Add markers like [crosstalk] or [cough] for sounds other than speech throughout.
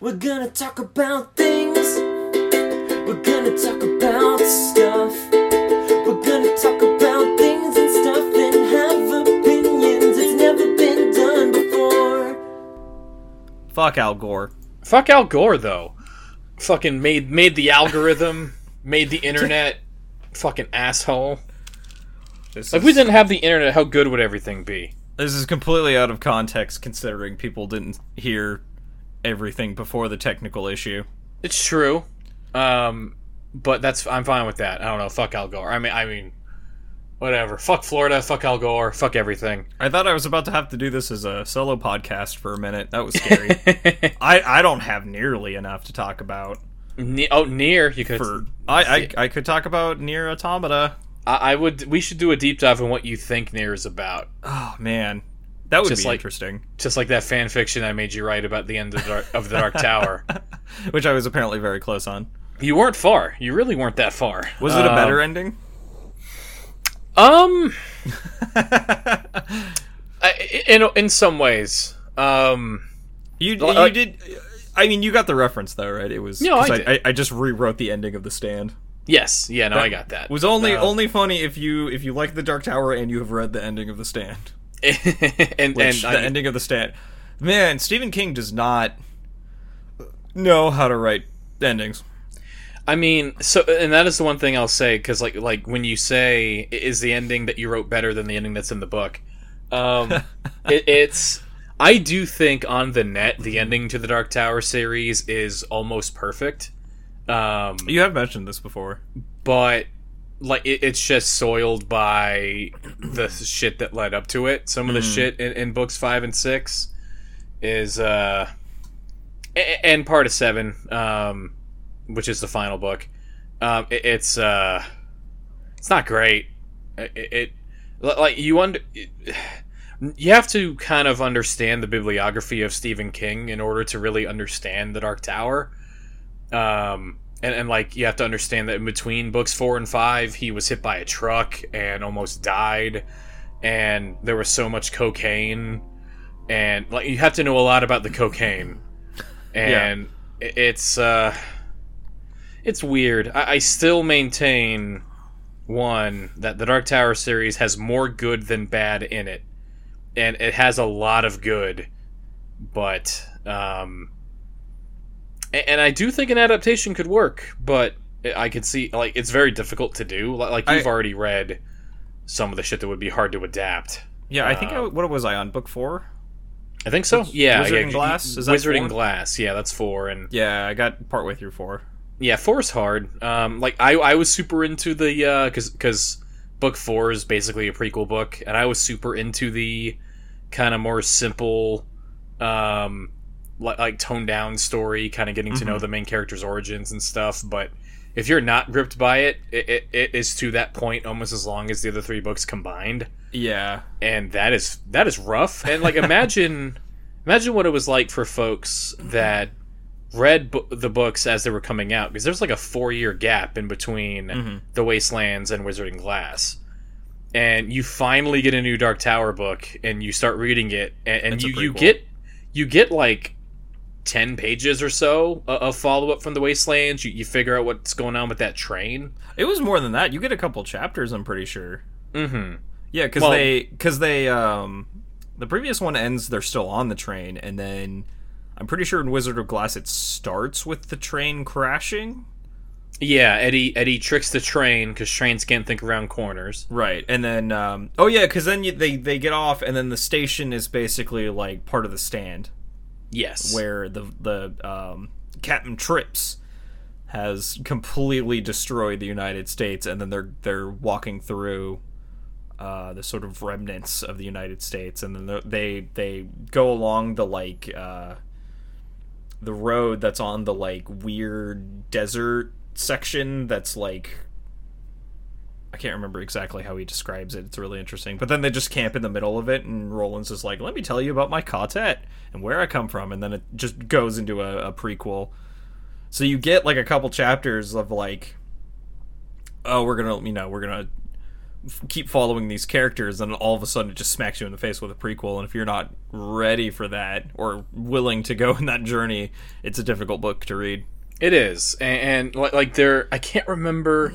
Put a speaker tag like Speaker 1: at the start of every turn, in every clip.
Speaker 1: We're gonna talk about things. We're gonna talk about stuff. We're gonna talk about things and stuff and have opinions. It's never been done before.
Speaker 2: Fuck Al Gore.
Speaker 3: Fuck Al Gore though. Fucking made made the algorithm, [laughs] made the internet. Fucking asshole.
Speaker 2: This
Speaker 3: If
Speaker 2: is,
Speaker 3: we didn't have the internet, how good would everything be?
Speaker 2: this is completely out of context considering people didn't hear everything before the technical issue.
Speaker 3: It's true, um, but that's I'm fine with that. I don't know. Fuck Al Gore. I mean, I mean, whatever. Fuck Florida. Fuck Al Gore. Fuck everything.
Speaker 2: I thought I was about to have to do this as a solo podcast for a minute. That was scary. [laughs] I, I don't have nearly enough to talk about.
Speaker 3: Ne- oh, near you could.
Speaker 2: For I, I I could talk about Nier Automata.
Speaker 3: I, I would. We should do a deep dive on what you think Nier is about.
Speaker 2: Oh man, that would
Speaker 3: Just
Speaker 2: be
Speaker 3: like-
Speaker 2: interesting.
Speaker 3: Just like that fan fiction I made you write about the end of the Dark, of the Dark Tower. [laughs]
Speaker 2: Which I was apparently very close on.
Speaker 3: You weren't far. You really weren't that far.
Speaker 2: Was it a
Speaker 3: Um,
Speaker 2: better ending?
Speaker 3: Um, [laughs] I, in in some ways. Um,
Speaker 2: You you
Speaker 3: uh,
Speaker 2: did. I mean, you got the reference though, right? It was.
Speaker 3: No, I.
Speaker 2: I, I just rewrote the ending of the stand.
Speaker 3: yes. Yeah. No, I got that.
Speaker 2: It was only
Speaker 3: Uh,
Speaker 2: only funny if you if you like the Dark Tower and you have read the ending of the stand. [laughs]
Speaker 3: and
Speaker 2: Which
Speaker 3: and
Speaker 2: the
Speaker 3: I,
Speaker 2: ending of the stand, man, Stephen King does not know how to write endings.
Speaker 3: I mean, so and that is the one thing I'll say because like like when you say is the ending that you wrote better than the ending that's in the book, um, [laughs] it, it's I do think on the net the ending to the Dark Tower series is almost perfect, um,
Speaker 2: You have mentioned this before.
Speaker 3: but like it, it's just soiled by the shit that led up to it. Some of the shit in, in books five and six is uh, and part of seven, um, which is the final book. Um, it, it's uh, it's not great. It, it like you under. you have to kind of understand the bibliography of Stephen King in order to really understand the Dark Tower. Um, and, and like you have to understand that in between books four and five, he was hit by a truck and almost died, and there was so much cocaine, and like you have to know a lot about the cocaine, and i- it's uh, it's weird. I, I still maintain one that the Dark Tower series has more good than bad in it, and it has a lot of good, but um, and I do think an adaptation could work, but I could see like it's very difficult to do. Like you've
Speaker 2: I-
Speaker 3: already read some of the shit that would be hard to adapt.
Speaker 2: Yeah, I think I,
Speaker 3: Um,
Speaker 2: what was I on book four?
Speaker 3: I think so. Yeah,
Speaker 2: Wizard
Speaker 3: yeah.
Speaker 2: Glass? Is that
Speaker 3: Wizard
Speaker 2: four?
Speaker 3: Glass. Yeah, that's four. And
Speaker 2: Yeah, I got partway through four.
Speaker 3: yeah, four is hard. Um, like I, I was super into the uh, because because book four is basically a prequel book, and I was super into the kind of more simple, um, like, like toned down story, kind of getting to know the main character's origins and stuff. But if you're not gripped by it, it, it, it is to that point almost as long as the other three books combined.
Speaker 2: Yeah,
Speaker 3: and that is that is rough. And like imagine [laughs] imagine what it was like for folks that read bu- the books as they were coming out because there's like a four year gap in between
Speaker 2: Mm-hmm.
Speaker 3: the wastelands and wizard and glass. And you finally get a new dark tower book and you start reading it and, and you, you get you get like 10 pages or so of follow-up from the wastelands you, you figure out what's going on with that train
Speaker 2: it was more than that. You get a couple chapters. I'm pretty sure.
Speaker 3: mm-hmm
Speaker 2: Yeah, because
Speaker 3: Well-
Speaker 2: they because they um the previous one ends. They're still on the train, and then I'm pretty sure in Wizard of Glass it starts with the train crashing.
Speaker 3: yeah eddie eddie tricks the train because trains can't think around corners
Speaker 2: Right, and then um, oh yeah, because then you, they they get off, and then the station is basically like part of the stand
Speaker 3: yes.
Speaker 2: where the the um, Captain Trips has completely destroyed the United States, and then they're they're walking through uh, the sort of remnants of the United States, and then they they go along the like uh, the road that's on the like weird desert section that's like I can't remember exactly how he describes it. It's really interesting. But then they just camp in the middle of it, and Roland's is like, "Let me tell you about my ka-tet and where I come from," and then it just goes into a, a prequel. So you get like a couple chapters of like, "Oh, we're gonna, you know, we're gonna f- keep following these characters, and all of a sudden it just smacks you in the face with a prequel. And if you're not ready for that or willing to go [laughs] in that journey, it's a difficult book to read.
Speaker 3: It is, and, and like, like there, I can't remember.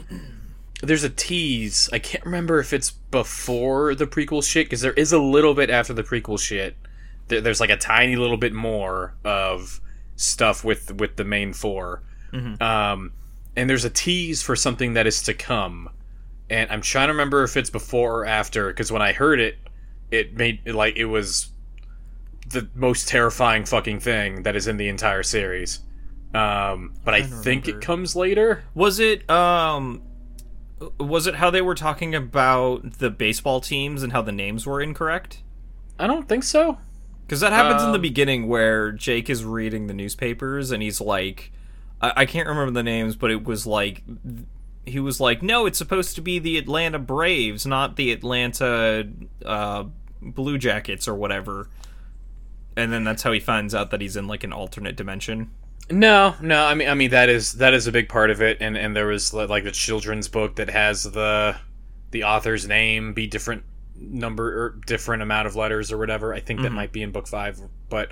Speaker 3: There's a tease. I can't remember if it's before the prequel shit because there is a little bit after the prequel shit. There, there's like a tiny little bit more of stuff with with the main 4 Um, and there's a tease for something that is to come, and I'm trying to remember if it's before or after because when I heard it, it made like it was the most terrifying fucking thing that is in the entire series. Um, but I
Speaker 2: to
Speaker 3: think it comes later.
Speaker 2: Was it um was it how they were talking about the baseball teams and how the names were incorrect?
Speaker 3: I don't think so.
Speaker 2: Because that happens in the
Speaker 3: Um,
Speaker 2: beginning where Jake is reading the newspapers and he's like, I, I can't remember the names, but it was like, he was like, no, it's supposed to be the Atlanta Braves, not the Atlanta uh, Blue Jackets or whatever. And then that's how he finds out that he's in like an alternate dimension.
Speaker 3: No, no. I mean, I mean that is that is a big part of it. And and there was like the children's book that has the the author's name be different number or different amount of letters or whatever. I think that might be in book five. But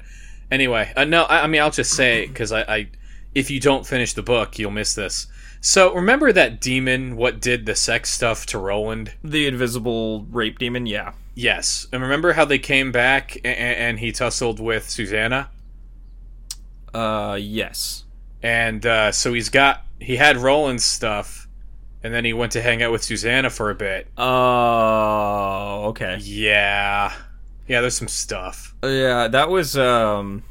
Speaker 3: anyway, uh, no. I, I mean, I'll just say [clears throat] because I, I if you don't finish the book, you'll miss this. So remember that demon? What did the sex stuff to Roland?
Speaker 2: The invisible rape demon, yeah.
Speaker 3: Yes, and remember how they came back and, and he tussled with Susanna,
Speaker 2: Uh, yes.
Speaker 3: and uh, so he's got he had Roland's stuff, and then he went to hang out with Susanna for a bit.
Speaker 2: Oh, okay.
Speaker 3: Yeah, yeah. There's some stuff.
Speaker 2: Yeah, that was um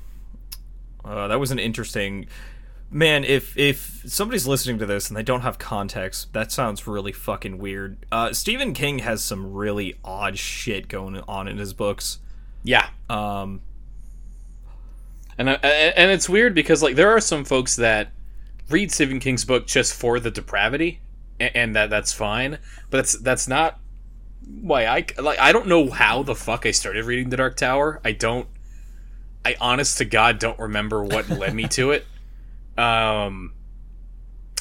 Speaker 2: uh, that was an interesting man, if if somebody's listening to this and they don't have context, that sounds really fucking weird. Uh Stephen King has some really odd shit going on in his books.
Speaker 3: Yeah,
Speaker 2: Um
Speaker 3: and uh, and it's weird because like there are some folks that read Stephen King's book just for the depravity, and, and that that's fine. But that's that's not why I like. I don't know how the fuck I started reading The Dark Tower. I don't. I honest to God don't remember what [laughs] led me to it. Um,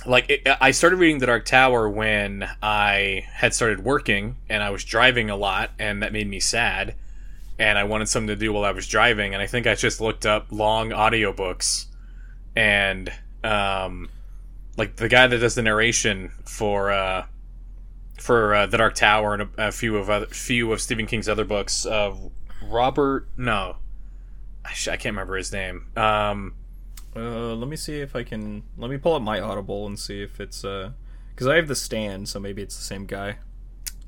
Speaker 3: like it, I started reading The Dark Tower when I had started working and I was driving a lot, and that made me sad. And I wanted something to do while I was driving, and I think I just looked up long audiobooks, and um, like the guy that does the narration for uh, for uh, The Dark Tower and a, a few of other few of Stephen King's other books, uh, Robert no, I, can't remember his name. Um,
Speaker 2: uh let me see if I can let me pull up my Audible and see if it's uh cuz I have the stand, so maybe it's the same guy.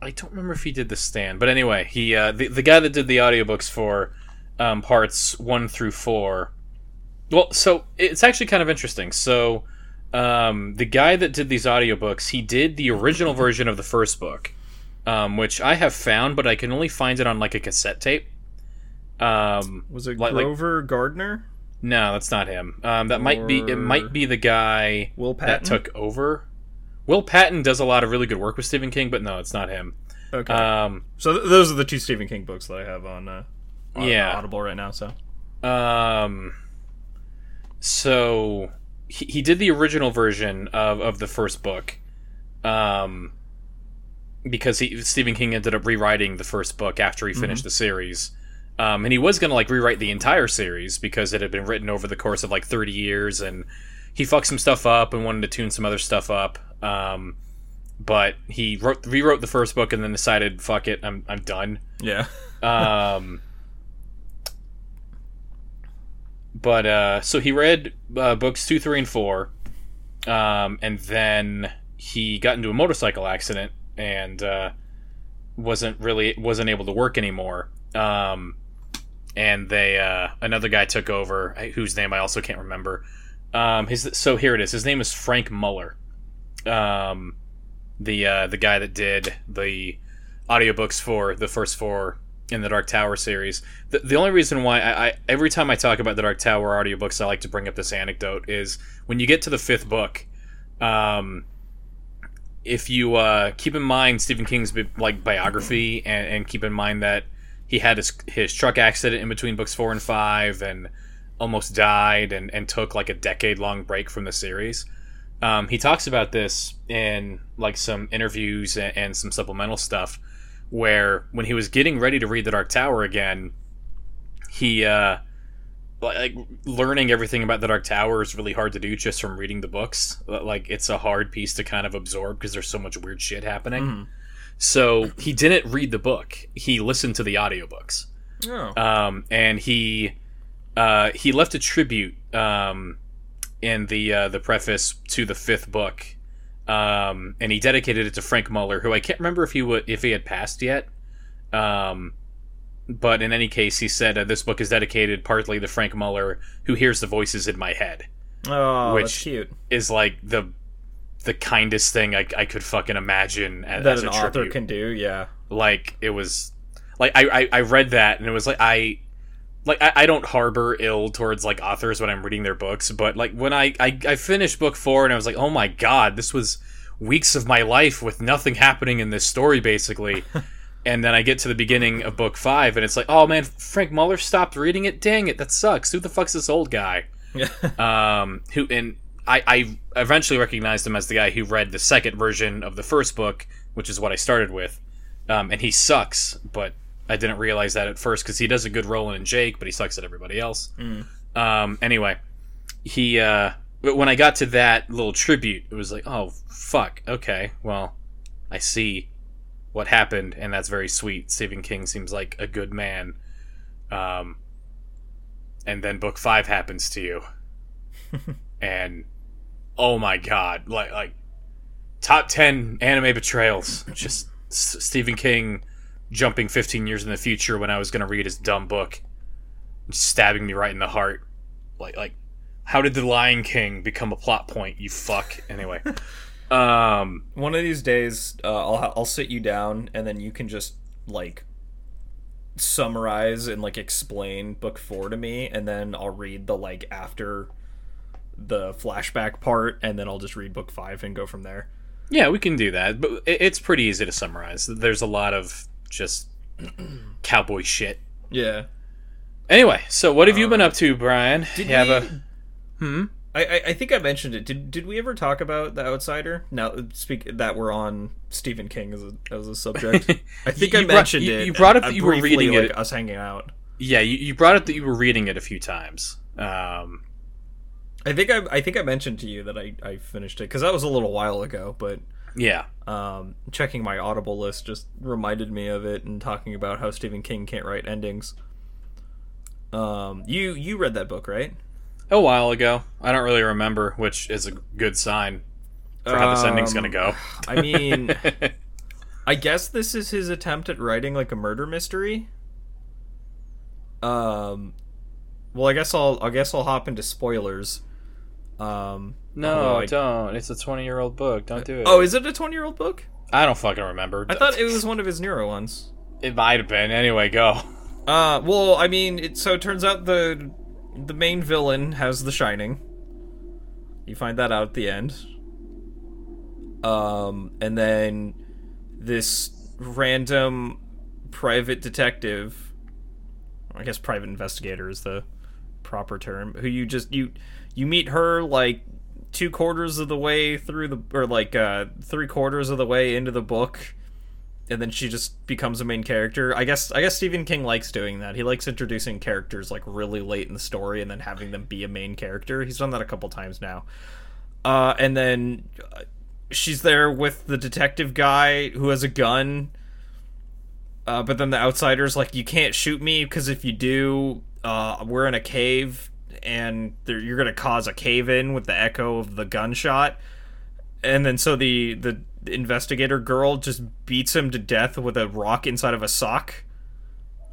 Speaker 3: I don't remember if he did the stand, but anyway, he uh, the the guy that did the audiobooks for um, parts one through four. Well, so it's actually kind of interesting. So um, the guy that did these audiobooks, he did the original version of the first book, um, which I have found, but I can only find it on like a cassette tape. Um,
Speaker 2: Was it
Speaker 3: Like- like-
Speaker 2: Grover Gardner?
Speaker 3: no, that's not him. Um, that might be it. Might be the guy
Speaker 2: Will
Speaker 3: that took over. Will Patton does a lot of really good work with Stephen King, but no, it's not him.
Speaker 2: Okay.
Speaker 3: Um,
Speaker 2: so th- those are the two Stephen King books that I have on uh on
Speaker 3: Yeah.
Speaker 2: Audible right now, so.
Speaker 3: Um. So he, he did the original version of, of the first book, um, because he Stephen King ended up rewriting the first book after he finished the series, um, and he was gonna like rewrite the entire series because it had been written over the course of like thirty years, and he fucked some stuff up and wanted to tune some other stuff up. Um, but he wrote rewrote the first book and then decided, fuck it, I'm I'm done
Speaker 2: Yeah. [laughs]
Speaker 3: um but uh so he read uh, books two three and four um and then he got into a motorcycle accident and uh wasn't really wasn't able to work anymore um and they uh another guy took over whose name i also can't remember um his so here it is his name is frank muller um the uh the guy that did the audiobooks for the first four in the Dark Tower series. The, the only reason why I, I every time I talk about the Dark Tower audiobooks, I like to bring up this anecdote is when you get to the fifth book, um, if you uh, keep in mind Stephen King's bi- like biography and, and keep in mind that he had his, his truck accident in between books four and five and almost died and, and took like a decade long break from the series. Um, he talks about this in like some interviews and, and some supplemental stuff, where when he was getting ready to read The Dark Tower again, he uh, like learning everything about The Dark Tower is really hard to do just from reading the books. Like it's a hard piece to kind of absorb because there's so much weird shit happening.
Speaker 2: Mhm.
Speaker 3: So he didn't read the book; he listened to the audiobooks
Speaker 2: Oh.
Speaker 3: um, and he uh, he left a tribute um, in the uh, the preface to the fifth book, um, and he dedicated it to Frank Muller, who I can't remember if he would if he had passed yet. Um, but in any case, he said uh, this book is dedicated partly to Frank Muller, who hears the voices in my head.
Speaker 2: oh,
Speaker 3: which-
Speaker 2: that's cute.
Speaker 3: Is like the the kindest thing I, I could fucking imagine as,
Speaker 2: That
Speaker 3: as
Speaker 2: an author can do, yeah.
Speaker 3: like it was like I, I i read that and it was like i like I, I don't harbor ill towards like authors when i'm reading their books but like when I, I i finished book four and i was like oh my god this was weeks of my life with nothing happening in this story basically. [laughs] And then i get to the beginning of book five and it's like oh man frank muller stopped reading it? Dang it that sucks. Who the fuck's this old guy? [laughs] Um, who and I, I eventually recognized him as the guy who read the second version of the first book, which is what I started with, um, and he sucks. But I didn't realize that at first because he does a good Roland and Jake, but he sucks at everybody else. Um, anyway, he uh, when I got to that little tribute, it was like, oh fuck, okay, well, I see what happened, and that's very sweet. Stephen King seems like a good man. Um, and then book five happens to you [laughs] and oh my god like like top 10 anime betrayals just stephen king jumping 15 years in the future when i was going to read his dumb book stabbing me right in the heart. Like like how did the lion king become a plot point you fuck? Anyway. [laughs] Um
Speaker 2: One of these days, uh, I'll I'll sit you down, and then you can just like summarize and like explain book four to me, and then I'll read the like after the flashback part, and then I'll just read book five and go from there.
Speaker 3: yeah we can do that but it's pretty easy to summarize. There's a lot of just cowboy shit
Speaker 2: Yeah.
Speaker 3: anyway so what have you been up to brian
Speaker 2: Did
Speaker 3: you have
Speaker 2: we-
Speaker 3: a hmm
Speaker 2: I, I I think I mentioned it. Did did we ever talk about the Outsider? Now speak that we're on Stephen King as a as a subject. [laughs] I think
Speaker 3: You-
Speaker 2: I
Speaker 3: you
Speaker 2: mentioned it.
Speaker 3: you brought up
Speaker 2: uh,
Speaker 3: that you were reading
Speaker 2: like,
Speaker 3: it.
Speaker 2: Us hanging out.
Speaker 3: Yeah, you, you brought up that you were reading it a few times. Um,
Speaker 2: I think I I think I mentioned to you that I I finished it because that was a little while ago. But
Speaker 3: yeah,
Speaker 2: um, checking my Audible list just reminded me of it and talking about how Stephen King can't write endings. Um, you you read that book, right?
Speaker 3: a while ago. I don't really remember, which is a good sign for how this ending's
Speaker 2: Um,
Speaker 3: gonna go.
Speaker 2: I mean, [laughs] I guess this is his attempt at writing like a murder mystery. Um, well, I guess I'll I guess I'll hop into spoilers. Um,
Speaker 3: no,
Speaker 2: I-
Speaker 3: don't. It's a twenty-year-old book. Don't do it.
Speaker 2: Oh, is it a twenty year old book?
Speaker 3: I don't fucking remember.
Speaker 2: I thought it was one of his newer ones.
Speaker 3: It might have been. Anyway, go.
Speaker 2: Uh, well, I mean, it, so it turns out the the main villain has The Shining. You find that out at the end. Um, and then this random private detective, I guess private investigator is the proper term, who you just you you meet her like two quarters of the way through the or like uh three quarters of the way into the book and then she just becomes a main character. I guess I guess Stephen King likes doing that. He likes introducing characters like really late in the story and then having them be a main character. He's done that a couple times now. Uh, and then uh, she's there with the detective guy who has a gun. Uh, but then the outsider's like, you can't shoot me because if you do, uh, we're in a cave and you're gonna cause a cave in with the echo of the gunshot and then so the the investigator girl just beats him to death with a rock inside of a sock.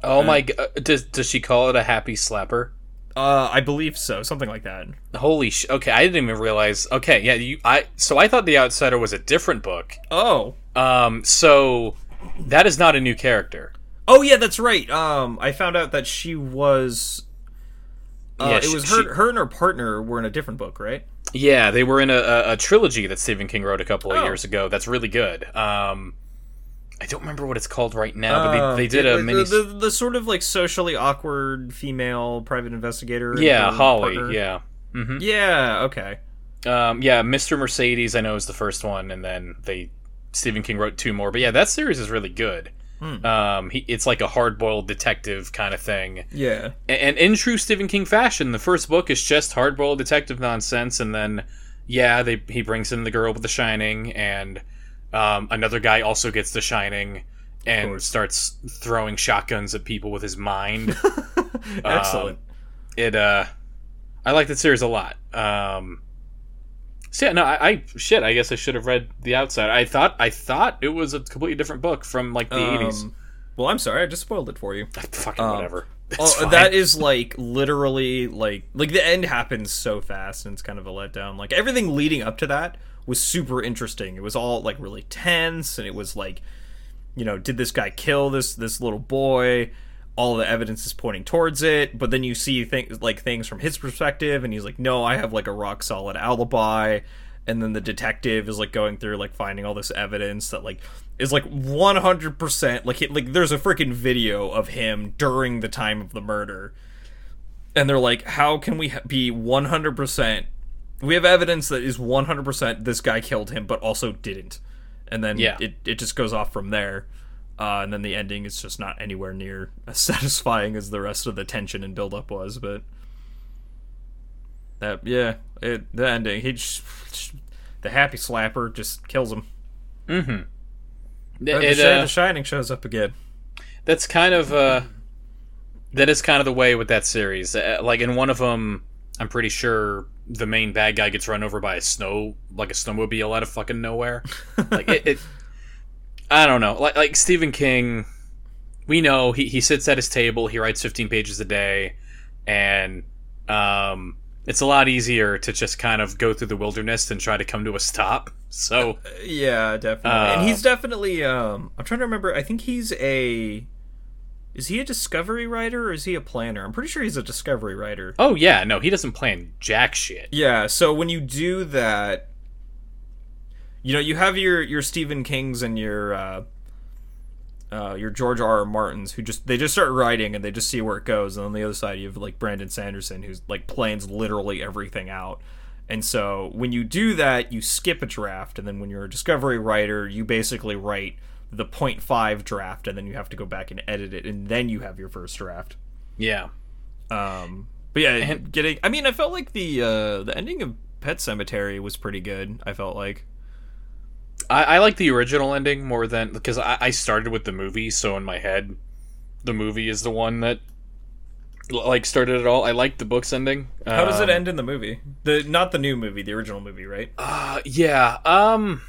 Speaker 3: Oh my god! Does does she call it a happy slapper?
Speaker 2: Uh, I believe so, something like that.
Speaker 3: Holy sh! Okay, I didn't even realize. Okay, yeah, you. I so I thought the Outsider was a different book.
Speaker 2: Oh,
Speaker 3: Um, so that is not a new character.
Speaker 2: oh yeah, that's right. Um, I found out that she was. Uh,
Speaker 3: Yeah,
Speaker 2: it
Speaker 3: she-
Speaker 2: was her.
Speaker 3: she-
Speaker 2: her and her partner were in a different book, right?
Speaker 3: Yeah, they were in a, a, a trilogy that Stephen King wrote a couple of
Speaker 2: Oh.
Speaker 3: years ago. That's really good. Um, I don't remember what it's called right now, but they, they did
Speaker 2: the,
Speaker 3: a mini.
Speaker 2: the, the, the sort of like socially awkward female private investigator.
Speaker 3: yeah, Holly.
Speaker 2: partner.
Speaker 3: Yeah. hmm
Speaker 2: Yeah. Okay.
Speaker 3: Um, yeah, Mr. Mercedes, I know is the first one, and then they Stephen King wrote two more. But yeah, that series is really good. Um, he, it's like a hard-boiled detective kind of thing.
Speaker 2: Yeah.
Speaker 3: A- And in true Stephen King fashion, the first book is just hard-boiled detective nonsense, and then yeah, they he brings in the girl with the Shining, and um, another guy also gets the Shining and starts throwing shotguns at people with his mind. [laughs]
Speaker 2: Excellent.
Speaker 3: it uh, I like that series a lot. Um, so yeah, no, I, I shit. I guess I should have read The Outside. I thought I thought it was a completely different book from like the eighties.
Speaker 2: Um, well, I'm sorry, I just spoiled it for you.
Speaker 3: Fucking
Speaker 2: um,
Speaker 3: whatever. [laughs]
Speaker 2: Oh, that is like literally like like the end happens so fast and it's kind of a letdown. Like everything leading up to that was super interesting. It was all like really tense and it was like you know, did this guy kill this this little boy? All the evidence is pointing towards it, but then you see things like things from his perspective and he's like, "No, I have like a rock solid alibi." And then the detective is like going through like finding all this evidence that like is like 100% like it, like there's a freaking video of him during the time of the murder and they're like how can we be 100% we have evidence that is 100% this guy killed him but also didn't and then
Speaker 3: Yeah.
Speaker 2: it, it just goes off from there uh, and then the ending is just not anywhere near [laughs] as satisfying as the rest of the tension and build up was but that yeah it the ending he just, the happy slapper just kills him.
Speaker 3: Mm-hmm. It,
Speaker 2: the, Shi-
Speaker 3: uh,
Speaker 2: the shining shows up again.
Speaker 3: that's kind of uh that is kind of the way with that series. Uh, like in one of them i'm pretty sure the main bad guy gets run over by a snow like a snowmobile out of fucking nowhere. [laughs] Like it, it i don't know like like stephen king we know he, he sits at his table he writes 15 pages a day and um it's a lot easier to just kind of go through the wilderness than try to come to a stop so
Speaker 2: Yeah, definitely.
Speaker 3: Uh,
Speaker 2: and he's definitely um I'm trying to remember I think he's a is he a discovery writer or is he a planner? I'm pretty sure he's a discovery writer.
Speaker 3: oh yeah no he doesn't plan jack shit
Speaker 2: Yeah, so when you do that you know, you have your your Stephen Kings and your uh uh, your George R. R. Martins, who just they just start writing and they just see where it goes, and on the other side you have like Brandon Sanderson, who's like plans literally everything out. And so when you do that, you skip a draft, and then when you're a discovery writer, you basically write the 0.5 draft, and then you have to go back and edit it, and then you have your first draft.
Speaker 3: yeah
Speaker 2: Um, but yeah,
Speaker 3: And-
Speaker 2: getting. I mean, I felt like the uh, the ending of Pet Sematary was pretty good. I felt like.
Speaker 3: I, I like the original ending more than because I, I started with the movie, so in my head, the movie is the one that like started it all. I like the book's ending.
Speaker 2: How does it
Speaker 3: Um,
Speaker 2: end in the movie? The not the new movie, the original movie, right?
Speaker 3: Uh, yeah. Um,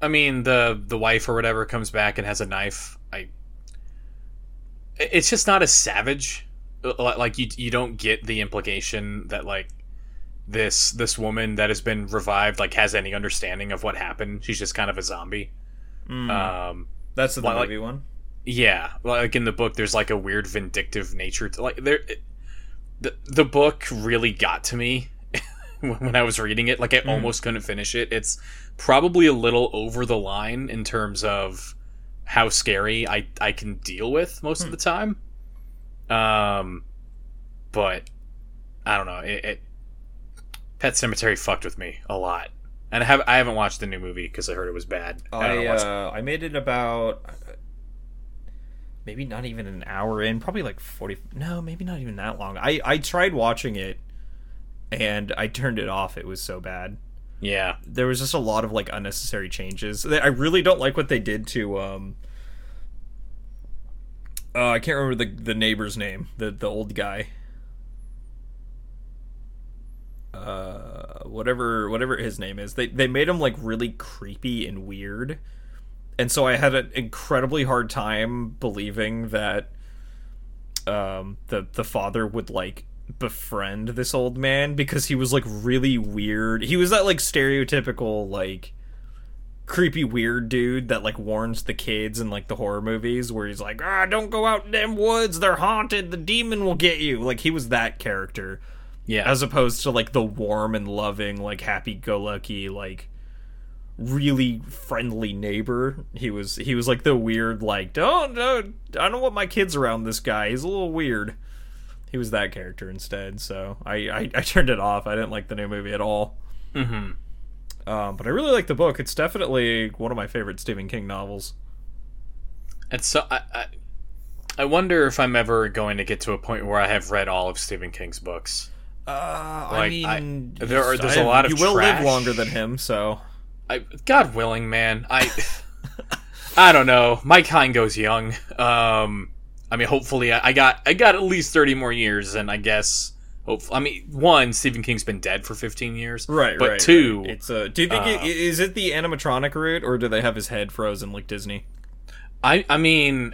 Speaker 3: I mean the the wife or whatever comes back and has a knife. I. It's just not as savage. Like you, you don't get the implication that like this this woman that has been revived like has any understanding of what happened. She's just kind of a zombie.
Speaker 2: Mm,
Speaker 3: Um,
Speaker 2: that's the
Speaker 3: like-
Speaker 2: movie one.
Speaker 3: Yeah, like in the book, there's like a weird vindictive nature. To, like there, the the book really got to me [laughs] when I was reading it. Like I almost couldn't finish it. It's probably a little over the line in terms of how scary I I can deal with most of the time. Um, but I don't know. It, it Pet Sematary fucked with me a lot, and I have I haven't watched the new movie because I heard it was bad. I,
Speaker 2: I uh, I made it about maybe not even an hour in, probably like forty. No, maybe not even that long. I I tried watching it, and I turned it off. It was so bad.
Speaker 3: yeah.
Speaker 2: There was just a lot of like unnecessary changes. I really don't like what they did to um. Uh, I can't remember the the neighbor's name. The the old guy. Uh, whatever whatever his name is. They they made him like really creepy and weird, and so I had an incredibly hard time believing that um the the father would like befriend this old man because he was like really weird. He was that like stereotypical like creepy weird dude that like warns the kids in like the horror movies where he's like, "Ah, don't go out in them woods. They're haunted. The demon will get you." Like he was that character
Speaker 3: Yeah.
Speaker 2: as opposed to like the warm and loving like happy-go-lucky like really friendly neighbor he was he was like the weird like don't don't i don't want my kids around this guy he's a little weird he was that character instead. So I, I, I turned it off. I didn't like the new movie at all.
Speaker 3: Mm-hmm.
Speaker 2: Um, but I really like the book. It's definitely one of my favorite Stephen King novels.
Speaker 3: And so I, I, I wonder if I'm ever going to get to a point where I have read all of Stephen King's books.
Speaker 2: Uh, I
Speaker 3: Like, I-
Speaker 2: mean,
Speaker 3: there are- there's a
Speaker 2: I-
Speaker 3: lot of
Speaker 2: You will
Speaker 3: trash.
Speaker 2: live longer than him, so
Speaker 3: I, God willing, man. I, I don't know. My kind goes young. Um, I mean, hopefully, I, I got I got at least thirty more years, and I guess. Hope, I mean, one, Stephen King's been dead for 15 years.
Speaker 2: right.
Speaker 3: But
Speaker 2: right,
Speaker 3: two,
Speaker 2: right. it's a. do you think
Speaker 3: uh,
Speaker 2: is it the animatronic route, or do they have his head frozen like Disney?
Speaker 3: I I mean,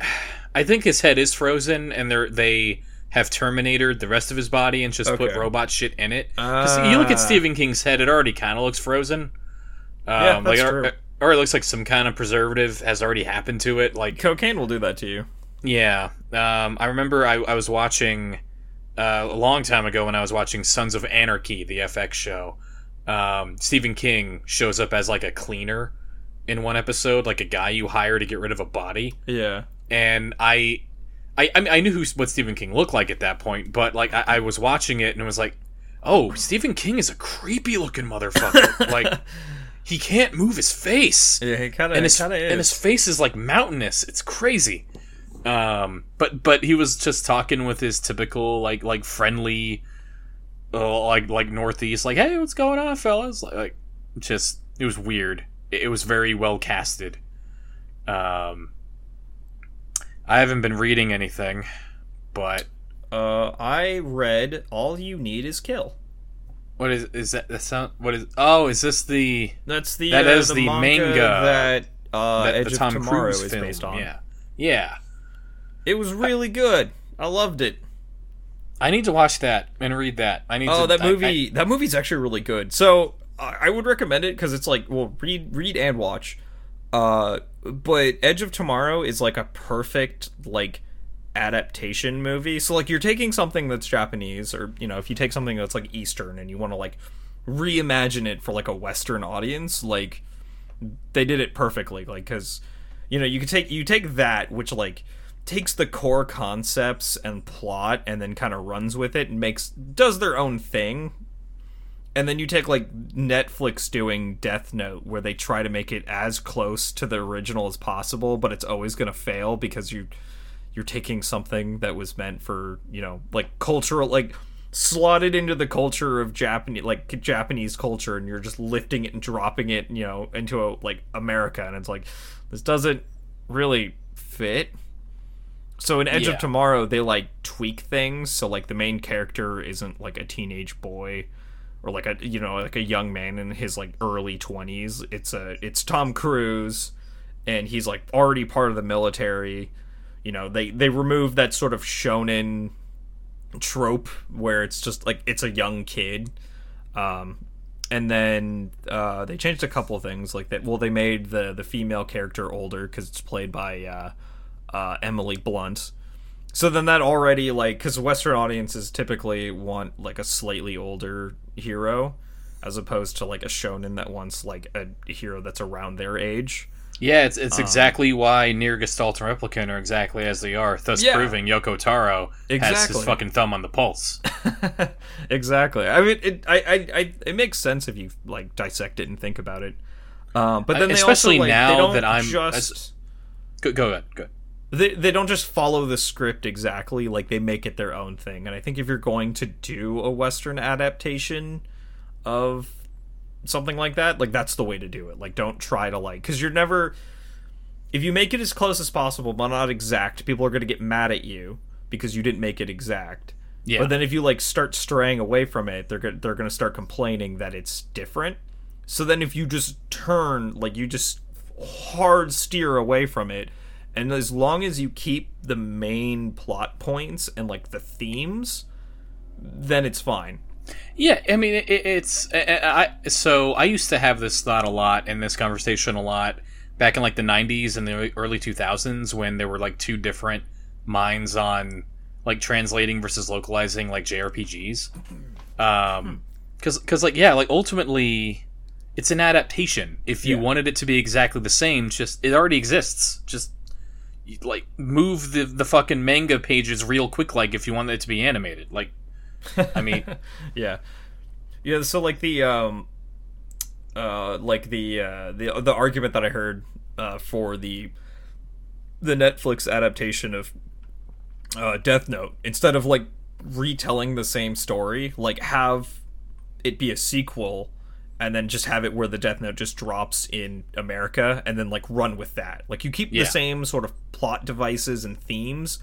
Speaker 3: I think his head is frozen, and they're they have terminated the rest of his body and just put robot shit in it. 'Cause you look at
Speaker 2: Ah.
Speaker 3: Stephen King's head; it already kind of looks frozen. Um,
Speaker 2: Yeah, that's
Speaker 3: like, or,
Speaker 2: true.
Speaker 3: or it looks like some kind of preservative has already happened to it. Like,
Speaker 2: Cocaine will do that to you.
Speaker 3: yeah, um, I remember I, I was watching uh, a long time ago when I was watching Sons of Anarchy, the FX show. Um, Stephen King shows up as like a cleaner in one episode, like a guy you hire to get rid of a body
Speaker 2: Yeah.
Speaker 3: and I, I, I, mean, I knew who what Stephen King looked like at that point, but like I, I was watching it and it was like, oh, Stephen King is a creepy looking motherfucker. [laughs] like he can't move his face,
Speaker 2: Yeah, he kind of
Speaker 3: and his
Speaker 2: kind of is.
Speaker 3: and his face is like mountainous. It's crazy. Um, but but he was just talking with his typical like like friendly, uh, like like northeast like hey what's going on fellas like, like just it was weird. It, it was very well casted. Um, I haven't been reading anything, but
Speaker 2: Uh, I read All You Need Is Kill.
Speaker 3: what is is that? That sound? What is? Oh, is this the
Speaker 2: That's the
Speaker 3: That
Speaker 2: uh,
Speaker 3: is
Speaker 2: the,
Speaker 3: the
Speaker 2: manga, that uh,
Speaker 3: that,
Speaker 2: Edge
Speaker 3: the
Speaker 2: of Tomorrow
Speaker 3: Cruise
Speaker 2: is
Speaker 3: film?
Speaker 2: based on.
Speaker 3: Yeah, yeah.
Speaker 2: It was really good. I loved it.
Speaker 3: I need to watch that and read that. I need.
Speaker 2: Oh,
Speaker 3: to,
Speaker 2: that
Speaker 3: I- I-
Speaker 2: movie! that movie's actually really good. So I I would recommend it because it's like, well, read, read and watch. Uh, but Edge of Tomorrow is like a perfect like adaptation movie. So like, you're taking something that's Japanese, or you know, if you take something that's like Eastern and you want to like reimagine it for like a Western audience, like they did it perfectly. Like, because you know, you could take you take that which like takes the core concepts and plot and then kind of runs with it and makes does their own thing and then you take like Netflix doing Death Note where they try to make it as close to the original as possible but it's always going to fail because you you're taking something that was meant for, you know, like cultural like slotted into the culture of Japanese like Japanese culture and you're just lifting it and dropping it, you know, into a like America and it's like this doesn't really fit. So in Edge
Speaker 3: Yeah.
Speaker 2: of Tomorrow, they like tweak things. So like the main character isn't like a teenage boy or like a you know like a young man in his like early twenties. It's a it's Tom Cruise, and he's like already part of the military. You know they they remove that sort of shonen trope where it's just like it's a young kid. Um, and then uh, they changed a couple of things like that. Well, they made the the female character older because it's played by uh, uh, Emily Blunt. So then that already like because Western audiences typically want like a slightly older hero, as opposed to like a shonen that wants like a hero that's around their age.
Speaker 3: Yeah, it's
Speaker 2: Um,
Speaker 3: it's exactly why Nier Gestalt and Replicant are exactly as they are, thus
Speaker 2: Yeah.
Speaker 3: proving Yoko Taro has
Speaker 2: Exactly.
Speaker 3: his fucking thumb on the pulse. [laughs]
Speaker 2: exactly. I mean, it I, I, I it makes sense if you like dissect it and think about it. Um, but then they
Speaker 3: Especially
Speaker 2: also, like,
Speaker 3: now that I'm-
Speaker 2: just
Speaker 3: Go, go ahead, go. ahead.
Speaker 2: They they don't just follow the script exactly like they make it their own thing. And i think if you're going to do a western adaptation of something like that like that's the way to do it. Like don't try to like because you're never if you make it as close as possible but not exact people are going to get mad at you because you didn't make it exact.
Speaker 3: Yeah.
Speaker 2: but then if you like start straying away from it they're going they're going to start complaining that it's different. So then if you just turn like you just hard steer away from it and as long as you keep the main plot points and like the themes then it's fine
Speaker 3: Yeah, I mean, it, it's I, I. So I used to have this thought a lot and this conversation a lot back in like the '90s and the early 2000s when there were like two different minds on like translating versus localizing like JRPGs. Um, because because like yeah, like ultimately, it's an adaptation. If you
Speaker 2: Yeah.
Speaker 3: wanted it to be exactly the same, just it already exists. Just like move the the fucking manga pages real quick like if you want it to be animated like i mean [laughs]
Speaker 2: yeah. Yeah so like the um uh like the uh the the argument that i heard uh for the the netflix adaptation of uh death note instead of like retelling the same story like have it be a sequel and then just have it where the death note just drops in america and then like run with that. Like you keep
Speaker 3: Yeah.
Speaker 2: the same sort of plot devices and themes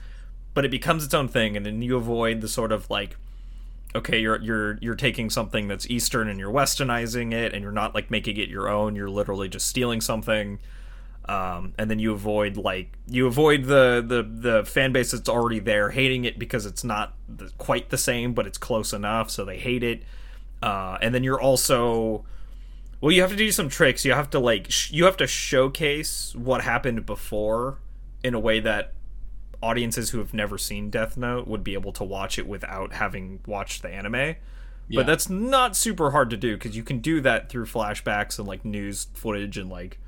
Speaker 2: but it becomes its own thing and then you avoid the sort of like okay you're you're you're taking something that's eastern and you're westernizing it and you're not like making it your own. You're literally just stealing something. Um, and then you avoid like you avoid the the the fan base that's already there hating it because it's not the, quite the same but it's close enough so they hate it uh, and then you're also well you have to do some tricks you have to like sh- you have to showcase what happened before in a way that audiences who have never seen Death Note would be able to watch it without having watched the anime.
Speaker 3: Yeah.
Speaker 2: But that's not super hard to do because you can do that through flashbacks and like news footage and like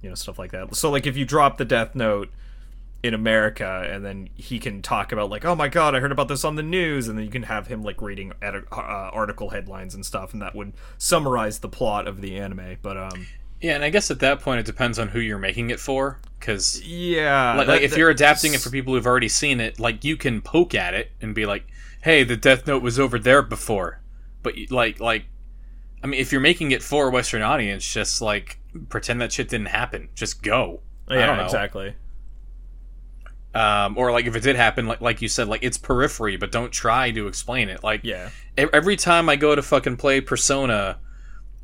Speaker 2: you know stuff like that. So like if you drop the Death Note in America and then he can talk about like oh my god I heard about this on the news and then you can have him like reading edi- uh, article headlines and stuff and that would summarize the plot of the anime. But um
Speaker 3: yeah and i guess at that point it depends on who you're making it for because
Speaker 2: yeah,
Speaker 3: like,
Speaker 2: that-
Speaker 3: like if
Speaker 2: that-
Speaker 3: you're adapting it for people who've already seen it like you can poke at it and be like hey the death note was over there before but like like i mean if you're making it for a western audience just like pretend that shit didn't happen just go I
Speaker 2: yeah
Speaker 3: don't know.
Speaker 2: exactly.
Speaker 3: Um, or like if it did happen like like you said like it's periphery but don't try to explain it like
Speaker 2: Yeah.
Speaker 3: every time I go to fucking play Persona,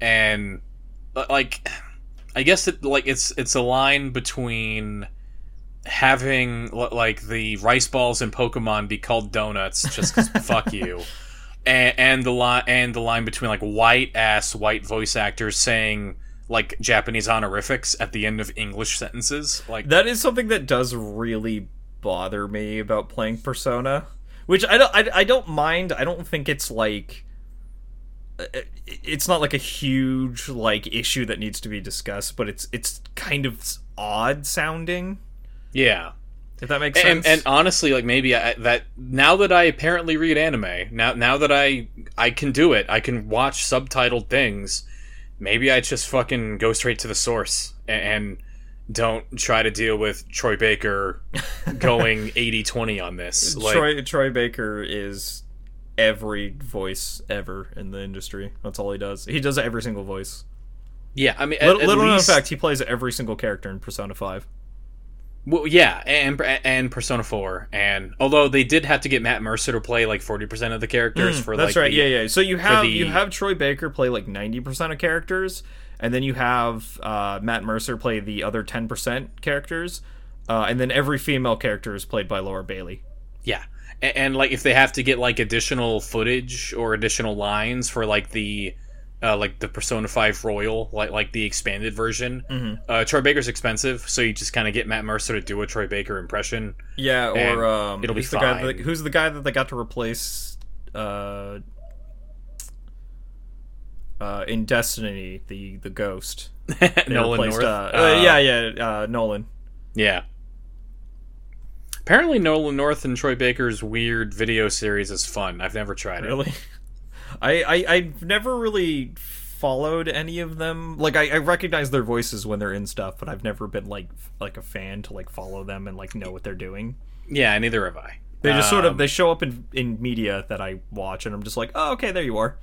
Speaker 3: and uh, like, I guess it like it's it's a line between having like the rice balls in Pokemon be called donuts just 'cause [laughs] fuck you, and, and the line and the line between like white ass white voice actors saying like Japanese honorifics at the end of English sentences like
Speaker 2: That is something that does really bother me about playing Persona, which I don't I, I don't mind. I don't think it's like it's not like a huge like issue that needs to be discussed, but it's it's kind of odd sounding.
Speaker 3: yeah.
Speaker 2: If that makes
Speaker 3: and,
Speaker 2: sense.
Speaker 3: and honestly like maybe I, that now that i apparently read anime now now that i i can do it i can watch subtitled things maybe i just fucking go straight to the source and, and don't try to deal with troy baker going [laughs] 80-20 on this like
Speaker 2: Troy Troy Baker is every voice ever in the industry. That's all he does. He does every single voice.
Speaker 3: yeah i mean at,
Speaker 2: Little,
Speaker 3: at
Speaker 2: little known fact, he plays every single character in Persona Five.
Speaker 3: well, yeah and and persona 4 and although they did have to get matt mercer to play like 40% of the characters for
Speaker 2: Mm, That's
Speaker 3: like
Speaker 2: right.
Speaker 3: the-
Speaker 2: yeah, yeah. So you have
Speaker 3: the-
Speaker 2: you have Troy Baker play like ninety percent of characters, and then you have uh, Matt Mercer play the other ten percent characters, uh, and then every female character is played by Laura Bailey.
Speaker 3: Yeah. And, and like if they have to get like additional footage or additional lines for like the uh, like the Persona 5 Royal, like like the expanded version.
Speaker 2: Mm-hmm.
Speaker 3: Uh, Troy Baker's expensive, so you just kind of get Matt Mercer to do a Troy Baker impression.
Speaker 2: Yeah, or um,
Speaker 3: it'll be
Speaker 2: who's the guy
Speaker 3: fine.
Speaker 2: that, who's the guy that they got to replace uh, uh, in Destiny the the ghost. [laughs]
Speaker 3: Nolan
Speaker 2: replaced,
Speaker 3: North.
Speaker 2: Uh, uh, yeah, yeah, uh, Nolan.
Speaker 3: Yeah. Apparently, Nolan North and Troy Baker's weird video series is fun. I've never tried it.
Speaker 2: Really? [laughs] I, I I've never really followed any of them. Like I, I recognize their voices when they're in stuff, but I've never been like like a fan to like follow them and like know what they're doing.
Speaker 3: Yeah, neither have I.
Speaker 2: They just sort of
Speaker 3: Um,
Speaker 2: they show up in in media that I watch, and I'm just like, oh, okay, there you are.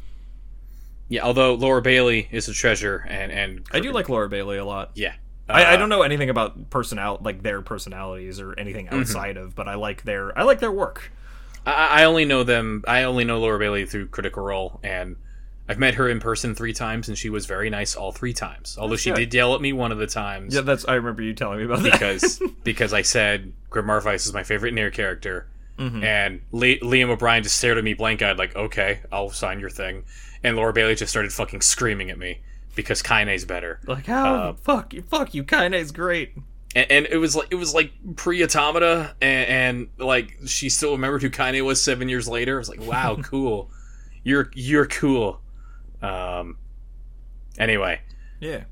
Speaker 3: Yeah, although Laura Bailey is a treasure, and and
Speaker 2: I do like Laura Bailey a lot.
Speaker 3: yeah.
Speaker 2: I, I
Speaker 3: Uh,
Speaker 2: don't know anything about personal like their personalities or anything
Speaker 3: Mm-hmm.
Speaker 2: outside of, but I like their I like their work.
Speaker 3: I, I only know them. I only know Laura Bailey through Critical Role, and I've met her in person three times, and she was very nice all three times. Although she
Speaker 2: good.
Speaker 3: did yell at me one of the times
Speaker 2: Yeah, that's I remember you telling me about that.
Speaker 3: because [laughs] because I said Grimoire Weiss is my favorite Nier character,
Speaker 2: Mm-hmm.
Speaker 3: and Le- Liam O'Brien just stared at me blank eyed like, "Okay, I'll sign your thing," and Laura Bailey just started fucking screaming at me because Kaine's better.
Speaker 2: like how
Speaker 3: Uh,
Speaker 2: fuck you fuck you Kaine's great.
Speaker 3: and, and it was like it was like pre-automata and, and like she still remembered who Kaine was seven years later. I was like, wow, [laughs] cool. You're you're cool. Um. Anyway,
Speaker 2: Yeah.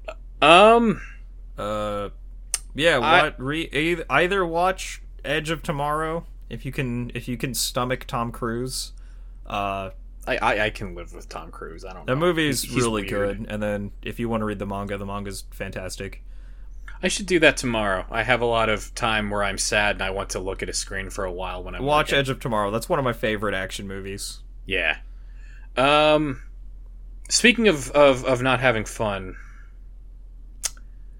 Speaker 3: um,
Speaker 2: Uh Yeah,
Speaker 3: I-
Speaker 2: what re, either, either watch Edge of Tomorrow if you can if you can stomach Tom Cruise. Uh,
Speaker 3: I, I, I can live with Tom Cruise. I don't.
Speaker 2: that
Speaker 3: know.
Speaker 2: movie's
Speaker 3: He- he's
Speaker 2: really
Speaker 3: weird.
Speaker 2: good. And then if you want to read the manga, the manga's fantastic.
Speaker 3: I should do that tomorrow. I have a lot of time where I'm sad and I want to look at a screen for a while when I'm
Speaker 2: Watch
Speaker 3: working.
Speaker 2: Edge of Tomorrow. That's one of my favorite action movies.
Speaker 3: Yeah. Um. Speaking of, of of not having fun,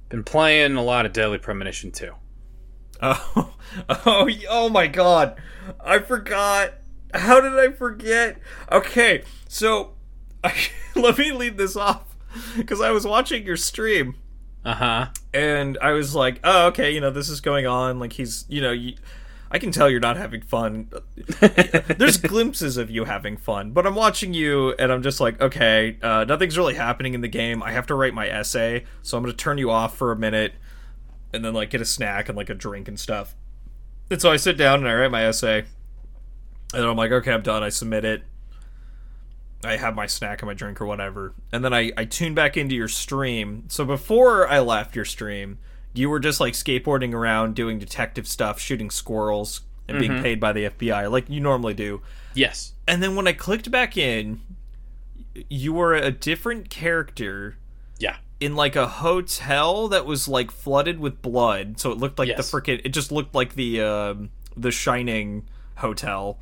Speaker 3: been playing a lot of Deadly Premonition too.
Speaker 2: Oh, [laughs] oh, oh my god. I forgot. How did I forget? Okay, so I, [laughs] let me lead this off because I was watching your stream
Speaker 3: Uh huh.
Speaker 2: and I was like, oh, okay, you know, this is going on. Like, he's, you know, you, I can tell you're not having fun. [laughs] There's glimpses of you having fun, but I'm watching you and I'm just like, okay, uh, nothing's really happening in the game. I have to write my essay, so I'm going to turn you off for a minute and then, like, get a snack and, like, a drink and stuff. And so I sit down and I write my essay. And then I'm like, okay, I'm done. I submit it. I have my snack and my drink or whatever. And then I, I tune back into your stream. So before I left your stream, you were just like skateboarding around doing detective stuff, shooting squirrels, and being mm-hmm. paid by the FBI like you normally do.
Speaker 3: Yes.
Speaker 2: And then when I clicked back in, you were a different character. In like a hotel that was like flooded with blood. So it looked like
Speaker 3: Yes.
Speaker 2: the freaking it just looked like the um the Shining hotel.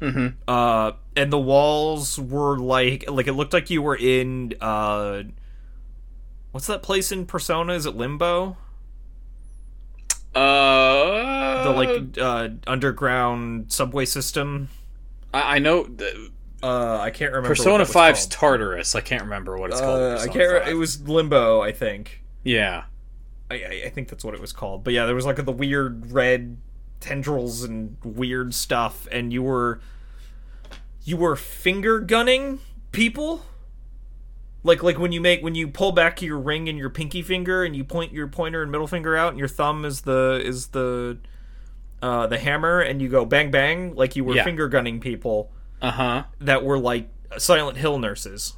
Speaker 3: Mm-hmm.
Speaker 2: Uh and the walls were like like it looked like you were in uh what's that place in Persona? Is it Limbo?
Speaker 3: Uh.
Speaker 2: The like uh underground subway system?
Speaker 3: I, I know. The,
Speaker 2: Uh I can't remember.
Speaker 3: Persona
Speaker 2: that
Speaker 3: 5's
Speaker 2: called.
Speaker 3: Tartarus. I can't remember what it's called.
Speaker 2: Uh, I can't. re-
Speaker 3: 5.
Speaker 2: It was Limbo, I think.
Speaker 3: Yeah.
Speaker 2: I, I, I think that's what it was called. But yeah, there was like the weird red tendrils and weird stuff, and you were you were finger gunning people. Like like when you make when you pull back your ring and your pinky finger and you point your pointer and middle finger out and your thumb is the is the uh, the hammer and you go bang bang like you were
Speaker 3: Yeah.
Speaker 2: finger gunning people
Speaker 3: Uh huh.
Speaker 2: that were like Silent Hill nurses.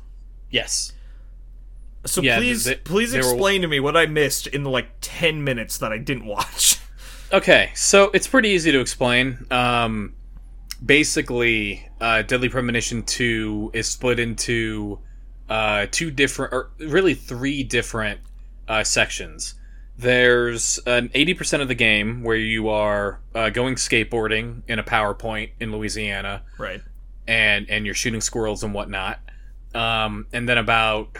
Speaker 3: Yes.
Speaker 2: So
Speaker 3: Yeah,
Speaker 2: please
Speaker 3: th-
Speaker 2: please
Speaker 3: they were-
Speaker 2: explain to me what I missed in the like 10 minutes that I didn't watch. [laughs]
Speaker 3: Okay, so it's pretty easy to explain. Um, basically, uh, Deadly Premonition 2 is split into uh, two different, or really three different uh, sections. There's an 80% of the game where you are uh, going skateboarding in a PowerPoint in Louisiana,
Speaker 2: right.
Speaker 3: And and you're shooting squirrels and whatnot. Um, and then about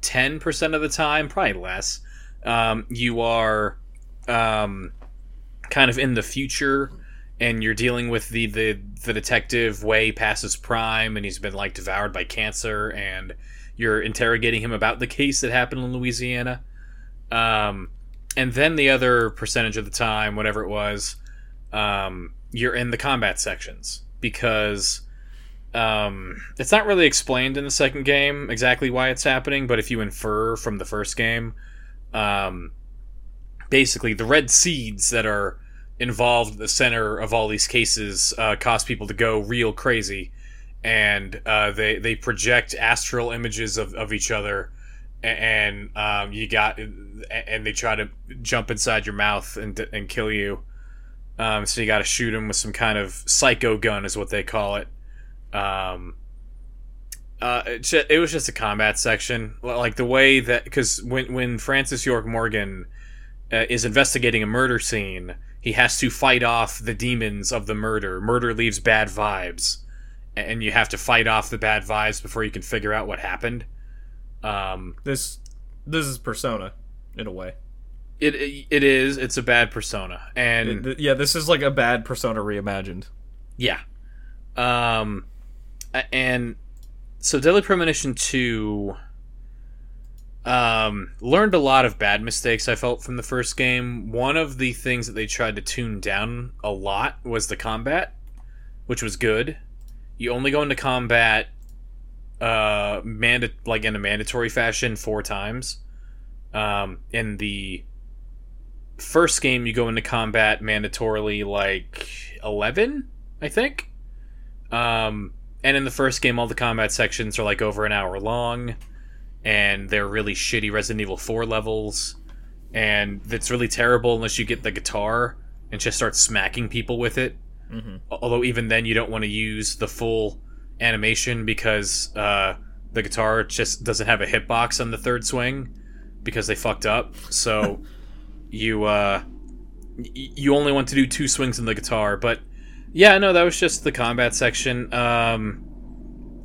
Speaker 3: ten percent of the time, probably less, um, you are um, kind of in the future, and you're dealing with the the the detective way past his prime, and he's been like devoured by cancer, and you're interrogating him about the case that happened in Louisiana. Um, and then the other percentage of the time, whatever it was, um, you're in the combat sections because um, it's not really explained in the second game exactly why it's happening, but if you infer from the first game, um, basically the red seeds that are involved at the center of all these cases uh, cause people to go real crazy, and uh, they they project astral images of, of each other, and um, you got and they try to jump inside your mouth and and kill you. Um, so you got to shoot them with some kind of psycho gun, is what they call it. Um, uh, it, it was just a combat section, like the way that because when when Francis York Morgan uh, is investigating a murder scene, he has to fight off the demons of the murder. Murder leaves bad vibes, and you have to fight off the bad vibes before you can figure out what happened. Um,
Speaker 2: This this is Persona in a way.
Speaker 3: it it is it's a bad persona, and
Speaker 2: Th- yeah, this is like a bad Persona reimagined.
Speaker 3: Yeah. Um, and so Deadly Premonition 2 um, learned a lot of bad mistakes I felt from the first game. One of the things that they tried to tune down a lot was the combat, which was good. You only go into combat uh manda- like in a mandatory fashion four times. Um, in the first game you go into combat mandatorily like 11 I think. Um, and in the first game, all the combat sections are like over an hour long, and they're really shitty Resident Evil 4 levels. and it's really terrible unless you get the guitar and just start smacking people with it.
Speaker 2: Mhm.
Speaker 3: Although even then, you don't want to use the full animation because uh, the guitar just doesn't have a hitbox on the third swing because they fucked up. So [laughs] you uh, y- you only want to do two swings in the guitar. But yeah, no, that was just the combat section. Um,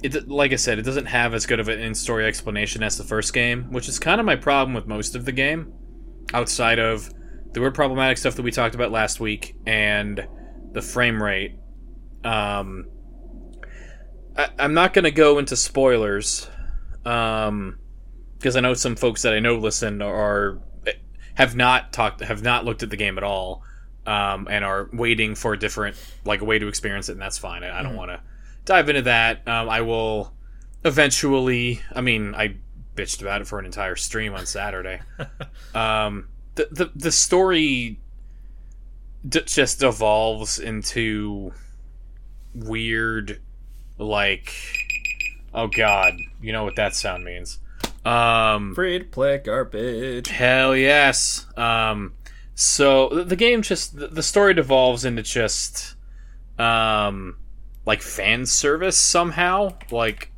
Speaker 3: it like I said, it doesn't have as good of an in-story explanation as the first game, which is kind of my problem with most of the game. Outside of the weird problematic stuff that we talked about last week and the frame rate. Um, I, I'm not going to go into spoilers, um, because I know some folks that I know listen are have not talked have not looked at the game at all, um, and are waiting for a different like a way to experience it, and that's fine. I, I don't want to dive into that. Um, I will eventually. I mean, I bitched about it for an entire stream on Saturday. [laughs] um, the, the the story d- just evolves into weird, like, oh god, you know what that sound means. Um,
Speaker 2: Free to play garbage.
Speaker 3: Hell yes. Um, so the- game just the- the story devolves into just um like fan service somehow. Like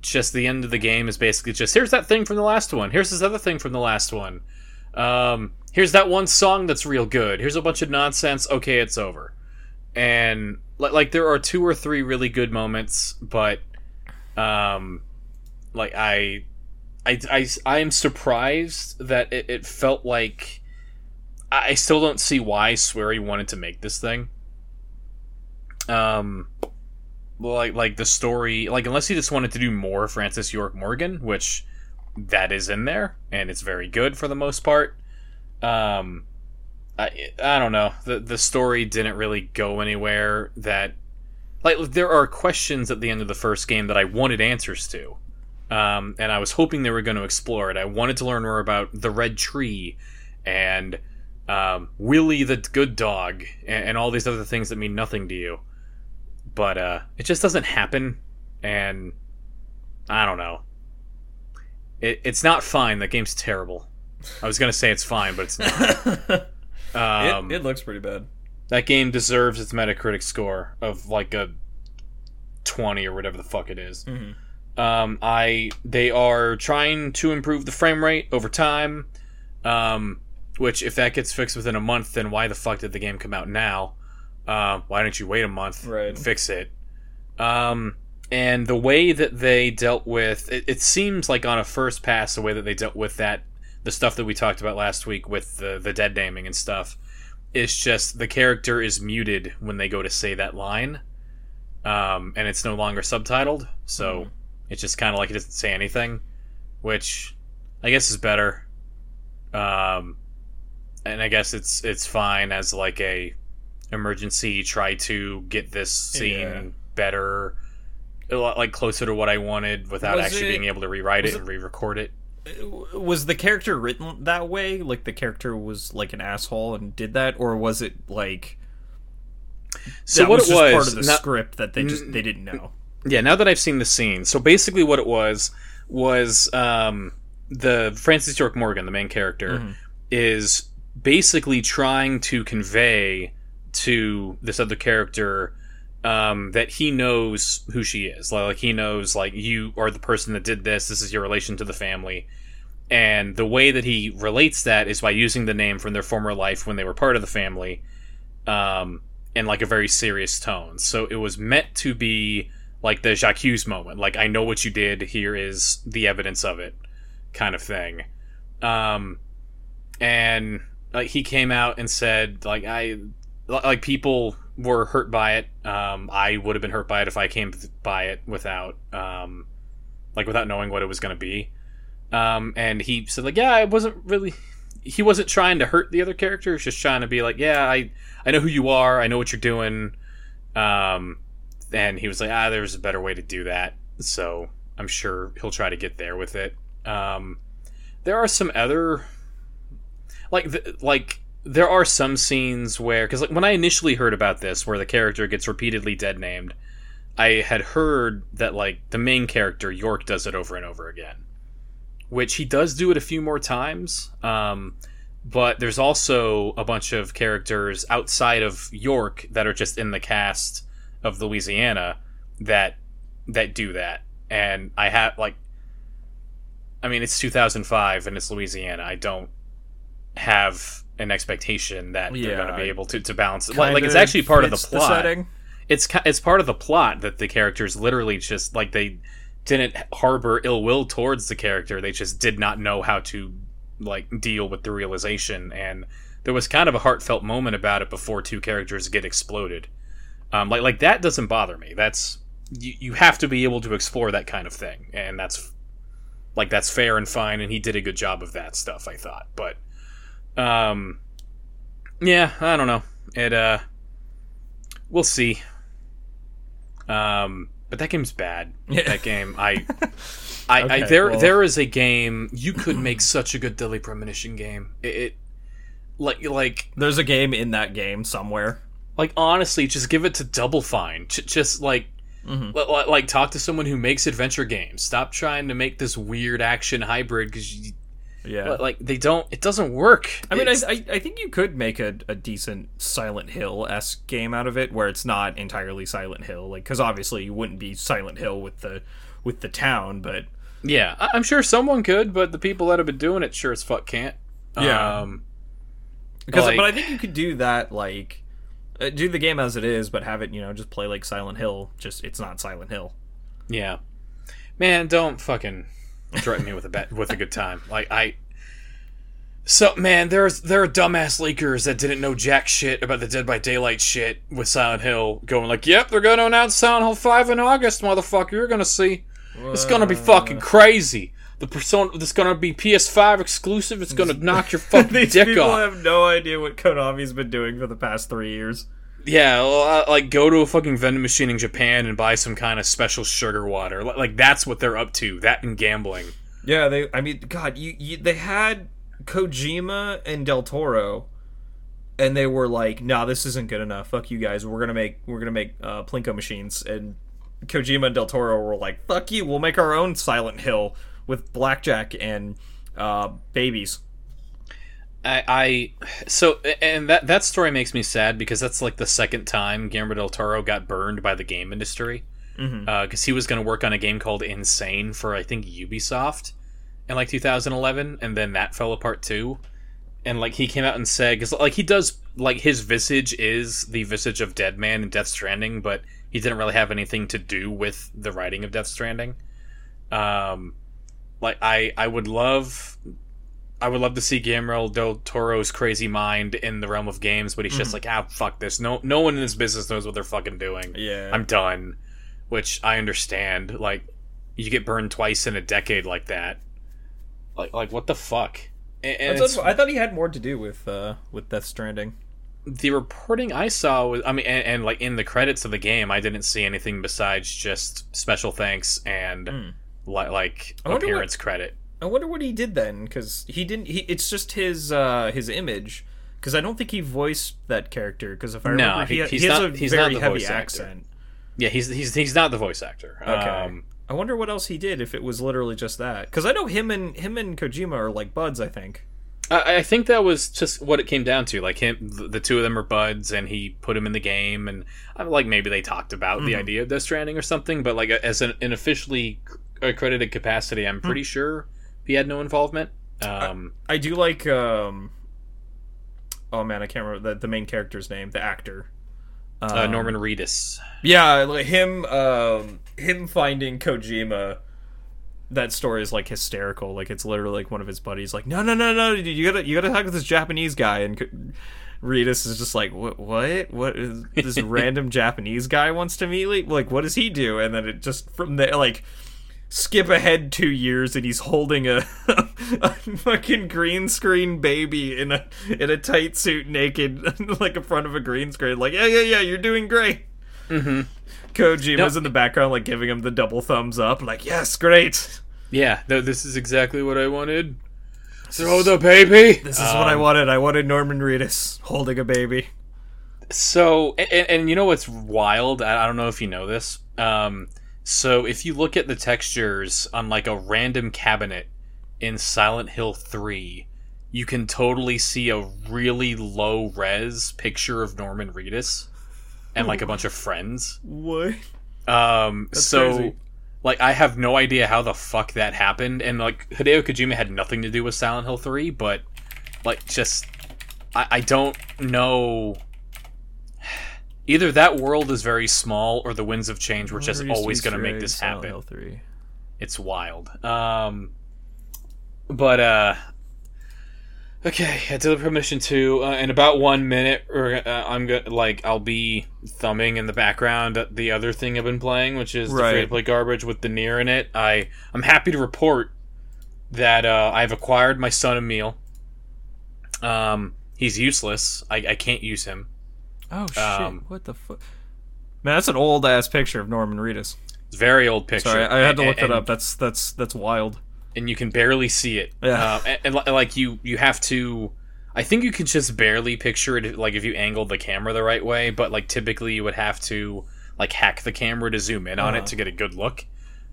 Speaker 3: just the end of the game is basically just here's that thing from the last one. Here's this other thing from the last one. Um, here's that one song that's real good. Here's a bunch of nonsense. Okay, it's over. And like like there are two or three really good moments, but um like I I, I, I am surprised that it, it felt like I still don't see why Swery wanted to make this thing. Um, like like the story, like unless he just wanted to do more Francis York Morgan, which that is in there and it's very good for the most part. Um, I I don't know the the story didn't really go anywhere that like there are questions at the end of the first game that I wanted answers to um, and I was hoping they were going to explore it. I wanted to learn more about the red tree and um, Willie the good dog and, and all these other things that mean nothing to you. But uh, it just doesn't happen, and I don't know. It, it's not fine. That game's terrible. I was gonna say it's fine, but it's not. [laughs] Um,
Speaker 2: it, it looks pretty bad.
Speaker 3: that game deserves its Metacritic score of like a twenty or whatever the fuck it is.
Speaker 2: Mhm.
Speaker 3: Um, I they are trying to improve the frame rate over time. Um, which if that gets fixed within a month, then why the fuck did the game come out now? Uh, why don't you wait a month
Speaker 2: Right.
Speaker 3: and fix it? Um, and the way that they dealt with it, it seems like on a first pass, the way that they dealt with that, the stuff that we talked about last week with the the dead naming and stuff, is just the character is muted when they go to say that line, um, and it's no longer subtitled, so
Speaker 2: Mhm.
Speaker 3: it's just kind of like it doesn't say anything, which I guess is better. Um, and I guess it's it's fine as like a emergency. Try to get this scene
Speaker 2: Yeah.
Speaker 3: better, a lot like closer to what I wanted without
Speaker 2: Was
Speaker 3: actually
Speaker 2: it-
Speaker 3: being able to rewrite it and re-record it.
Speaker 2: Was the character written that way? Like the character was like an asshole and did that, or was it like
Speaker 3: So what
Speaker 2: was
Speaker 3: it was,
Speaker 2: part of the
Speaker 3: not-
Speaker 2: script that they just they didn't know?
Speaker 3: Yeah, now that I've seen the scene, so basically what it was was um, the Francis York Morgan, the main character,
Speaker 2: Mhm.
Speaker 3: is basically trying to convey to this other character um, that he knows who she is. Like, like he knows, like you are the person that did this. This is your relation to the family, and the way that he relates that is by using the name from their former life when they were part of the family, um, in like a very serious tone. So it was meant to be like the Jacques moment, like I know what you did. Here is the evidence of it, kind of thing. Um, and like he came out and said, like I, like people were hurt by it. Um, I would have been hurt by it if I came by it without, um, like without knowing what it was going to be. Um, and he said, like, yeah, I wasn't really. He wasn't trying to hurt the other character. Just trying to be like, yeah, I, I know who you are. I know what you're doing. Um, and he was like, ah, there's a better way to do that. So I'm sure he'll try to get there with it. Um, there are some other, like, like there are some scenes where, because like when I initially heard about this, where the character gets repeatedly dead named, I had heard that like the main character York does it over and over again, which he does do it a few more times. Um, but there's also a bunch of characters outside of York that are just in the cast of Louisiana that that do that. And I have like I mean it's 2005 and it's Louisiana. I don't have an expectation that they're going to be able to, to balance. It. Like, like, it's actually part of the plot.
Speaker 2: setting.
Speaker 3: it's it's part of the plot that the characters literally just like they didn't harbor ill will towards the character. They just did not know how to like deal with the realization. And there was kind of a heartfelt moment about it before two characters get exploded. Um, like like that doesn't bother me. That's you, you have to be able to explore that kind of thing. And that's like that's fair and fine. And he did a good job of that stuff i thought. But um yeah i don't know it uh we'll see um, but that game's bad.
Speaker 2: Yeah.
Speaker 3: That game, I, [laughs] I, I
Speaker 2: Okay,
Speaker 3: there,
Speaker 2: well-
Speaker 3: there is a game you could make such a good Deadly Premonition game. It, it like, like,
Speaker 2: There's a game in that game somewhere.
Speaker 3: like, honestly, just give it to Double Fine. J- just like,
Speaker 2: Mhm.
Speaker 3: li- li- like, talk to someone who makes adventure games. Stop trying to make this weird action hybrid because,
Speaker 2: Yeah.
Speaker 3: But, like, they don't. It doesn't work.
Speaker 2: I mean, I, I, I think you could make a, a decent Silent Hill esque game out of it, where it's not entirely Silent Hill, like because obviously you wouldn't be Silent Hill with the with the town, but
Speaker 3: yeah, I- I'm sure someone could, but the people that have been doing it sure as fuck can't.
Speaker 2: Yeah.
Speaker 3: Um,
Speaker 2: because
Speaker 3: Like-
Speaker 2: but I think you could do that like uh, do the game as it is, but have it you know just play like Silent Hill. Just it's not Silent Hill.
Speaker 3: Yeah, man, don't fucking threaten me with a bet with a good time. Like I, so man, there's there are dumbass leakers that didn't know jack shit about the Dead by Daylight shit with Silent Hill, going like, "Yep, they're gonna announce Silent Hill Five in August, motherfucker. You're gonna see. It's gonna be fucking uh. crazy. The persona, it's gonna be PS5 exclusive. It's gonna [laughs] knock your fucking
Speaker 2: These
Speaker 3: dick
Speaker 2: people
Speaker 3: off.
Speaker 2: have no idea what Konami's been doing for the past three years.
Speaker 3: Yeah, uh, like go to a fucking vending machine in Japan and buy some kind of special sugar water. Like, that's what they're up to. That and gambling.
Speaker 2: Yeah, they. I mean, God, you, you they had Kojima and Del Toro, and they were like, "Nah, this isn't good enough. Fuck you guys. We're gonna make we're gonna make uh, plinko machines." And Kojima and Del Toro were like, "Fuck you. We'll make our own Silent Hill with blackjack and uh, babies."
Speaker 3: I, I so and that that story makes me sad because that's like the second time Guillermo del Toro got burned by the game industry because he was going to work on a game called Insane for I think Ubisoft in like 2011, and then that fell apart too. And like he came out and said, because like he does like his visage is the visage of Dead Man in Death Stranding, but he didn't really have anything to do with the writing of Death Stranding. Um, like I I would love I would love to see Guillermo del Toro's crazy mind in the realm of games, but he's just like, ah, fuck this. No, no one in this business knows what they're fucking doing.
Speaker 2: Yeah.
Speaker 3: I'm done. Which I understand. Like, you get burned twice in a decade like that. Like, like what the fuck? And, and
Speaker 2: I thought, he had more to do with uh, with Death Stranding.
Speaker 3: the reporting I saw was, I mean, and, and like in the credits of the game, I didn't see anything besides just special thanks and li- like
Speaker 2: I wonder what-
Speaker 3: appearance credit.
Speaker 2: I wonder what he did then, because he didn't. He it's just his uh, his image. Because I don't think he voiced that character. Because if I
Speaker 3: No,
Speaker 2: remember, he,
Speaker 3: he- he's
Speaker 2: he has
Speaker 3: not-
Speaker 2: a very
Speaker 3: the
Speaker 2: heavy
Speaker 3: voice actor.
Speaker 2: accent.
Speaker 3: Yeah, he's he's he's not the voice actor.
Speaker 2: Okay.
Speaker 3: Um,
Speaker 2: I wonder what else he did if it was literally just that. Because I know him and him and Kojima are like buds. I think.
Speaker 3: I, I think that was just what it came down to. Like him, the, two of them are buds, and he put him in the game, and uh, like maybe they talked about the idea of Death Stranding or something. But like as an, an officially accredited capacity, I'm pretty sure he had no involvement. Um,
Speaker 2: I do like. um Oh man, I can't remember the, the main character's name. The actor.
Speaker 3: uh,
Speaker 2: Um,
Speaker 3: Norman Reedus.
Speaker 2: Yeah, like him. Um, him finding Kojima. That story is like hysterical. Like it's literally like one of his buddies. Like, no, no, no, no. You gotta, you gotta talk to this Japanese guy. And Reedus is just like, what, what, what is this [laughs] random Japanese guy wants to meet? Like, Like, what does he do? And then it just from there, like, skip ahead two years, and he's holding a, [laughs] a fucking green screen baby in a in a tight suit, naked, [laughs] like in front of a green screen. Like, yeah, yeah, yeah, you're doing great. Mm-hmm. Kojima's
Speaker 3: No.
Speaker 2: in the background, like giving him the double thumbs up, like, yes, great.
Speaker 3: Yeah, th- this is exactly what I wanted. Throw the baby.
Speaker 2: This is what I wanted. I wanted Norman Reedus holding a baby.
Speaker 3: So, and, and you know what's wild? I I don't know if you know this. Um, so if you look at the textures on like a random cabinet in Silent Hill 3, you can totally see a really low res picture of Norman Reedus and like a bunch of friends.
Speaker 2: What?
Speaker 3: Um,
Speaker 2: That's
Speaker 3: so
Speaker 2: crazy.
Speaker 3: like I have no idea how the fuck that happened, and like Hideo Kojima had nothing to do with Silent Hill Three, but like just I, I don't know. Either that world is very small, or the winds of change were just always going to make this happen.
Speaker 2: Three.
Speaker 3: It's wild. Um, but uh, okay, I did permission to. Uh, in about one minute, or uh, I'm gonna like I'll be thumbing in the background the other thing I've been playing, which is the
Speaker 2: Right.
Speaker 3: free to play garbage with the Nier in it. I I'm happy to report that uh, I've acquired my son Emil. Um, he's useless. I, I can't use him.
Speaker 2: Oh shit!
Speaker 3: Um,
Speaker 2: what the fuck? Man, that's an old ass picture of Norman Reedus.
Speaker 3: It's a very old picture.
Speaker 2: Sorry, I had to
Speaker 3: and-
Speaker 2: look that up. That's that's that's wild.
Speaker 3: and you can barely see it.
Speaker 2: Yeah.
Speaker 3: Uh, and, and, like you, you have to. I think you can just barely picture it, like if you angled the camera the right way. But like typically, you would have to like hack the camera to zoom in on
Speaker 2: Uh-huh.
Speaker 3: it to get a good look,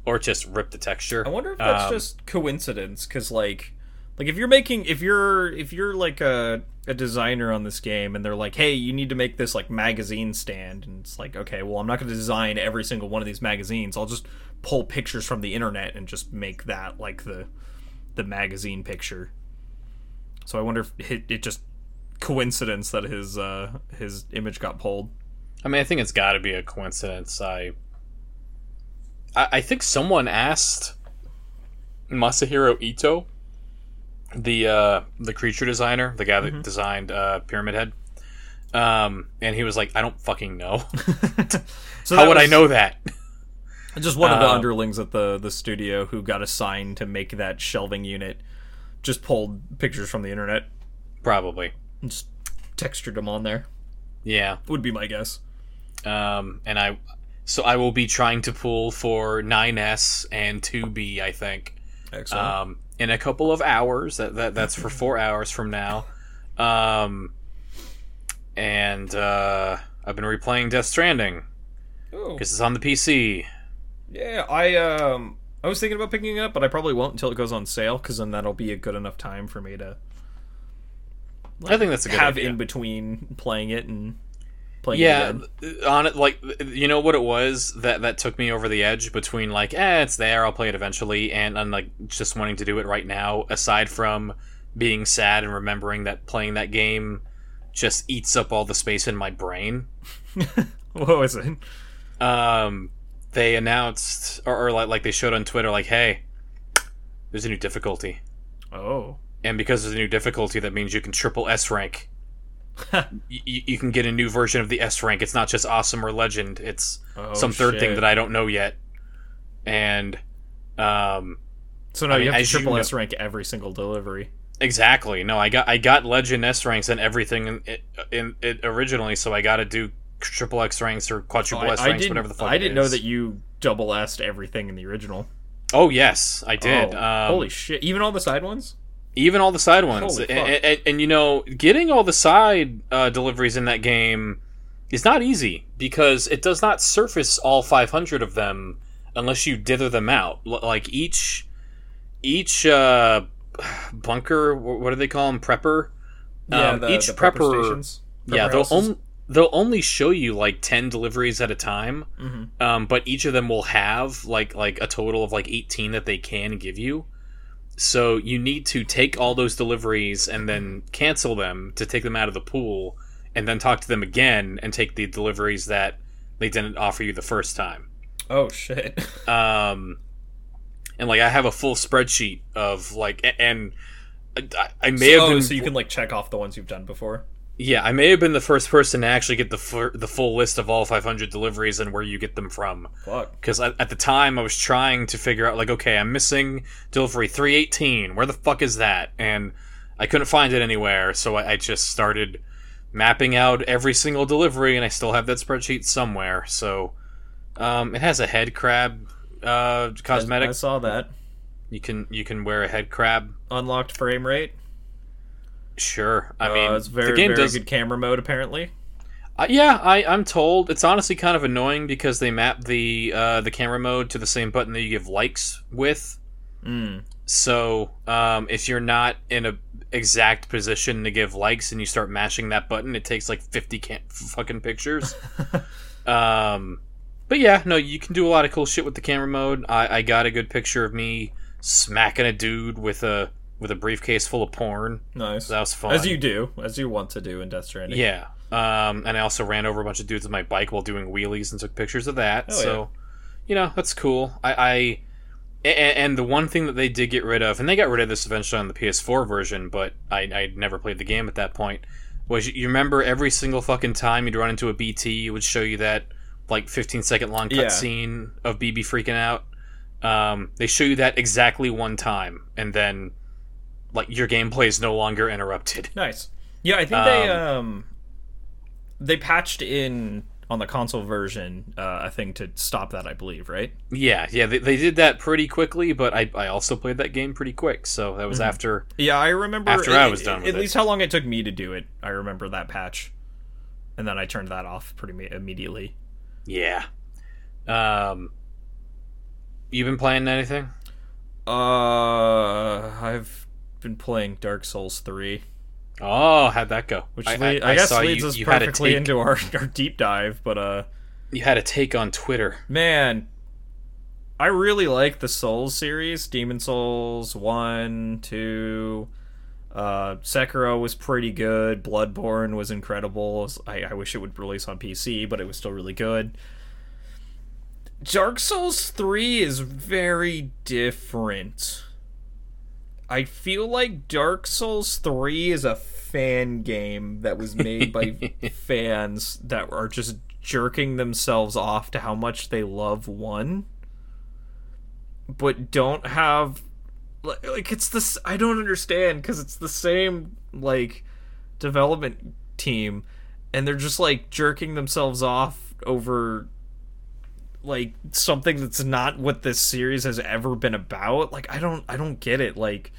Speaker 3: or just rip the texture.
Speaker 2: I wonder if that's
Speaker 3: Um,
Speaker 2: just coincidence, because like, like if you're making, if you're if you're like a a designer on this game, and they're like, hey, you need to make this like magazine stand, and it's like, okay, well, I'm not going to design every single one of these magazines. I'll just pull pictures from the internet and just make that like the the magazine picture. So I wonder if it, it just coincidence that his uh his image got pulled.
Speaker 3: I mean, I think it's got to be a coincidence. I, I, I think someone asked Masahiro Ito, the uh, the creature designer, the guy that
Speaker 2: Mm-hmm.
Speaker 3: designed uh, Pyramid Head, um, and he was like, "I don't fucking know. [laughs]
Speaker 2: So
Speaker 3: How would I know that?"
Speaker 2: Just one of the
Speaker 3: Uh,
Speaker 2: underlings at the the studio who got assigned to make that shelving unit, just pulled pictures from the internet
Speaker 3: Probably,
Speaker 2: and just textured them on there.
Speaker 3: yeah.
Speaker 2: Would be my guess.
Speaker 3: Um, and I, so I will be trying to pull for 9S and 2B. I think.
Speaker 2: Excellent.
Speaker 3: um, in a couple of hours. That, that that's for four [laughs] hours from now. Um, and uh, I've been replaying Death Stranding
Speaker 2: oh,
Speaker 3: because it's on the PC.
Speaker 2: yeah. I um I was thinking about picking it up, but I probably won't until it goes on sale, because then that'll be a good enough time for me to
Speaker 3: I think that's a good
Speaker 2: have
Speaker 3: idea.
Speaker 2: in between playing it and playing
Speaker 3: yeah,
Speaker 2: it again.
Speaker 3: on it like you know what it was that that took me over the edge between like eh it's there I'll play it eventually and I'm like just wanting to do it right now. Aside from being sad and remembering that playing that game just eats up all the space in my brain. [laughs]
Speaker 2: What was it?
Speaker 3: um, they announced or, or like like they showed on Twitter like, hey, there's a new difficulty,
Speaker 2: Oh.
Speaker 3: and because there's a new difficulty, that means you can triple S rank. [laughs] you, you can get a new version of the S rank. It's not just awesome or legend. It's
Speaker 2: Oh,
Speaker 3: some third thing that I don't know yet, and um,
Speaker 2: So now
Speaker 3: I mean,
Speaker 2: you have to
Speaker 3: as you
Speaker 2: triple
Speaker 3: know-
Speaker 2: S rank every single delivery.
Speaker 3: exactly. No, I got I got legend S ranks and everything in, in, it originally, so I got to do triple X ranks or quadruple S
Speaker 2: I
Speaker 3: ranks, whatever the fuck.
Speaker 2: I
Speaker 3: it
Speaker 2: didn't know that you double S'd everything in the original.
Speaker 3: Oh yes, I did.
Speaker 2: Oh,
Speaker 3: um,
Speaker 2: holy shit! Even all the side ones.
Speaker 3: Even all the side ones and, and, and, you know getting all the side uh, deliveries in that game is not easy because it does not surface all 500 of them unless you dither them out L- like each each uh, bunker what do they call them prepper Um, each
Speaker 2: prepper
Speaker 3: prepper-
Speaker 2: stations.
Speaker 3: yeah they'll,
Speaker 2: houses.
Speaker 3: on, they'll only show you like 10 deliveries at a time
Speaker 2: Mhm.
Speaker 3: um, but each of them will have like like a total of like 18 that they can give you so you need to take all those deliveries and then cancel them to take them out of the pool and then talk to them again and take the deliveries that they didn't offer you the first time
Speaker 2: Oh shit! [laughs]
Speaker 3: um and like i have a full spreadsheet of like and I, I may have
Speaker 2: oh,
Speaker 3: been
Speaker 2: so you can like check off the ones you've done before.
Speaker 3: Yeah, I may have been the first person to actually get the fir- the full list of all 500 deliveries and where you get them from.
Speaker 2: Fuck.
Speaker 3: Because at, at the time, I was trying to figure out, like, okay, I'm missing delivery 318. Where the fuck is that? And I couldn't find it anywhere, so I, I just started mapping out every single delivery, and I still have that spreadsheet somewhere. So um, it has a head crab uh, cosmetic.
Speaker 2: I saw that.
Speaker 3: You can you can wear a head crab.
Speaker 2: Unlocked frame rate.
Speaker 3: Sure, I
Speaker 2: Uh,
Speaker 3: mean
Speaker 2: it's very
Speaker 3: the game
Speaker 2: very
Speaker 3: does
Speaker 2: good camera mode apparently.
Speaker 3: Uh, yeah, I, I'm told it's honestly kind of annoying because they map the uh, the camera mode to the same button that you give likes with.
Speaker 2: Mm.
Speaker 3: So um, if you're not in a exact position to give likes and you start mashing that button, it takes like 50 can- fucking pictures. [laughs] um, but yeah, no, you can do a lot of cool shit with the camera mode. I, I got a good picture of me smacking a dude with a with a briefcase full of porn.
Speaker 2: Nice.
Speaker 3: That was fun.
Speaker 2: As you do, as you want to do in Death Stranding.
Speaker 3: Yeah. Um, and I also ran over a bunch of dudes with my bike while doing wheelies and took pictures of that.
Speaker 2: Oh,
Speaker 3: so, you know, that's cool. I, I and, and the one thing that they did get rid of, and they got rid of this eventually on the PS4 version, but I I never played the game at that point. Was you remember every single fucking time you'd run into a BT, it would show you that like 15 second long
Speaker 2: Yeah.
Speaker 3: cutscene of BB freaking out. Um, they show you that exactly one time, and then like your gameplay is no longer interrupted. [laughs]
Speaker 2: Nice. Yeah, I think they
Speaker 3: Um,
Speaker 2: um they patched in on the console version uh, a thing to stop that, I believe, right?
Speaker 3: Yeah, yeah, they, they did that pretty quickly, but I, I also played that game pretty quick, so that was
Speaker 2: Mm-hmm.
Speaker 3: after.
Speaker 2: Yeah, I remember
Speaker 3: After I was done with
Speaker 2: at
Speaker 3: it.
Speaker 2: least how long it took me to do it. I remember that patch, and then I turned that off pretty me- immediately.
Speaker 3: Yeah. Um, you been playing anything?
Speaker 2: Uh, I've been playing Dark Souls three.
Speaker 3: Oh, how'd that go?
Speaker 2: which
Speaker 3: I,
Speaker 2: le- I,
Speaker 3: I
Speaker 2: guess leads
Speaker 3: you,
Speaker 2: us
Speaker 3: you
Speaker 2: perfectly into our, our deep dive. But uh,
Speaker 3: You had a take on Twitter.
Speaker 2: man, I really like the Souls series. Demon Souls one, two. Uh, Sekiro was pretty good. Bloodborne was incredible. I, I wish it would release on PC, but it was still really good. Dark Souls 3 is very different. I feel like Dark Souls 3 is a fan game that was made by [laughs] fans that are just jerking themselves off to how much they love one but don't have like, like it's this I don't understand cuz it's the same like development team and they're just like jerking themselves off over like something that's not what this series has ever been about like i don't i don't get it. Like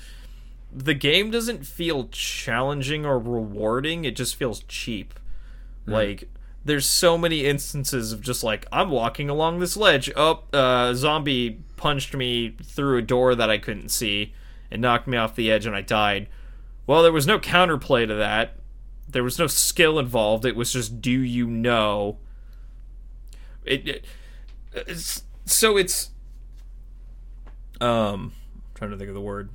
Speaker 2: the game doesn't feel challenging or rewarding. It just feels cheap. Like there's so many instances of just like i'm walking along this ledge. Up oh, uh zombie punched me through a door that i couldn't see and knocked me off the edge and i died. Well there was no counterplay to that. There was no skill involved. It was just do you know? It, it so it's um I'm trying to think of the word.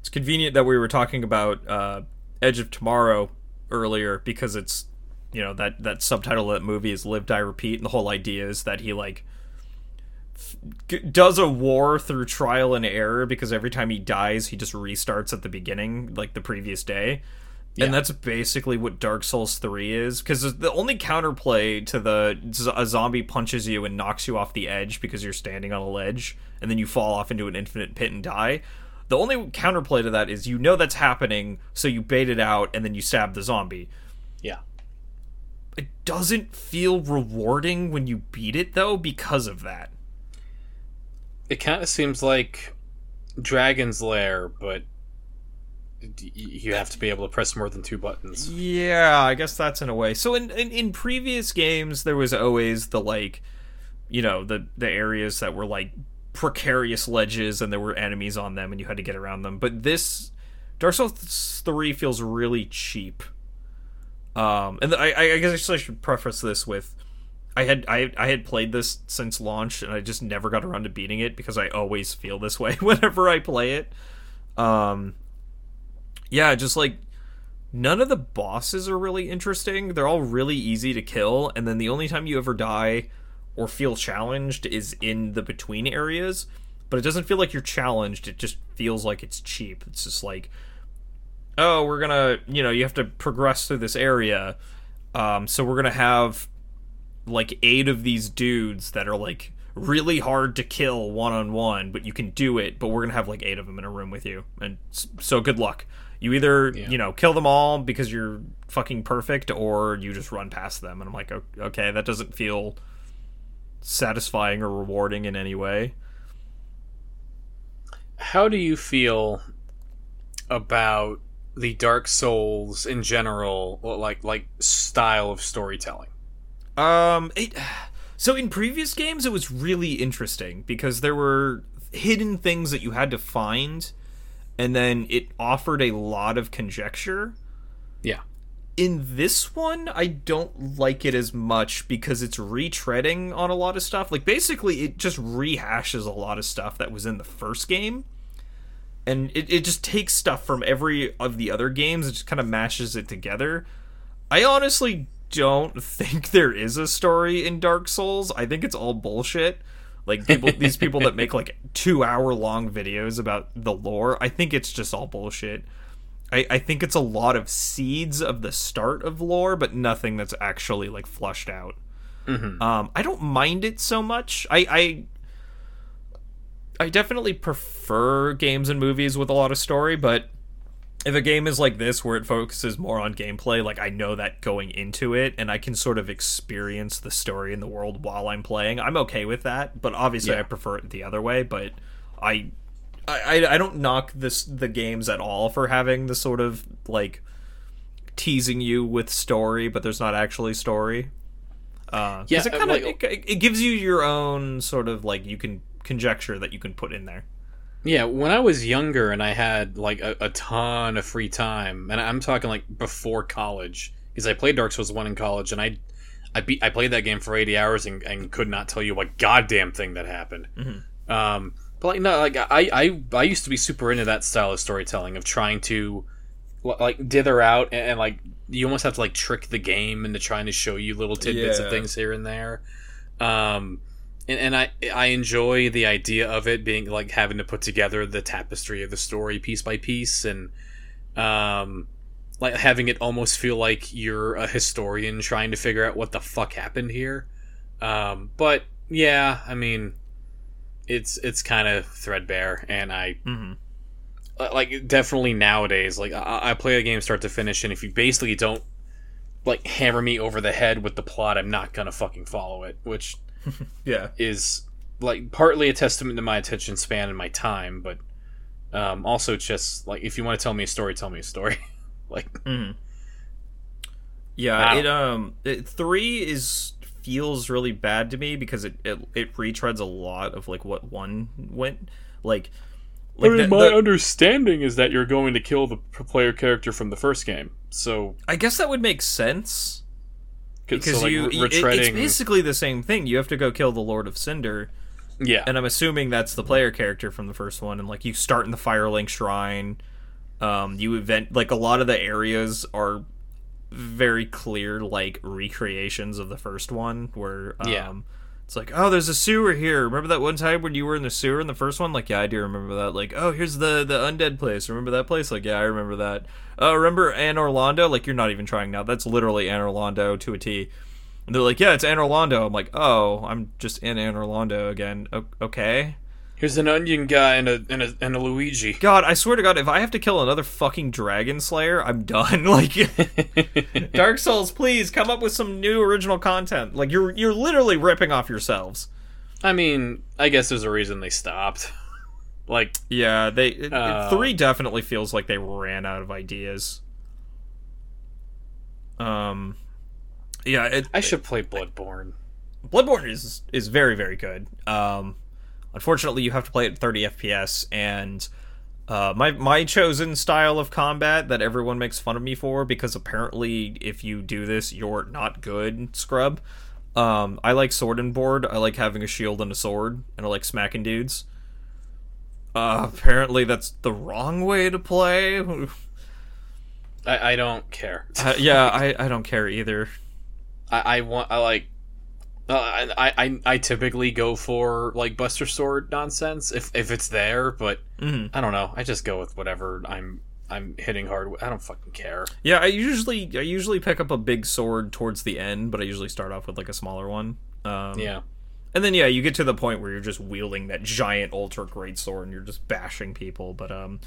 Speaker 2: It's convenient that we were talking about uh edge of tomorrow earlier because it's you know that that subtitle of that movie is live die repeat and the whole idea is that he like does a war through trial and error because every time he dies he just restarts at the beginning like the previous day
Speaker 3: Yeah.
Speaker 2: and that's basically what Dark Souls 3 is because the only counterplay to the a zombie punches you and knocks you off the edge because you're standing on a ledge and then you fall off into an infinite pit and die. The only counterplay to that is you know that's happening, so you bait it out and then you stab the zombie.
Speaker 3: Yeah.
Speaker 2: It doesn't feel rewarding when you beat it though because of that.
Speaker 3: It kind of seems like Dragon's Lair, but you have to be able to press more than two buttons.
Speaker 2: Yeah, I guess that's in a way. So in, in in previous games there was always the like you know, the the areas that were like precarious ledges and there were enemies on them and you had to get around them. But this Dark Souls 3 feels really cheap. Um and I I guess I should preface this with I had I I had played this since launch and I just never got around to beating it because I always feel this way [laughs] whenever I play it. Um yeah, just like none of the bosses are really interesting. They're all really easy to kill, and then the only time you ever die or feel challenged is in the between areas. But it doesn't feel like you're challenged. It just feels like it's cheap. It's just like, oh, we're gonna, you know, you have to progress through this area. Um, so we're gonna have like eight of these dudes that are like really hard to kill one on one, but you can do it. But we're gonna have like eight of them in a room with you, and so good luck. You either
Speaker 3: Yeah.
Speaker 2: you know kill them all because you're fucking perfect, or you just run past them. And I'm like, okay, that doesn't feel satisfying or rewarding in any way.
Speaker 3: How do you feel about the Dark Souls in general, like like style of storytelling?
Speaker 2: Um, it, so in previous games, it was really interesting because there were hidden things that you had to find, and then it offered a lot of conjecture.
Speaker 3: Yeah.
Speaker 2: In this one, I don't like it as much because it's retreading on a lot of stuff. Like basically it just rehashes a lot of stuff that was in the first game. And it, it just takes stuff from every of the other games and just kind of mashes it together. I honestly don't [laughs] think there is a story in Dark Souls. I think it's all bullshit. Like people, these people that make like two hour long videos about the lore, I think it's just all bullshit. I, I think it's a lot of seeds of the start of lore, but nothing that's actually like flushed out. Um, I don't mind it so much. I, I I definitely prefer games and movies with a lot of story, but if a game is like this where it focuses more on gameplay, like I know that going into it and I can sort of experience the story in the world while I'm playing, I'm okay with that. But obviously
Speaker 3: Yeah.
Speaker 2: I prefer it the other way, but I I, I don't knock this the games at all for having the sort of like teasing you with story, but there's not actually story. Uh,
Speaker 3: Yeah,
Speaker 2: it
Speaker 3: uh,
Speaker 2: kind of
Speaker 3: like-
Speaker 2: it, it gives you your own sort of like you can conjecture that you can put in there.
Speaker 3: Yeah, when I was younger and I had like a, a ton of free time, and I'm talking like before college, because I played Dark Souls one in college, and I, I beat I played that game for 80 hours and, and could not tell you what goddamn thing that happened. Um, but like no, like I, I I used to be super into that style of storytelling of trying to like dither out and, and like you almost have to like trick the game into trying to show you little tidbits
Speaker 2: Yeah.
Speaker 3: of things here and there. Um, and, and I I enjoy the idea of it being like having to put together the tapestry of the story piece by piece and um like having it almost feel like you're a historian trying to figure out what the fuck happened here. Um, but yeah, I mean, it's it's kind of threadbare, and I
Speaker 2: Mm-hmm.
Speaker 3: uh, like definitely nowadays like I, I play a game start to finish and if you basically don't like hammer me over the head with the plot i'm not gonna fucking follow it which [laughs]
Speaker 2: Yeah.
Speaker 3: is like partly a testament to my attention span and my time but um, also just like if you want to tell me a story tell me a story [laughs] like
Speaker 2: Yeah,
Speaker 3: Wow.
Speaker 2: it um it, three is feels really bad to me because it, it it retreads a lot of like what one went like. Like the- the-
Speaker 3: understanding is that you're going to kill the player character from the first game so
Speaker 2: I guess that would make sense because
Speaker 3: so, like,
Speaker 2: you
Speaker 3: re-
Speaker 2: it's basically the same thing. You have to go kill the Lord of Cinder,
Speaker 3: yeah
Speaker 2: and I'm assuming that's the player character from the first one. And like you start in the Firelink Shrine, um, you event like a lot of the areas are very clear like recreations of the first one, where um,
Speaker 3: Yeah.
Speaker 2: It's like oh there's a sewer here. Remember that one time when you were in the sewer in the first one? Like yeah, I do remember that. Like oh here's the the undead place. Remember that place? Like yeah, I remember that. Oh remember Anor Londo? Like you're not even trying now. That's literally Anor Londo to a T. And they're like, yeah, it's Anor Londo. I'm like, oh, I'm just in Anor Londo again. O- okay.
Speaker 3: Here's an onion guy and a, and a and a luigi
Speaker 2: God, I swear to God, if I have to kill another fucking Dragon Slayer, I'm done. [laughs] Like, [laughs] Dark Souls, please come up with some new original content. Like, you're you're literally ripping off yourselves.
Speaker 3: i mean i guess there's a reason they stopped [laughs] like
Speaker 2: Yeah, they it-
Speaker 3: Uh,
Speaker 2: three definitely feels like they ran out of ideas. Um, yeah, it,
Speaker 3: I should play Bloodborne.
Speaker 2: Bloodborne is is very very good. Um, unfortunately, you have to play at 30 FPS, and uh, my my chosen style of combat that everyone makes fun of me for because apparently if you do this, you're not good, scrub. Um, I like sword and board. I like having a shield and a sword, and I like smacking dudes. Uh, apparently that's the wrong way to play. uh,
Speaker 3: I, I don't care.
Speaker 2: yeah, I, I don't care either. [laughs]
Speaker 3: I, I want I like. Uh, I, I I typically go for like Buster Sword nonsense if if it's there, but
Speaker 2: Mhm.
Speaker 3: I don't know. I just go with whatever I'm I'm hitting hard. with. I don't fucking care.
Speaker 2: Yeah, I usually I usually pick up a big sword towards the end, but I usually start off with like a smaller one. Um,
Speaker 3: Yeah,
Speaker 2: and then yeah, you get to the point where you're just wielding that giant ultra great sword and you're just bashing people. But um,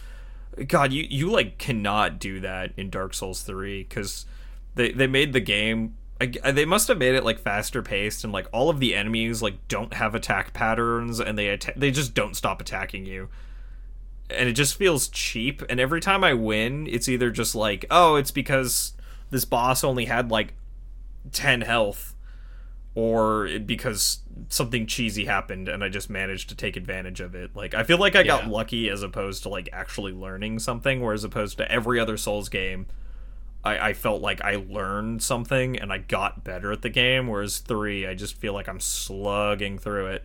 Speaker 2: God, you you like cannot do that in Dark Souls three because they they made the game. I, uh, they must have made it like faster paced and like all of the enemies like don't have attack patterns and they atta- they just don't stop attacking you and it just feels cheap and every time i win it's either just like oh it's because this boss only had like 10 health or because something cheesy happened and I just managed to take advantage of it. Like I feel like I got lucky as opposed to like actually learning something, whereas opposed to every other Souls game, I, I felt like I learned something and I got better at the game. Whereas three, I just feel like I'm slugging through it.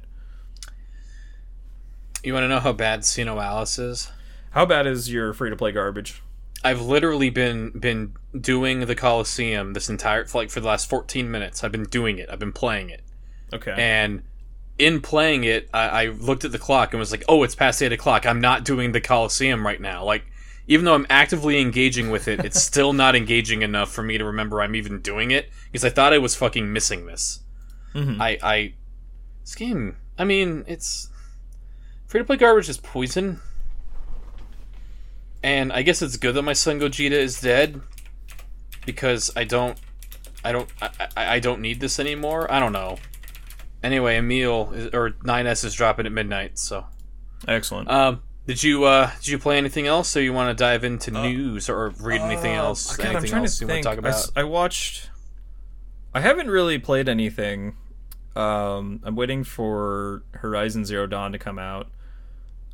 Speaker 3: You want to know how bad SINoALICE is?
Speaker 2: How bad is your free to play garbage?
Speaker 3: I've literally been been doing the Coliseum this entire like for the last 14 minutes. I've been doing it. I've been playing it,
Speaker 2: Okay.
Speaker 3: and in playing it, I, I looked at the clock and was like, "Oh, it's past eight o'clock. I'm not doing the Coliseum right now." Like, even though I'm actively engaging with it, it's still not engaging enough for me to remember I'm even doing it because I thought I was fucking missing this.
Speaker 2: Mhm.
Speaker 3: I, I, this game. I mean, it's free to play garbage is poison. And I guess it's good that my son Gogeta is dead because I don't, I don't, I, I, I don't need this anymore. I don't know. Anyway, Emil is, or 9S is dropping at midnight. So,
Speaker 2: Excellent.
Speaker 3: um, did you uh did you play anything else, or you want to dive into news or read anything else?
Speaker 2: Uh, God, I'm
Speaker 3: anything
Speaker 2: trying
Speaker 3: else
Speaker 2: to
Speaker 3: you
Speaker 2: think.
Speaker 3: want to talk
Speaker 2: I
Speaker 3: about?
Speaker 2: s- I, watched. I haven't really played anything. Um, I'm waiting for Horizon Zero Dawn to come out.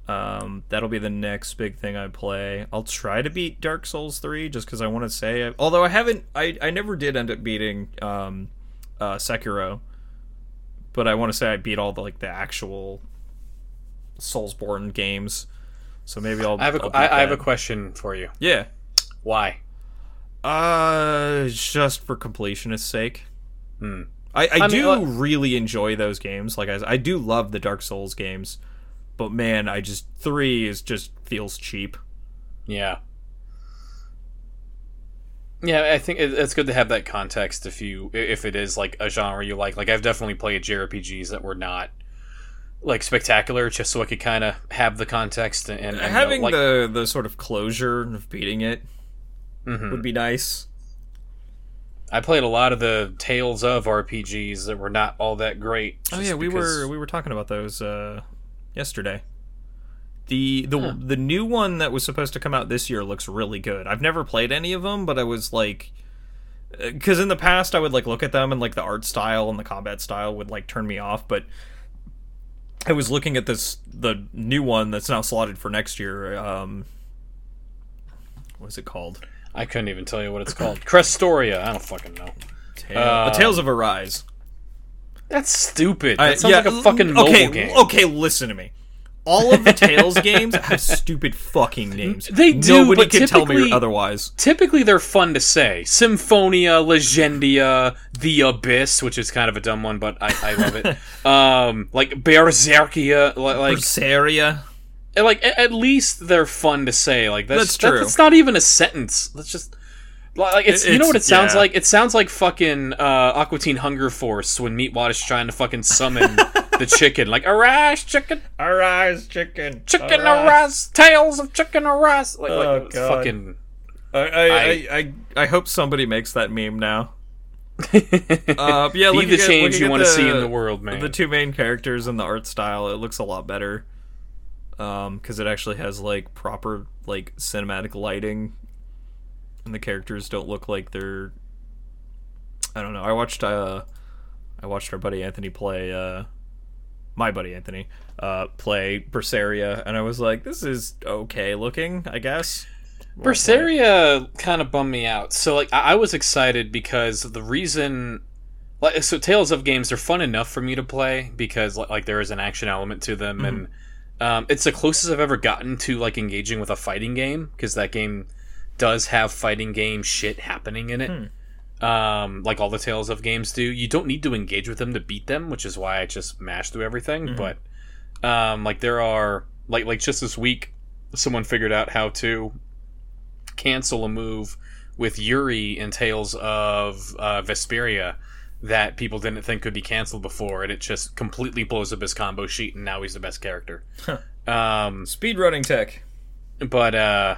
Speaker 2: Um, that'll be the next big thing I play. I'll try to beat Dark Souls three just because I want to say. Although I haven't, I I never did end up beating um, uh, Sekiro, but I want to say I beat all the like the actual Soulsborne games. So maybe I'll.
Speaker 3: I have a
Speaker 2: I'll
Speaker 3: I, I have a question for you.
Speaker 2: Yeah.
Speaker 3: Why?
Speaker 2: Uh, just for completionist's sake.
Speaker 3: Hmm.
Speaker 2: I, I,
Speaker 3: I mean,
Speaker 2: do
Speaker 3: uh,
Speaker 2: really enjoy those games. Like I, I do love the Dark Souls games, but man, I just three is just feels cheap.
Speaker 3: Yeah. Yeah, I think it's good to have that context if you if it is like a genre you like. Like I've definitely played JRPGs that were not like spectacular, just so I could kind of have the context and, and know,
Speaker 2: Having
Speaker 3: like,
Speaker 2: the the sort of closure of beating it
Speaker 3: Mhm.
Speaker 2: would be nice.
Speaker 3: I played a lot of the Tales of RPGs that were not all that great.
Speaker 2: Oh yeah, we
Speaker 3: because-
Speaker 2: were we were talking about those uh, yesterday. The the
Speaker 3: Huh.
Speaker 2: the new one that was supposed to come out this year looks really good. I've never played any of them, but I was like because in the past I would like look at them and like the art style and the combat style would like turn me off, but I was looking at this the new one that's now slotted for next year. Um, what is it called?
Speaker 3: I couldn't even tell you what it's called. Crestoria. I don't fucking know.
Speaker 2: Tale-
Speaker 3: Uh,
Speaker 2: the Tales of Arise.
Speaker 3: That's stupid.
Speaker 2: I-
Speaker 3: That sounds
Speaker 2: yeah,
Speaker 3: like a fucking mobile
Speaker 2: okay,
Speaker 3: game.
Speaker 2: Okay, listen to me. All of the Tales games have stupid fucking names.
Speaker 3: They do,
Speaker 2: Nobody
Speaker 3: but
Speaker 2: can tell me otherwise.
Speaker 3: typically they're fun to say. Symphonia, Legendia, The Abyss, which is kind of a dumb one, but I, I love it. [laughs] um, like Berserkia, li- like
Speaker 2: Berseria.
Speaker 3: like at least they're fun to say. Like that's,
Speaker 2: That's true.
Speaker 3: That's not even a sentence. Let's just like it's,
Speaker 2: It-
Speaker 3: you know what it sounds
Speaker 2: yeah.
Speaker 3: like. It sounds like fucking uh, Aqua Teen Hunger Force when Meatwad is trying to fucking summon the [laughs] chicken. Like arise, chicken,
Speaker 2: Arise, chicken.
Speaker 3: chicken arise, tails of chicken arise. Like, like
Speaker 2: Oh,
Speaker 3: was
Speaker 2: God.
Speaker 3: fucking.
Speaker 2: I, I, I, I, I hope somebody makes that meme now. [laughs]
Speaker 3: Be
Speaker 2: Uh, yeah, looking
Speaker 3: the
Speaker 2: at-
Speaker 3: change you want to see in the world, man.
Speaker 2: The two main characters and the art style, it looks a lot better. Um, because it actually has like proper like cinematic lighting, and the characters don't look like they're. I don't know. I watched uh, I watched our buddy Anthony play uh, my buddy Anthony uh play Berseria, and I was like, this is okay looking, I guess. [laughs]
Speaker 3: Berseria kind of bummed me out. So like I, I was excited because the reason like so Tales of games are fun enough for me to play because like, like there is an action element to them and um, it's the closest I've ever gotten to like engaging with a fighting game because that game does have fighting game shit happening in it. Um, like all the Tales of games do. You don't need to engage with them to beat them, which is why I just mash through everything. But um, like there are like like just this week, someone figured out how to cancel a move with Yuri in Tales of uh, Vesperia that people didn't think could be canceled before, and it just completely blows up his combo sheet, and now he's the best character. um,
Speaker 2: Speedrunning tech.
Speaker 3: but uh,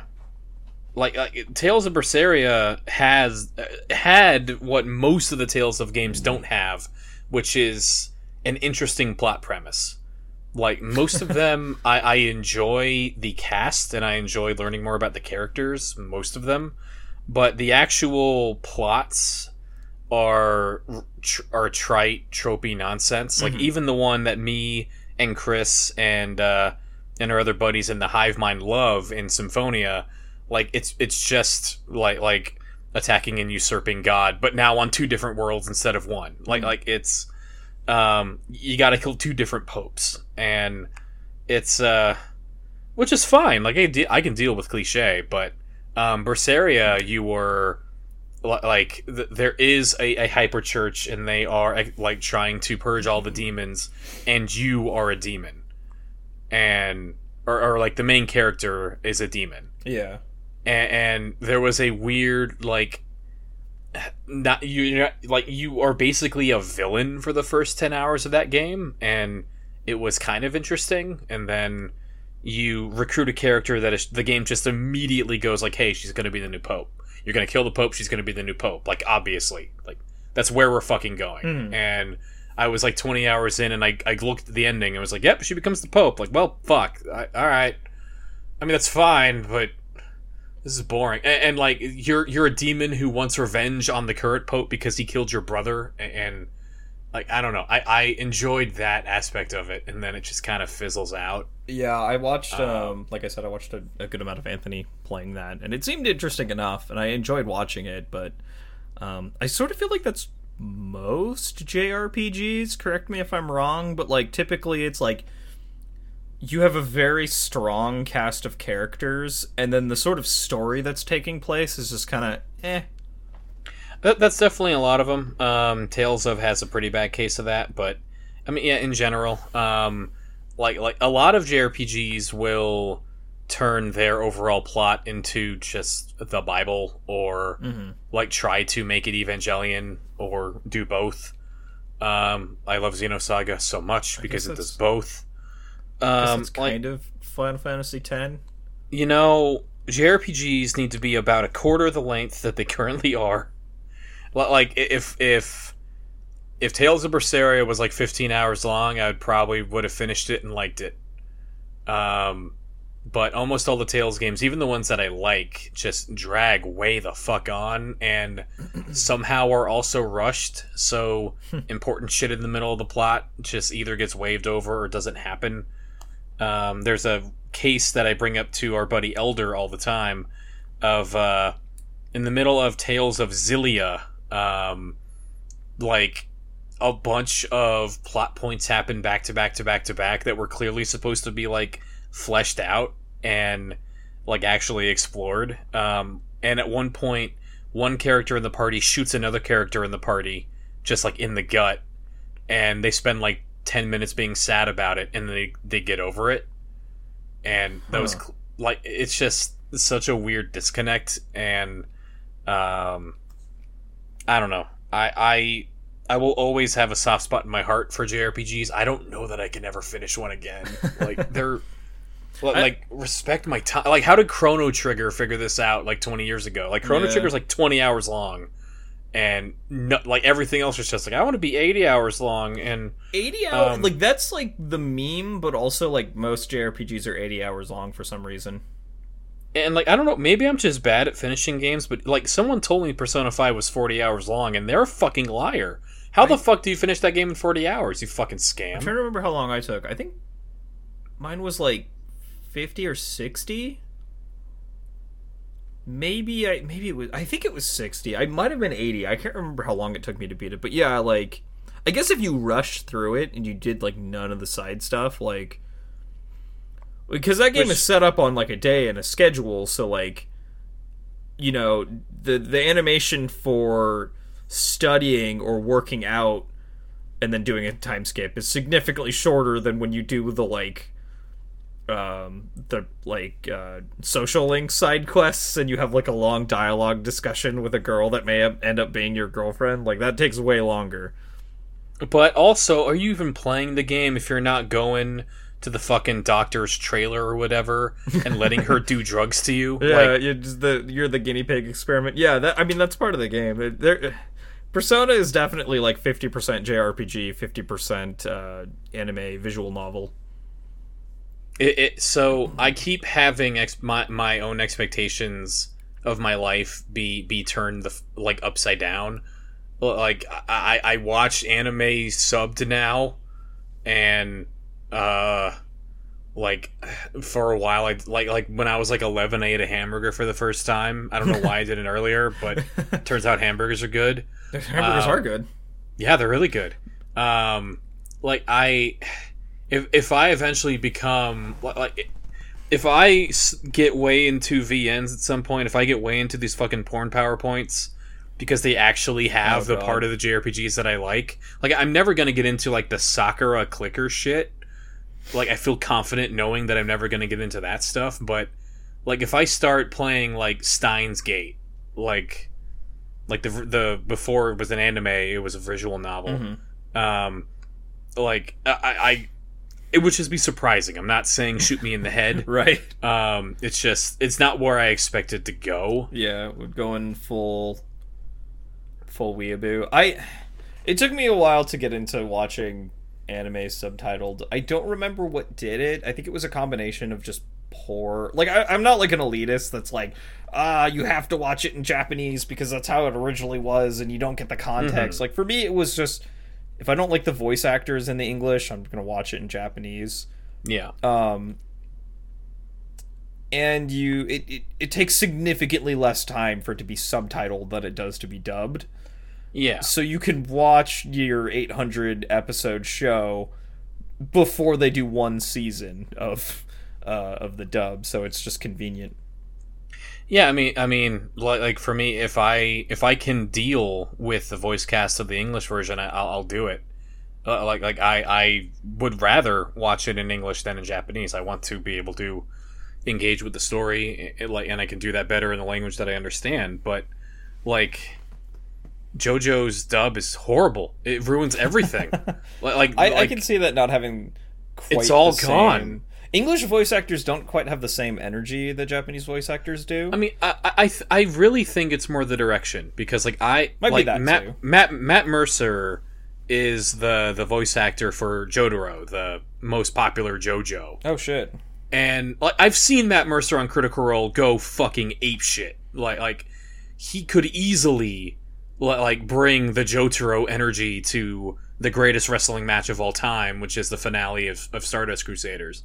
Speaker 3: like, like Tales of Berseria has uh, had what most of the Tales of games don't have, which is an interesting plot premise. Like most of [laughs] them, I, I enjoy the cast and I enjoy learning more about the characters. Most of them, but the actual plots are tr- are trite, tropey nonsense. Like
Speaker 2: Mhm.
Speaker 3: even the one that me and Chris and uh, and our other buddies in the Hive Mind love in Symphonia, like it's it's just like like attacking and usurping God, but now on two different worlds instead of one. Like
Speaker 2: Mhm.
Speaker 3: like it's um you got to kill two different popes, and it's uh which is fine. Like I, de- I can deal with cliche, but um Berseria, you were like th- there is a, a hyper church and they are like trying to purge all the demons and you are a demon and or, or like the main character is a demon
Speaker 2: Yeah.
Speaker 3: And, and there was a weird like not you not, like you are basically a villain for the first 10 hours of that game and it was kind of interesting and then you recruit a character that is, the game just immediately goes like hey she's going to be the new pope. You're going to kill the pope she's going to be the new pope. Like obviously like that's where we're fucking going.
Speaker 2: Mhm.
Speaker 3: and i was like 20 hours in and i, I looked at the ending and was like yep she becomes the pope. Like well fuck. I, all right. I mean that's fine but this is boring. And, and like you're you're a demon who wants revenge on the current pope because he killed your brother and, and like I don't know. I, I enjoyed that aspect of it and then it just kind of fizzles out.
Speaker 2: Yeah, I watched.
Speaker 3: Um,
Speaker 2: Um, like I said, I watched a, a good amount of Anthony playing that, and it seemed interesting enough, and I enjoyed watching it. But um, I sort of feel like that's most JRPGs. Correct me if I'm wrong, but like typically it's like you have a very strong cast of characters, and then the sort of story that's taking place is just kind of eh.
Speaker 3: That, that's definitely a lot of them. Um, Tales of has a pretty bad case of that, but I mean, yeah, in general, um, like like a lot of JRPGs will turn their overall plot into just the Bible, or
Speaker 2: Mhm.
Speaker 3: like try to make it Evangelion, or do both. Um, I love Xenosaga so much because it does both.
Speaker 2: Um, it's
Speaker 3: like
Speaker 2: kind of Final Fantasy X.
Speaker 3: you know, JRPGs need to be about a quarter the length that they currently are. Like if if if Tales of Berseria was like 15 hours long, I would probably would have finished it and liked it. Um, but almost all the Tales games, even the ones that I like, just drag way the fuck on and [clears throat] somehow are also rushed. So important shit in the middle of the plot just either gets waved over or doesn't happen. Um, there's a case that I bring up to our buddy Elder all the time of uh, in the middle of Tales of Xillia, um, like a bunch of plot points happen back to back to back to back that were clearly supposed to be like fleshed out and like actually explored. Um, and at one point, one character in the party shoots another character in the party just like in the gut, and they spend like ten minutes being sad about it, and they they get over it. And that was cl- like it's just such a weird disconnect, and um, I don't know. I I I will always have a soft spot in my heart for JRPGs. I don't know that I can ever finish one again. [laughs] Like they're like,
Speaker 2: I-
Speaker 3: like respect my time. Like how did Chrono Trigger figure this out like 20 years ago? Like Chrono
Speaker 2: Yeah.
Speaker 3: Trigger's like 20 hours long. And no, like everything else was just like I want to be 80 hours long and
Speaker 2: 80 hours
Speaker 3: Um,
Speaker 2: like that's like the meme but also like most jrpgs are 80 hours long for some reason
Speaker 3: and like I don't know, maybe I'm just bad at finishing games, but like someone told me Persona 5 was 40 hours long and they're a fucking liar. How the fuck do you finish that game in 40 hours? You fucking scam.
Speaker 2: i'm trying to remember how long i took i think mine was like 50 or 60 maybe i maybe it was i think it was 60 i might have been 80 i can't remember how long it took me to beat it but yeah like i guess if you rushed through it and you did like none of the side stuff like because that game
Speaker 3: Which-
Speaker 2: is set up on like a day and a schedule so like you know the the animation for studying or working out and then doing a time skip is significantly shorter than when you do the like um the like uh social link side quests and you have like a long dialogue discussion with a girl that may end up being your girlfriend. Like that takes way longer.
Speaker 3: But also, are you even playing the game if you're not going to the fucking doctor's trailer or whatever and letting her do [laughs] drugs to you?
Speaker 2: yeah
Speaker 3: Like,
Speaker 2: you're the you're the guinea pig experiment. Yeah that i mean that's part of the game. There persona is definitely like 50% jrpg 50% uh anime visual novel
Speaker 3: it, it, so I keep having ex- my my own expectations of my life be be turned the like upside down. like I I watch anime subbed now, and uh, like for a while I like like when I was like eleven, I ate a hamburger for the first time. I don't know why I didn't earlier, but [laughs] turns out hamburgers are good.
Speaker 2: Hamburgers
Speaker 3: Um,
Speaker 2: are good.
Speaker 3: Yeah, they're really good. Um, like I, if if I eventually become like, if I get way into VNs at some point, if I get way into these fucking porn powerpoints because they actually have
Speaker 2: Oh,
Speaker 3: the part of the JRPGs that I like, like I'm never gonna get into like the Sakura clicker shit. Like I feel confident knowing that I'm never gonna get into that stuff, but like if I start playing like Steins Gate, like like the the before it was an anime, it was a visual novel.
Speaker 2: Mhm.
Speaker 3: Um, like I, I, it would just be surprising. I'm not saying shoot me in the head. [laughs]
Speaker 2: Right.
Speaker 3: Um, it's just it's not where I expected to go.
Speaker 2: Yeah, we're going full full weeaboo. I it took me a while to get into watching anime subtitled. I don't remember what did it. I think it was a combination of just poor like I, I'm not like an elitist that's like ah you have to watch it in Japanese because that's how it originally was and you don't get the context. Like for me it was just if I don't like the voice actors in the English, I'm gonna watch it in Japanese.
Speaker 3: Yeah,
Speaker 2: um and you it, it, it takes significantly less time for it to be subtitled than it does to be dubbed.
Speaker 3: Yeah,
Speaker 2: so you can watch your 800 episode show before they do one season of uh, of the dub so it's just convenient
Speaker 3: yeah. I mean, I mean, like, like for me, if I if I can deal with the voice cast of the English version, I, I'll, I'll do it. Uh, like like I I would rather watch it in English than in Japanese. I want to be able to engage with the story, it, like, and I can do that better in the language that I understand. But like. JoJo's dub is horrible. It ruins everything. [laughs] like, like,
Speaker 2: I, I can see that not having quite
Speaker 3: It's all gone.
Speaker 2: same- english voice actors don't quite have the same energy that japanese voice actors do
Speaker 3: I mean, I I I, th- I really think it's more the direction because like I
Speaker 2: Might be
Speaker 3: like
Speaker 2: that,
Speaker 3: Matt
Speaker 2: too.
Speaker 3: Matt Matt Mercer is the the voice actor for Jotaro, the most popular JoJo,
Speaker 2: oh shit
Speaker 3: and like I've seen Matt Mercer on Critical Role go fucking ape shit. Like like he could easily like bring the Jotaro energy to the greatest wrestling match of all time, which is the finale of, of Stardust Crusaders.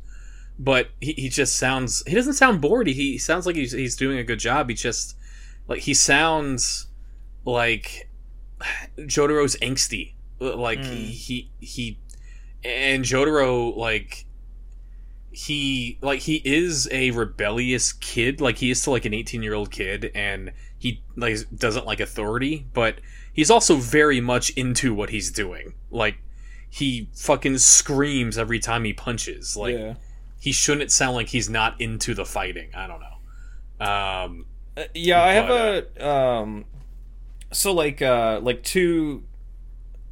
Speaker 3: But he, he just sounds he doesn't sound bored. He, he sounds like he's he's doing a good job. He just like he sounds like Jotaro's angsty. Like he, hmm. he he and Jotaro like he like he is a rebellious kid like he is still like an 18 year old kid and he like doesn't like authority but he's also very much into what he's doing like he fucking screams every time he punches like
Speaker 2: yeah
Speaker 3: he shouldn't sound like he's not into the fighting i don't know um
Speaker 2: Uh, yeah, I have a um so like uh like two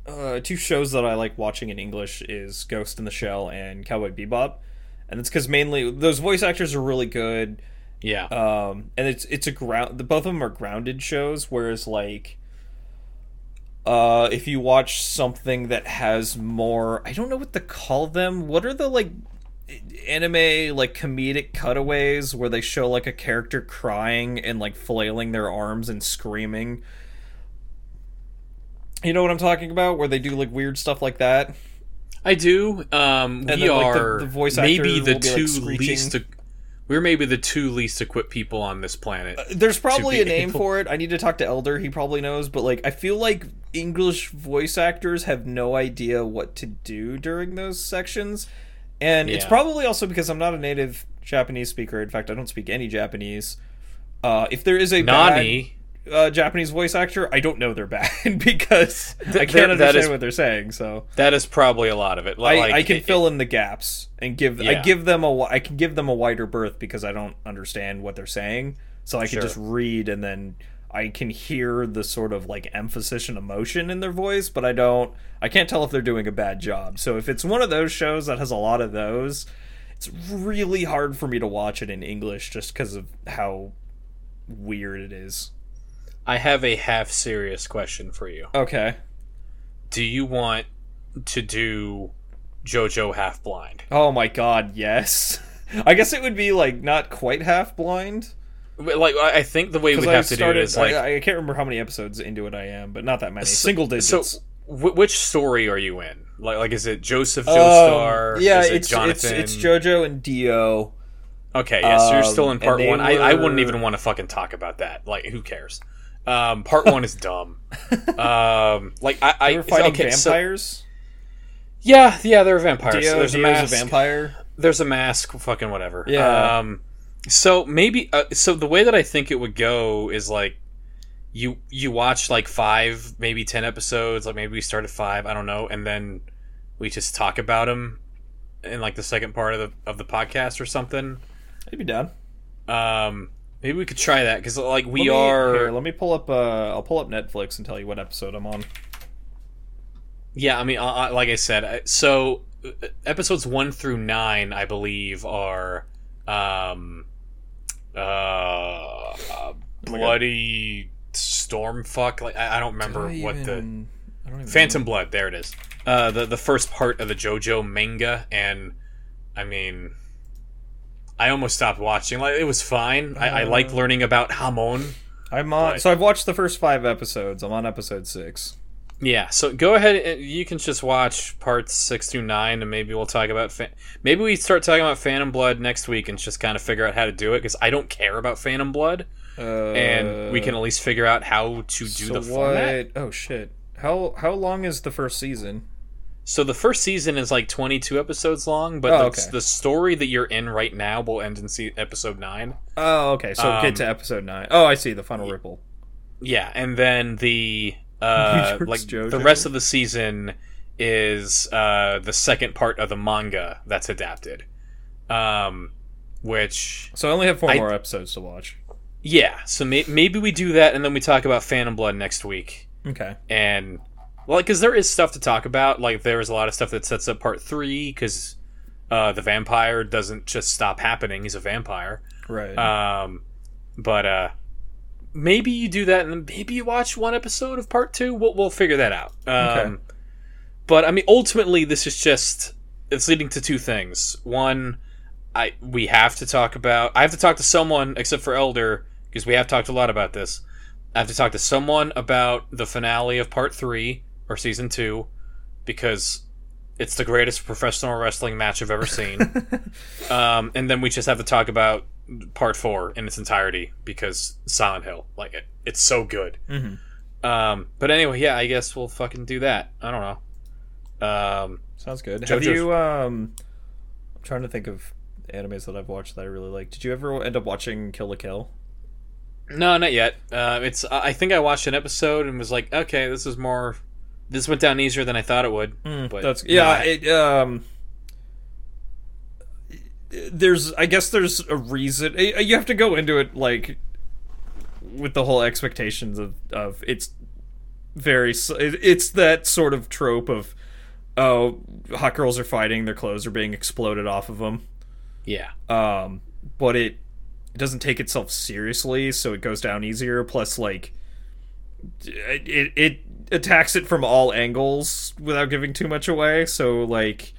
Speaker 2: uh two shows that I like watching in English is Ghost in the Shell and Cowboy Bebop. And it's cuz mainly those voice actors are really good.
Speaker 3: yeah
Speaker 2: Um and it's it's a ground the both of them are grounded shows whereas like uh if you watch something that has more I don't know what to call them. What are the like anime like comedic cutaways where they show like a character crying and like flailing their arms and screaming. You know what I'm talking about? Where they do like weird stuff like that.
Speaker 3: I do. Um, we
Speaker 2: then, like,
Speaker 3: are
Speaker 2: the voice
Speaker 3: maybe the
Speaker 2: be,
Speaker 3: two
Speaker 2: screeching.
Speaker 3: least. e- we're maybe the two least equipped people on this planet.
Speaker 2: There's probably a name
Speaker 3: able-
Speaker 2: for it. I need to talk to Elder. He probably knows, but like I feel like English voice actors have no idea what to do during those sections. And it's probably also because I'm not a native Japanese speaker. In fact, I don't speak any Japanese. Uh, if there is a
Speaker 3: Nani.
Speaker 2: bad uh, Japanese voice actor, I don't know they're bad [laughs] because I can't understand
Speaker 3: is-
Speaker 2: what they're saying. So
Speaker 3: That is probably a lot of it.
Speaker 2: I,
Speaker 3: Like,
Speaker 2: I can
Speaker 3: it-
Speaker 2: fill in the gaps and give I give them a I can give them a wider berth because I don't understand what they're saying. So I can
Speaker 3: Sure.
Speaker 2: just read and then I can hear the sort of like emphasis and emotion in their voice, but I don't I can't tell if they're doing a bad job. So if it's one of those shows that has a lot of those, it's really hard for me to watch it in English just because of how weird it is.
Speaker 3: I have a half serious question for you.
Speaker 2: Okay.
Speaker 3: Do you want to do JoJo half blind?
Speaker 2: Oh my god, yes. [laughs] I guess it would be like not quite half blind.
Speaker 3: Like I think the way we have to do it
Speaker 2: started,
Speaker 3: is like
Speaker 2: I, I can't remember how many episodes into it I am, but not that many.
Speaker 3: So-
Speaker 2: Single digits.
Speaker 3: So, wh- which story are you in? Like, like is it Joseph
Speaker 2: Um,
Speaker 3: Joestar?
Speaker 2: yeah,
Speaker 3: is it
Speaker 2: it's,
Speaker 3: Jonathan?
Speaker 2: it's it's JoJo and Dio.
Speaker 3: Okay, yeah, so you're still
Speaker 2: Um,
Speaker 3: in part
Speaker 2: they
Speaker 3: one. I, I wouldn't even want to fucking talk about that. Like, who cares? Um, part one is dumb. [laughs] Um, like I, I
Speaker 2: were fighting
Speaker 3: okay, so-
Speaker 2: vampires.
Speaker 3: yeah, yeah, they're vampires.
Speaker 2: Dio,
Speaker 3: so there's a mask.
Speaker 2: a vampire.
Speaker 3: There's a mask. Fucking whatever.
Speaker 2: Yeah.
Speaker 3: Um, so maybe uh, so the way that I think it would go is like you you watch like five, maybe ten episodes. Like maybe we start at five. I don't know, and then we just talk about them in like the second part of the of the podcast or something.
Speaker 2: I'd be down.
Speaker 3: Um, maybe we could try that because like we
Speaker 2: Let me-
Speaker 3: are.
Speaker 2: Here, let me pull up. Uh, I'll pull up Netflix and tell you what episode I'm on.
Speaker 3: Yeah, I mean, uh, uh, like I said, I- so uh, episodes one through nine, I believe, are um, uh, uh
Speaker 2: Oh
Speaker 3: bloody storm fuck. Like I, I don't remember
Speaker 2: I
Speaker 3: what the
Speaker 2: even- I don't even
Speaker 3: Phantom Blood. There it is. Uh, the the first part of the JoJo manga, and I mean, I almost stopped watching. Like it was fine. I, I like
Speaker 2: Uh,
Speaker 3: learning about Hamon.
Speaker 2: I'm on.
Speaker 3: But-
Speaker 2: So I've watched the first five episodes. I'm on episode six.
Speaker 3: Yeah, so go ahead. You can just watch parts six through nine, and maybe we'll talk about. Fa- maybe we start talking about Phantom Blood next week, and just kind of figure out how to do it because I don't care about Phantom Blood,
Speaker 2: Uh,
Speaker 3: and we can at least figure out how to do
Speaker 2: so
Speaker 3: the
Speaker 2: what?
Speaker 3: format.
Speaker 2: Oh shit! How how long is the first season?
Speaker 3: So the first season is like twenty-two episodes long, but
Speaker 2: Oh,
Speaker 3: the,
Speaker 2: okay.
Speaker 3: the story that you're in right now will end in se- episode nine.
Speaker 2: Oh, okay. So
Speaker 3: Um,
Speaker 2: get to episode nine. Oh, I see the final ripple.
Speaker 3: Yeah, and then the uh, [laughs] like
Speaker 2: JoJo.
Speaker 3: the rest of the season is uh, the second part of the manga that's adapted, um, which
Speaker 2: So I only have four
Speaker 3: I-
Speaker 2: more episodes to watch.
Speaker 3: yeah. So may- maybe we do that, and then we talk about Phantom Blood next week,
Speaker 2: Okay.
Speaker 3: and well, because there is stuff to talk about. Like there is a lot of stuff that sets up part three because uh, the vampire doesn't just stop happening; he's a vampire.
Speaker 2: Right.
Speaker 3: Um, but uh, maybe you do that, and then maybe you watch one episode of part two. We'll we'll figure that out. Um,
Speaker 2: Okay.
Speaker 3: But I mean, ultimately, this is just it's leading to two things. One, I we have to talk about. I have to talk to someone, except for Elder, because we have talked a lot about this. I have to talk to someone about the finale of part three or season two, because it's the greatest professional wrestling match I've ever seen. [laughs] um, and then we just have to talk about part four in its entirety because Silent Hill, like it, it's so good.
Speaker 2: Mhm.
Speaker 3: Um, but anyway, yeah, I guess we'll fucking do that. I don't know. Um,
Speaker 2: Sounds good. Have you? Um, I'm trying to think of animes that I've watched that I really like. Did you ever end up watching Kill la Kill?
Speaker 3: no, not yet. Uh, it's I think I watched an episode and was like, okay, this is more. This went down easier than I thought it would. but
Speaker 2: That's yeah. It, um, there's I guess there's a reason you have to go into it like with the whole expectations of of it's very it's that sort of trope of oh hot girls are fighting their clothes are being exploded off of them
Speaker 3: yeah,
Speaker 2: um but it it doesn't take itself seriously so it goes down easier plus like it it, it attacks it from all angles without giving too much away so like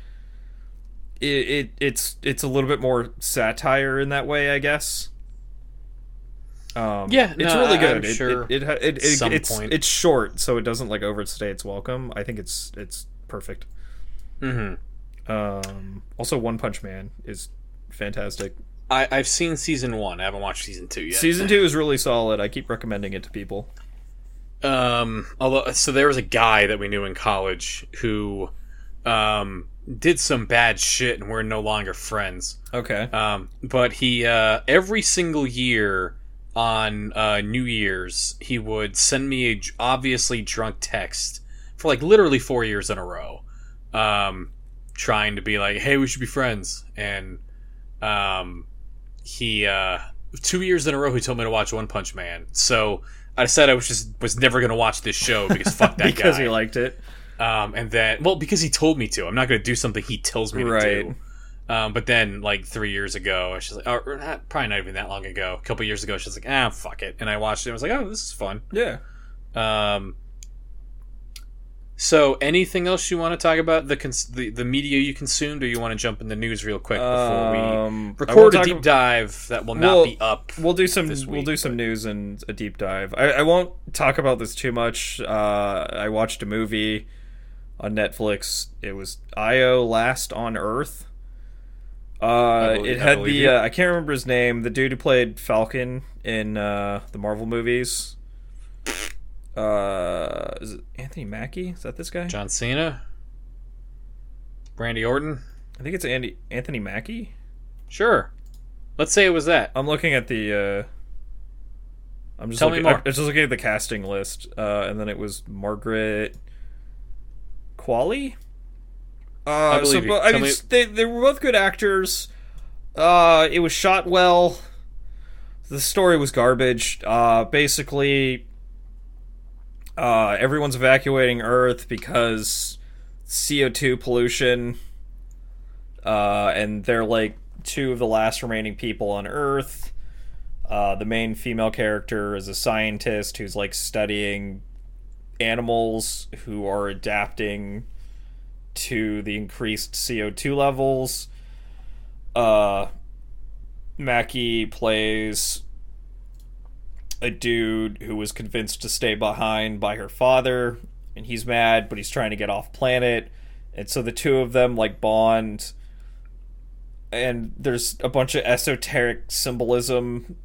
Speaker 2: it, it it's it's a little bit more satire in that way i guess um
Speaker 3: Yeah,
Speaker 2: it's
Speaker 3: no,
Speaker 2: really good it,
Speaker 3: sure
Speaker 2: it, it, it, it- it's
Speaker 3: point-
Speaker 2: it's short so it doesn't like overstay its welcome i think it's it's perfect
Speaker 3: hmm
Speaker 2: um also one punch man is fantastic
Speaker 3: I I've seen season one. I haven't watched season two yet.
Speaker 2: Season two is really solid. I keep recommending it to people.
Speaker 3: Um, although, so there was a guy that we knew in college who, um, did some bad shit, and we're no longer friends.
Speaker 2: Okay.
Speaker 3: Um, but he, uh, every single year on uh, New Year's, he would send me a j- obviously drunk text for like literally four years in a row, um, trying to be like, "Hey, we should be friends," and um, he uh, two years in a row he told me to watch One Punch Man. So I said I was just was never gonna watch this show because fuck [laughs] that
Speaker 2: because
Speaker 3: guy.
Speaker 2: Because he liked it.
Speaker 3: Um, and then, well, because he told me to. I'm not going to do something he tells me to
Speaker 2: Right.
Speaker 3: do. Um, but then, like three years ago, she's like, or not, probably not even that long ago, a couple years ago, she's like, ah, fuck it. And I watched it. and I was like, oh, this is fun.
Speaker 2: Yeah.
Speaker 3: Um, So, anything else you want to talk about the cons- the, the media you consumed, or you want to jump in the news real quick before we
Speaker 2: Um,
Speaker 3: record a deep
Speaker 2: ab-
Speaker 3: dive that will not
Speaker 2: Well,
Speaker 3: be up?
Speaker 2: We'll do some.
Speaker 3: this
Speaker 2: we'll do some
Speaker 3: but-
Speaker 2: news and a deep dive. I, I won't talk about this too much. Uh, I watched a movie on Netflix. It was Io Last on Earth. Uh,
Speaker 3: believe-
Speaker 2: it had
Speaker 3: believe
Speaker 2: the uh, I can't remember his name. The dude who played Falcon in uh, the Marvel movies. Uh, is it Anthony Mackie? Is that this guy?
Speaker 3: John Cena, Brandy Orton.
Speaker 2: I think it's Andy Anthony Mackie.
Speaker 3: Sure, let's say it was that.
Speaker 2: I'm looking at the. Uh, I'm just
Speaker 3: Tell me more.
Speaker 2: I'm just looking at the casting list, uh, and then it was Margaret Qualley. Uh,
Speaker 3: believe
Speaker 2: so,
Speaker 3: you.
Speaker 2: I
Speaker 3: Tell
Speaker 2: mean,
Speaker 3: me-
Speaker 2: they they were both good actors. Uh, it was shot well. The story was garbage. Uh, basically, uh, everyone's evacuating Earth because CO2 pollution. Uh, and they're like two of the last remaining people on Earth. Uh, the main female character is a scientist who's like studying animals who are adapting to the increased CO2 levels. Uh, Mackie plays a dude who was convinced to stay behind by her father, and he's mad, but he's trying to get off planet. And so the two of them like bond, and there's a bunch of esoteric symbolism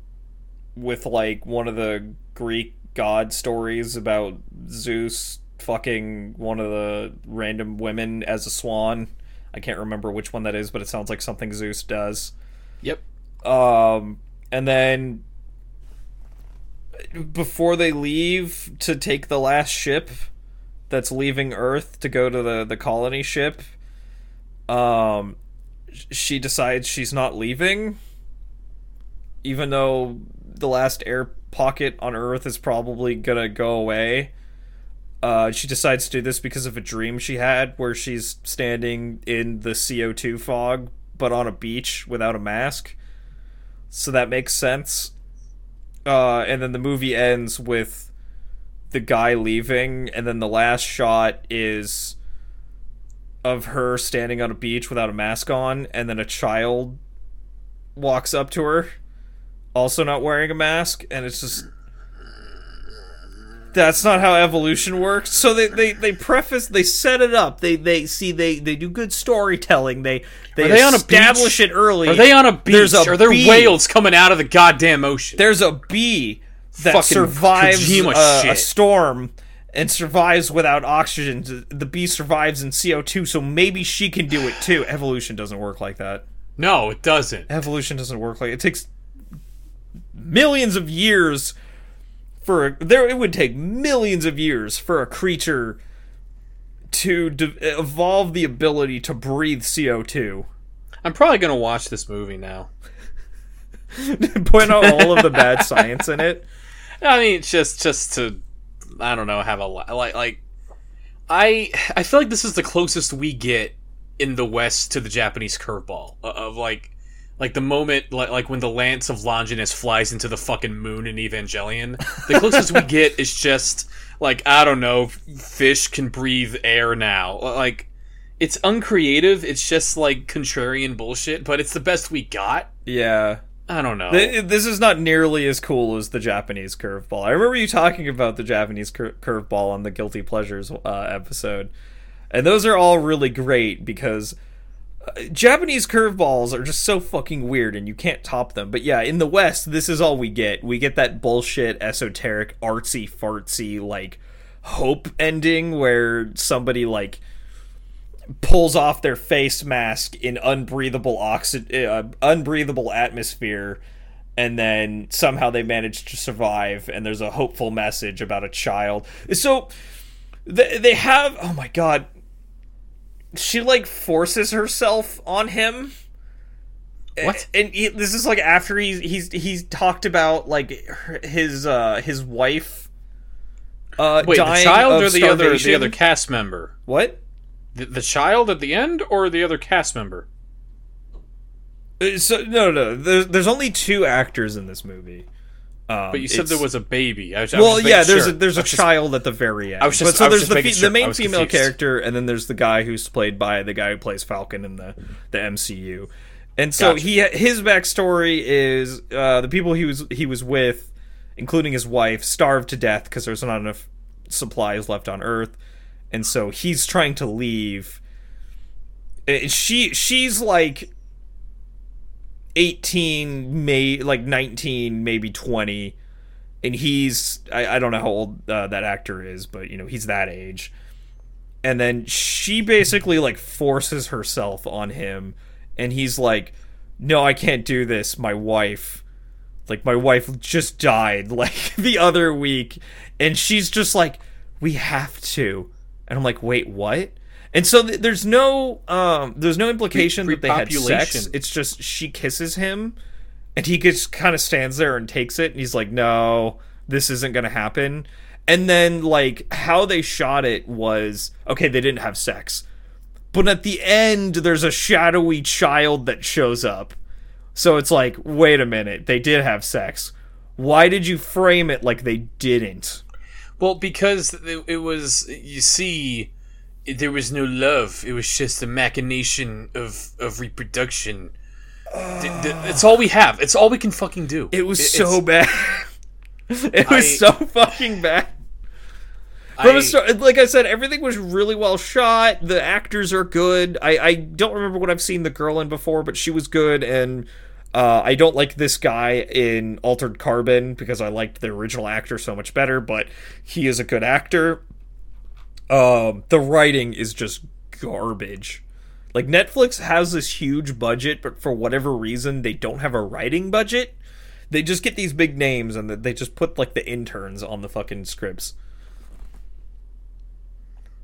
Speaker 2: with like one of the Greek god stories about Zeus fucking one of the random women as a swan. I can't remember which one that is, but it sounds like something Zeus does.
Speaker 3: Yep.
Speaker 2: Um, and then before they leave to take the last ship that's leaving Earth to go to the the colony ship, um, she decides she's not leaving, even though the last air pocket on Earth is probably gonna go away. Uh, she decides to do this because of a dream she had where she's standing in the CO2 fog, but on a beach without a mask. So that makes sense. Uh, and then the movie ends with the guy leaving, and then the last shot is of her standing on a beach without a mask on, and then a child walks up to her, also not wearing a mask, and it's just that's not how evolution works. So they, they, they preface they set it up. They they see they, they do good storytelling. They they,
Speaker 3: they
Speaker 2: establish it early.
Speaker 3: Are they on a beach?
Speaker 2: There's a
Speaker 3: Are there
Speaker 2: bee.
Speaker 3: whales coming out of the goddamn ocean?
Speaker 2: There's a bee that
Speaker 3: Fucking
Speaker 2: survives
Speaker 3: Kojima
Speaker 2: uh, a,
Speaker 3: a
Speaker 2: storm and survives without oxygen. The bee survives in CO2, so maybe she can do it too. Evolution doesn't work like that.
Speaker 3: no, it doesn't.
Speaker 2: Evolution doesn't work like it takes millions of years for a, there. It would take millions of years for a creature to de- evolve the ability to breathe CO2.
Speaker 3: I'm probably gonna watch this movie now. [laughs]
Speaker 2: Point out all of the bad science in it.
Speaker 3: I mean, just just to I don't know have a like like I I feel like this is the closest we get in the West to the Japanese curveball of like like the moment like like when the lance of Longinus flies into the fucking moon in Evangelion. The closest we get is just like I don't know, fish can breathe air now. Like it's uncreative. It's just like contrarian bullshit, but it's the best we got.
Speaker 2: Yeah.
Speaker 3: I don't know.
Speaker 2: This is not nearly as cool as the Japanese curveball. I remember you talking about the Japanese cur- curveball on the Guilty Pleasures uh, episode, and those are all really great because Japanese curveballs are just so fucking weird, and you can't top them. But yeah, in the West, this is all we get. We get that bullshit, esoteric, artsy, fartsy, like hope ending where somebody like pulls off their face mask in unbreathable oxy- uh, unbreathable atmosphere and then somehow they manage to survive and there's a hopeful message about a child so they, they have oh my god she like forces herself on him
Speaker 3: What?
Speaker 2: and he, this is like after he's he's he's talked about like his uh his wife uh
Speaker 3: Wait, the child or the other the other cast member?
Speaker 2: what
Speaker 3: The, the child at the end or the other cast member?
Speaker 2: Uh, So no, no. There's there's only two actors in this movie. Um,
Speaker 3: But you said there was a baby. I was, I was
Speaker 2: well, yeah. There's
Speaker 3: sure.
Speaker 2: a there's a
Speaker 3: just-
Speaker 2: child at the very end.
Speaker 3: I was just-
Speaker 2: but so there's the fe-
Speaker 3: sure.
Speaker 2: the main female
Speaker 3: confused.
Speaker 2: character, and then there's the guy who's played by the guy who plays Falcon in the the MCU. And so
Speaker 3: Gotcha.
Speaker 2: he his backstory is uh, the people he was he was with, including his wife, starved to death because there's not enough supplies left on Earth, and so he's trying to leave. Uh, She she's like 18 may like 19 maybe 20 and he's I, I don't know how old uh, that actor is but you know he's that age. And then she basically like forces herself on him. And he's like no i can't do this. My wife like my wife just died [laughs] like the other week. And she's just like we have to. And i'm like wait what and so th- there's no um there's no implication that they had sex. It's just she kisses him and he just kind of stands there and takes it and he's like no this isn't gonna happen. And then like how they shot it was okay they didn't have sex. But at the end there's a shadowy child that shows up. So it's like wait a minute they did have sex. Why did you frame it like they didn't?
Speaker 3: Well, because it, it was, you see, there was no love. It was just a machination of of reproduction. Th- th- it's all we have. It's all we can fucking do.
Speaker 2: it was
Speaker 3: It-
Speaker 2: so bad [laughs] it was
Speaker 3: I-
Speaker 2: so fucking bad From
Speaker 3: I-
Speaker 2: a start, like I said, everything was really well shot. The actors are good. I, I don't remember what I've seen the girl in before, but she was good. And uh, I don't like this guy in Altered Carbon because I liked the original actor so much better. But he is a good actor. Um, the writing is just garbage. Like Netflix has this huge budget, but for whatever reason, they don't have a writing budget. They just get these big names and they just put like the interns on the fucking scripts.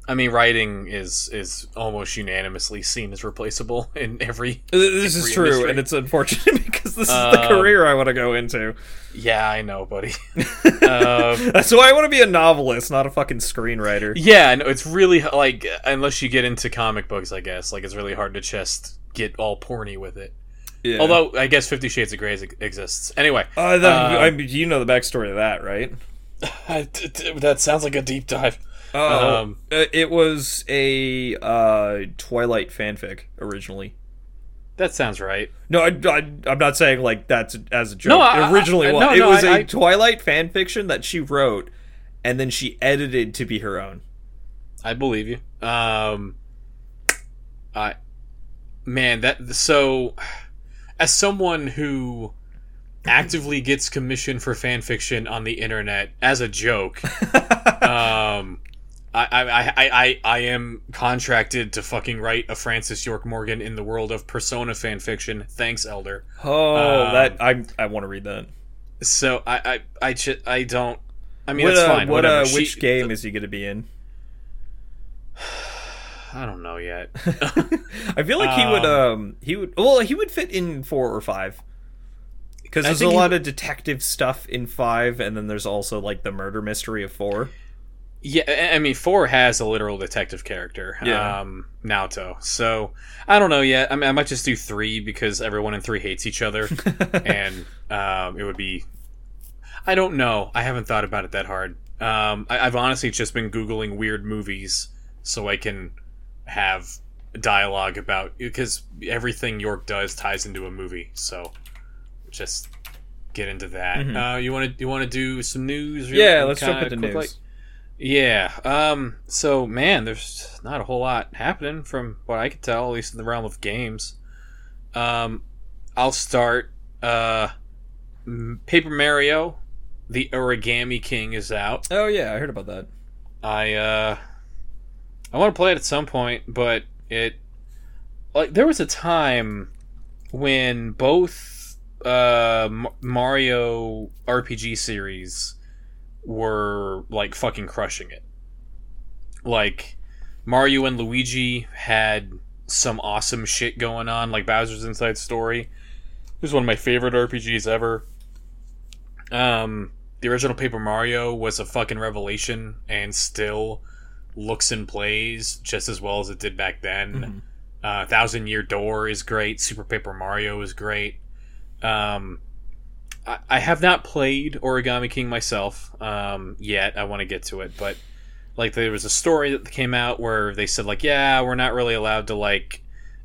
Speaker 3: I mean, writing is is almost unanimously seen as replaceable [laughs] in every.
Speaker 2: This is true,
Speaker 3: industry.
Speaker 2: and it's unfortunate [laughs] because this is the
Speaker 3: Um,
Speaker 2: career I want to go into.
Speaker 3: Yeah, I know, buddy. [laughs] um,
Speaker 2: That's why I want to be a novelist, not a fucking screenwriter.
Speaker 3: yeah, no, it's really like unless you get into comic books, I guess. Like it's really hard to just get all porny with it.
Speaker 2: Yeah.
Speaker 3: Although I guess Fifty Shades of Grey exists. Anyway,
Speaker 2: uh, that,
Speaker 3: um,
Speaker 2: I mean, you know the backstory of that, right?
Speaker 3: that sounds like a deep dive.
Speaker 2: Oh,
Speaker 3: Um,
Speaker 2: uh, it was a uh, Twilight fanfic originally.
Speaker 3: That sounds right.
Speaker 2: No, I, I, I'm not saying like that's as a joke.
Speaker 3: No, I-
Speaker 2: it originally
Speaker 3: I-
Speaker 2: was.
Speaker 3: no,
Speaker 2: it
Speaker 3: no,
Speaker 2: was a
Speaker 3: I- I-
Speaker 2: Twilight fan fiction that she wrote, and then she edited to be her own.
Speaker 3: I believe you. Um, I, man, that so, as someone who actively gets commission for fan fiction on the internet as a joke, [laughs] um, I, I, I, I, I am contracted to fucking write a Francis York Morgan in the world of Persona fan fiction. Thanks, Elder.
Speaker 2: Oh,
Speaker 3: Um,
Speaker 2: that I I want to read that.
Speaker 3: So I, I, I, ch- I don't. I mean,
Speaker 2: what
Speaker 3: that's
Speaker 2: uh,
Speaker 3: fine.
Speaker 2: what
Speaker 3: whatever.
Speaker 2: uh,
Speaker 3: She-
Speaker 2: which game is he going to be in? [sighs]
Speaker 3: I don't know yet. [laughs]
Speaker 2: I feel like he would
Speaker 3: Um,
Speaker 2: um he would well he would fit in four or five because there's a
Speaker 3: think he-
Speaker 2: lot of detective stuff in five, and then there's also like the murder mystery of four.
Speaker 3: Yeah, I mean, four has a literal detective character,
Speaker 2: Yeah.
Speaker 3: um, Naoto. So I don't know yet. I mean, I might just do three because everyone in three hates each other, [laughs] and um, it would be. I don't know. I haven't thought about it that hard. Um, I, I've honestly just been googling weird movies so I can have dialogue about because everything York does ties into a movie. So just get into that.
Speaker 2: Mhm.
Speaker 3: Uh, you want to you want to do some news?
Speaker 2: yeah, let's jump into news.
Speaker 3: like- yeah. Um. So, man, there's not a whole lot happening from what I could tell, at least in the realm of games. Um, I'll start. Uh, Paper Mario, the Origami King is out.
Speaker 2: Oh yeah, I heard about that.
Speaker 3: I uh, I want to play it at some point, but it like there was a time when both uh M- Mario RPG series were like fucking crushing it. Like Mario and Luigi had some awesome shit going on, like Bowser's Inside Story. It was one of my favorite RPGs ever. Um, the original Paper Mario was a fucking revelation and still looks and plays just as well as it did back then. Uh, Thousand Year Door is great. Super Paper Mario is great. Um, I, I have not played Origami King myself um, yet. I want to get to it, but like there was a story that came out where they said like, yeah, we're not really allowed to like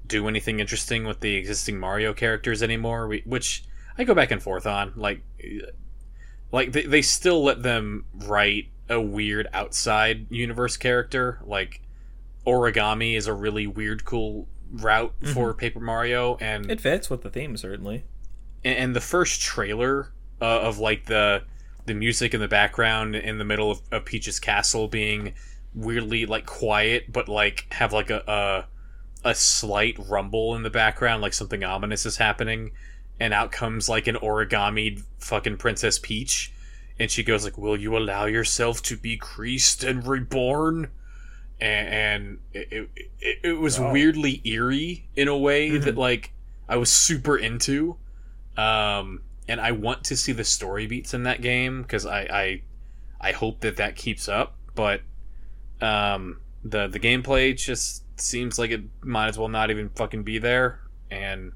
Speaker 3: do anything interesting with the existing Mario characters anymore. We, which I go back and forth on. Like, like they, they still let them write a weird outside universe character. Like, origami is a really weird, cool route for Paper Mario, and
Speaker 2: It fits with the theme certainly.
Speaker 3: And, the first trailer uh, of like the the music in the background in the middle of, of Peach's castle being weirdly like quiet, but like have like a, a a slight rumble in the background, like something ominous is happening, and out comes like an origami fucking Princess Peach, and she goes like, "Will you allow yourself to be creased and reborn?" And, and it, it, it was
Speaker 2: Wow.
Speaker 3: weirdly eerie in a way that like I was super into. Um, and I want to see the story beats in that game because I, I I hope that that keeps up. But um, the the gameplay just seems like it might as well not even fucking be there. And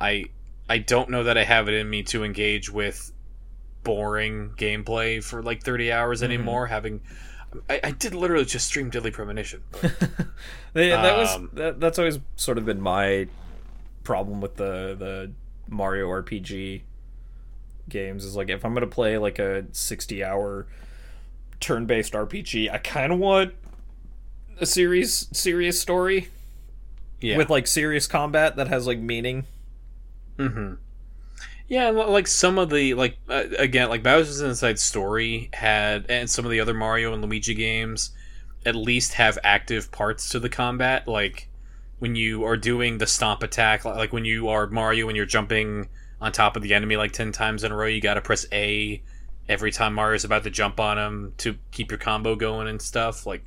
Speaker 3: I I don't know that I have it in me to engage with boring gameplay for like 30 hours anymore. Having I, I did literally just stream Deadly Premonition. But [laughs]
Speaker 2: They- that was
Speaker 3: Um,
Speaker 2: that, that's always sort of been my problem with the the Mario RPG games is like if I'm gonna play like a 60 hour turn based RPG, I kind of want a serious serious story
Speaker 3: yeah.
Speaker 2: with like serious combat that has like meaning.
Speaker 3: Mm-hmm. Yeah, and, like some of the like uh, again, like Bowser's Inside Story had, and some of the other Mario and Luigi games, at least have active parts to the combat. Like when you are doing the stomp attack, like when you are Mario and you're jumping on top of the enemy like ten times in a row, you got to press A every time Mario's about to jump on him to keep your combo going and stuff. Like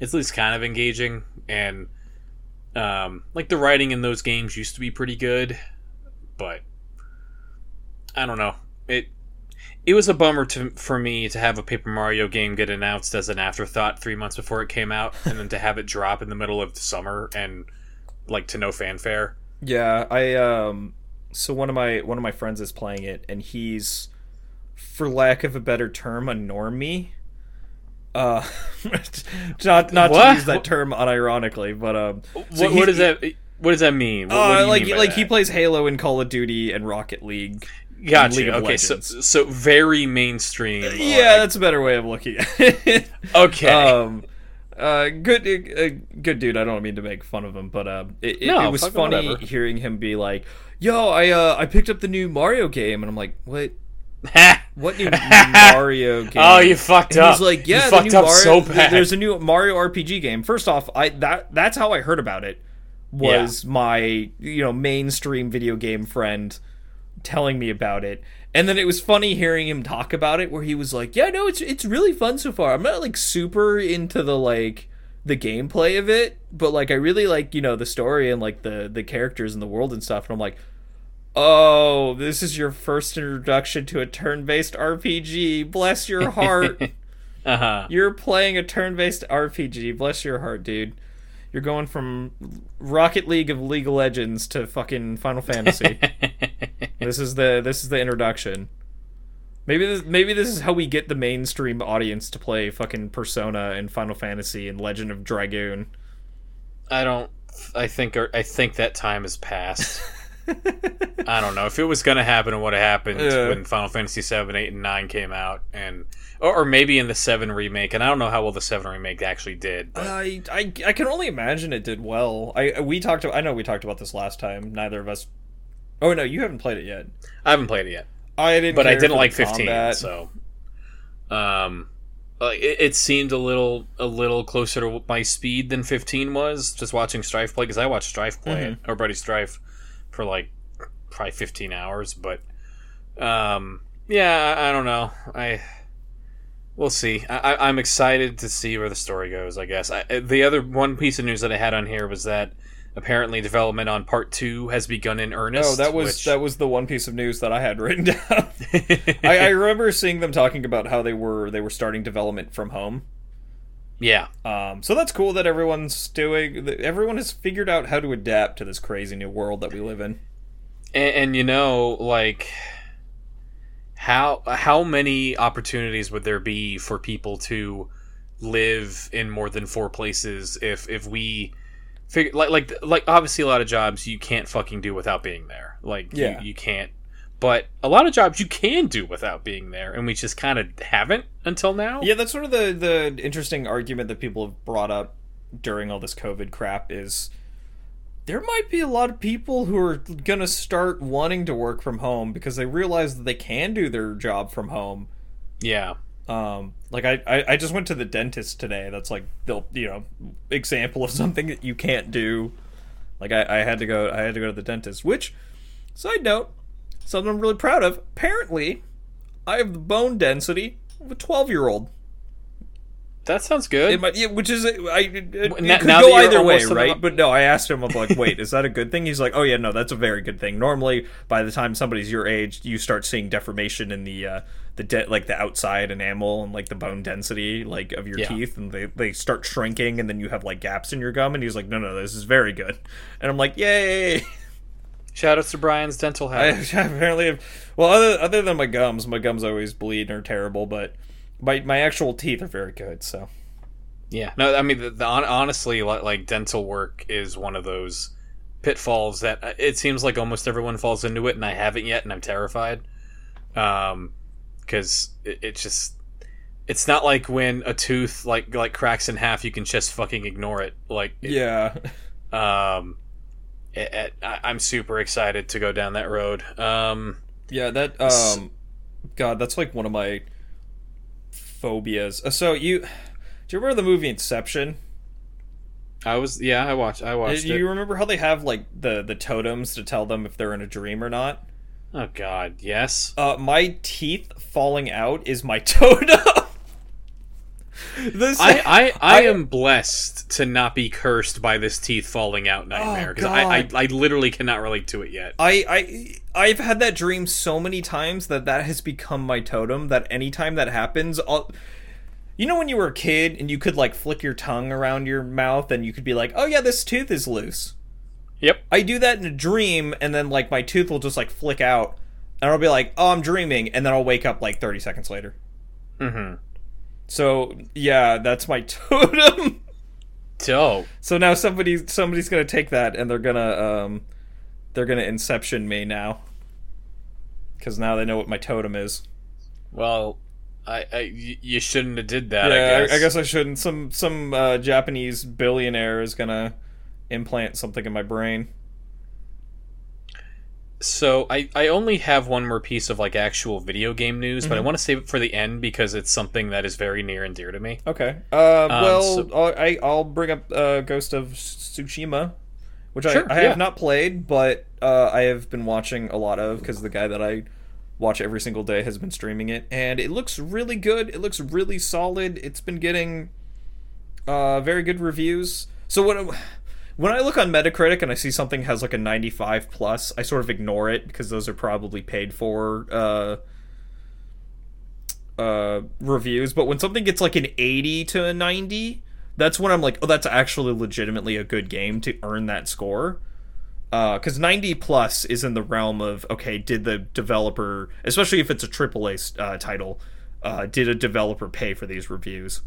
Speaker 3: it's at least kind of engaging and. Um, like the writing in those games used to be pretty good, but I don't know. It it was a bummer to for me to have a Paper Mario game get announced as an afterthought three months before it came out, and then to have it drop in the middle of the summer and like to no fanfare.
Speaker 2: Yeah, I um so one of my one of my friends is playing it and he's for lack of a better term a normie. Uh [laughs] not not
Speaker 3: What?
Speaker 2: to use that term unironically, but um so
Speaker 3: what, what does that? What does that mean? What, what
Speaker 2: Uh,
Speaker 3: you
Speaker 2: like
Speaker 3: mean
Speaker 2: like he plays Halo and Call of Duty and Rocket League.
Speaker 3: Gotcha.
Speaker 2: League
Speaker 3: okay, so
Speaker 2: Legends.
Speaker 3: so very mainstream.
Speaker 2: Yeah, that's a better way of looking at it.
Speaker 3: Okay. [laughs]
Speaker 2: Um, uh, good, uh, good dude. I don't mean to make fun of him, but uh, it,
Speaker 3: No,
Speaker 2: it was funny
Speaker 3: whatever.
Speaker 2: hearing him be like, "Yo, I uh, I picked up the new Mario game," and I'm like, "What? [laughs] What new Mario game?"
Speaker 3: Oh, you fucked
Speaker 2: and
Speaker 3: up.
Speaker 2: He's like,
Speaker 3: You
Speaker 2: "Yeah, the
Speaker 3: fucked
Speaker 2: new Mario,
Speaker 3: so bad."
Speaker 2: There's a new Mario RPG game." First off, I that that's how I heard about it. Was my you know mainstream video game friend telling me about it. And then it was funny hearing him talk about it where he was like, "Yeah, no, it's it's really fun so far. I'm not like super into the like the gameplay of it, but like I really like, you know, the story and like the the characters and the world and stuff." And I'm like, "Oh, this is your first introduction to a turn-based RPG. Bless your heart. [laughs]
Speaker 3: uh huh.
Speaker 2: You're playing a turn-based RPG. Bless your heart, dude." You're going from Rocket League of League of Legends to fucking Final Fantasy. [laughs] This is the this is the introduction. Maybe this maybe this is how we get the mainstream audience to play fucking Persona and Final Fantasy and Legend of Dragoon.
Speaker 3: I don't. I think. I think that time has passed. [laughs] I don't know if it was going to happen. What happened
Speaker 2: Yeah.
Speaker 3: when Final Fantasy seven, eight, and nine came out, and or, or maybe in the seven remake. And I don't know how well the seven remake actually did. But
Speaker 2: I, I I can only imagine it did well. I we talked I know we talked about this last time. Neither of us. Oh no, you haven't played it yet.
Speaker 3: I haven't played it yet.
Speaker 2: I didn't,
Speaker 3: but I didn't like 15
Speaker 2: combat.
Speaker 3: so um it, it seemed a little a little closer to my speed than 15 was just watching strife play because i watched strife play
Speaker 2: Mm-hmm.
Speaker 3: it or buddy strife for like probably 15 hours but um yeah i, I don't know i we'll see I, i'm excited to see where the story goes i guess I, the other one piece of news that i had on here was that apparently development on part two has begun in earnest
Speaker 2: Oh, that was
Speaker 3: which-
Speaker 2: that was the one piece of news that I had [laughs] written down. [laughs] I, I remember seeing them talking about how they were they were starting development from home.
Speaker 3: yeah
Speaker 2: Um, so that's cool that everyone's doing. Everyone has figured out how to adapt to this crazy new world that we live in.
Speaker 3: and, and you know like how how many opportunities would there be for people to live in more than four places if if we figure like like like obviously a lot of jobs you can't fucking do without being there like
Speaker 2: Yeah.
Speaker 3: you, you can't but a lot of jobs you can do without being there and we just kind of haven't until now
Speaker 2: Yeah, that's sort of the the interesting argument that people have brought up during all this COVID crap is there might be a lot of people who are gonna start wanting to work from home because they realize that they can do their job from home.
Speaker 3: yeah
Speaker 2: Um, like I, I, I just went to the dentist today. That's like the you know example of [laughs] something that you can't do. Like I, I had to go I had to go to the dentist. Which, side note, something I'm really proud of. Apparently, I have the bone density of a 12 year old.
Speaker 3: That sounds good
Speaker 2: It might, yeah, which is I it, it
Speaker 3: Now-
Speaker 2: could go either way,
Speaker 3: the-
Speaker 2: right? But no, I asked him, I'm like, wait, is that a good thing? He's like, oh yeah, no, that's a very good thing. Normally, by the time somebody's your age, you start seeing deformation in the uh, the de- like the outside enamel and like the bone density like of your
Speaker 3: Yeah.
Speaker 2: teeth, and they they start shrinking, and then you have like gaps in your gum. And he's like, no, no, this is very good. And I'm like, yay!
Speaker 3: shout outs to brian's dental
Speaker 2: I
Speaker 3: habit [laughs]
Speaker 2: apparently have, well, other other than my gums, my gums always bleed and are terrible, but my my actual teeth are very good. So
Speaker 3: Yeah, no, I mean, the, the, honestly, like, like dental work is one of those pitfalls that uh, it seems like almost everyone falls into it, and I haven't yet, and I'm terrified. Um, because it, it's just, it's not like when a tooth like like cracks in half, you can just fucking ignore it. Like, it-
Speaker 2: yeah.
Speaker 3: um, it, it, I, I'm super excited to go down that road. Um,
Speaker 2: Yeah, that um god, that's like one of my phobias. Uh, so you do you remember the movie Inception?
Speaker 3: I was, yeah, I watched, I watched
Speaker 2: Do
Speaker 3: it.
Speaker 2: you remember how they have like the the totems to tell them if they're in a dream or not?
Speaker 3: Oh God, yes.
Speaker 2: Uh my teeth falling out is my [laughs] totem. This
Speaker 3: I, I, I,
Speaker 2: I-
Speaker 3: am blessed to not be cursed by this teeth falling out nightmare because I, I,
Speaker 2: Oh,
Speaker 3: I literally cannot relate to it yet.
Speaker 2: I, I I've had that dream so many times that that has become my totem. That anytime that happens, I'll, you know, when you were a kid and you could like flick your tongue around your mouth and you could be like, "Oh yeah, this tooth is loose."
Speaker 3: Yep.
Speaker 2: I do that in a dream, and then like my tooth will just like flick out, and I'll be like, "Oh, I'm dreaming," and then I'll wake up like 30 seconds later.
Speaker 3: Mm-hmm.
Speaker 2: So yeah, that's my [laughs] totem.
Speaker 3: So
Speaker 2: so now somebody somebody's gonna take that and they're gonna um they're gonna inception me now because now they know what my totem is.
Speaker 3: well, I, I you shouldn't have did that.
Speaker 2: yeah,
Speaker 3: I guess.
Speaker 2: I, guess I shouldn't. Some some uh, Japanese billionaire is gonna implant something in my brain.
Speaker 3: So I, I only have one more piece of like actual video game news, but I
Speaker 2: Mhm.
Speaker 3: want to save it for the end because it's something that is very near and dear to me.
Speaker 2: Okay. Uh, well,
Speaker 3: so-
Speaker 2: I'll, I, I'll bring up uh, Ghost of Tsushima, which
Speaker 3: Sure,
Speaker 2: I, I
Speaker 3: yeah.
Speaker 2: have not played, but uh, I have been watching a lot of because the guy that I watch every single day has been streaming it, and it looks really good. It looks really solid. It's been getting uh, very good reviews. So when when I look on Metacritic and I see something has like a 95 plus, I sort of ignore it because those are probably paid for uh, uh, reviews. But when something gets like an 80 to a 90, that's when I'm like, oh, that's actually legitimately a good game to earn that score. Because 90 plus is in the realm of okay, did the developer, especially if it's a AAA uh, title, uh, did a developer pay for these reviews?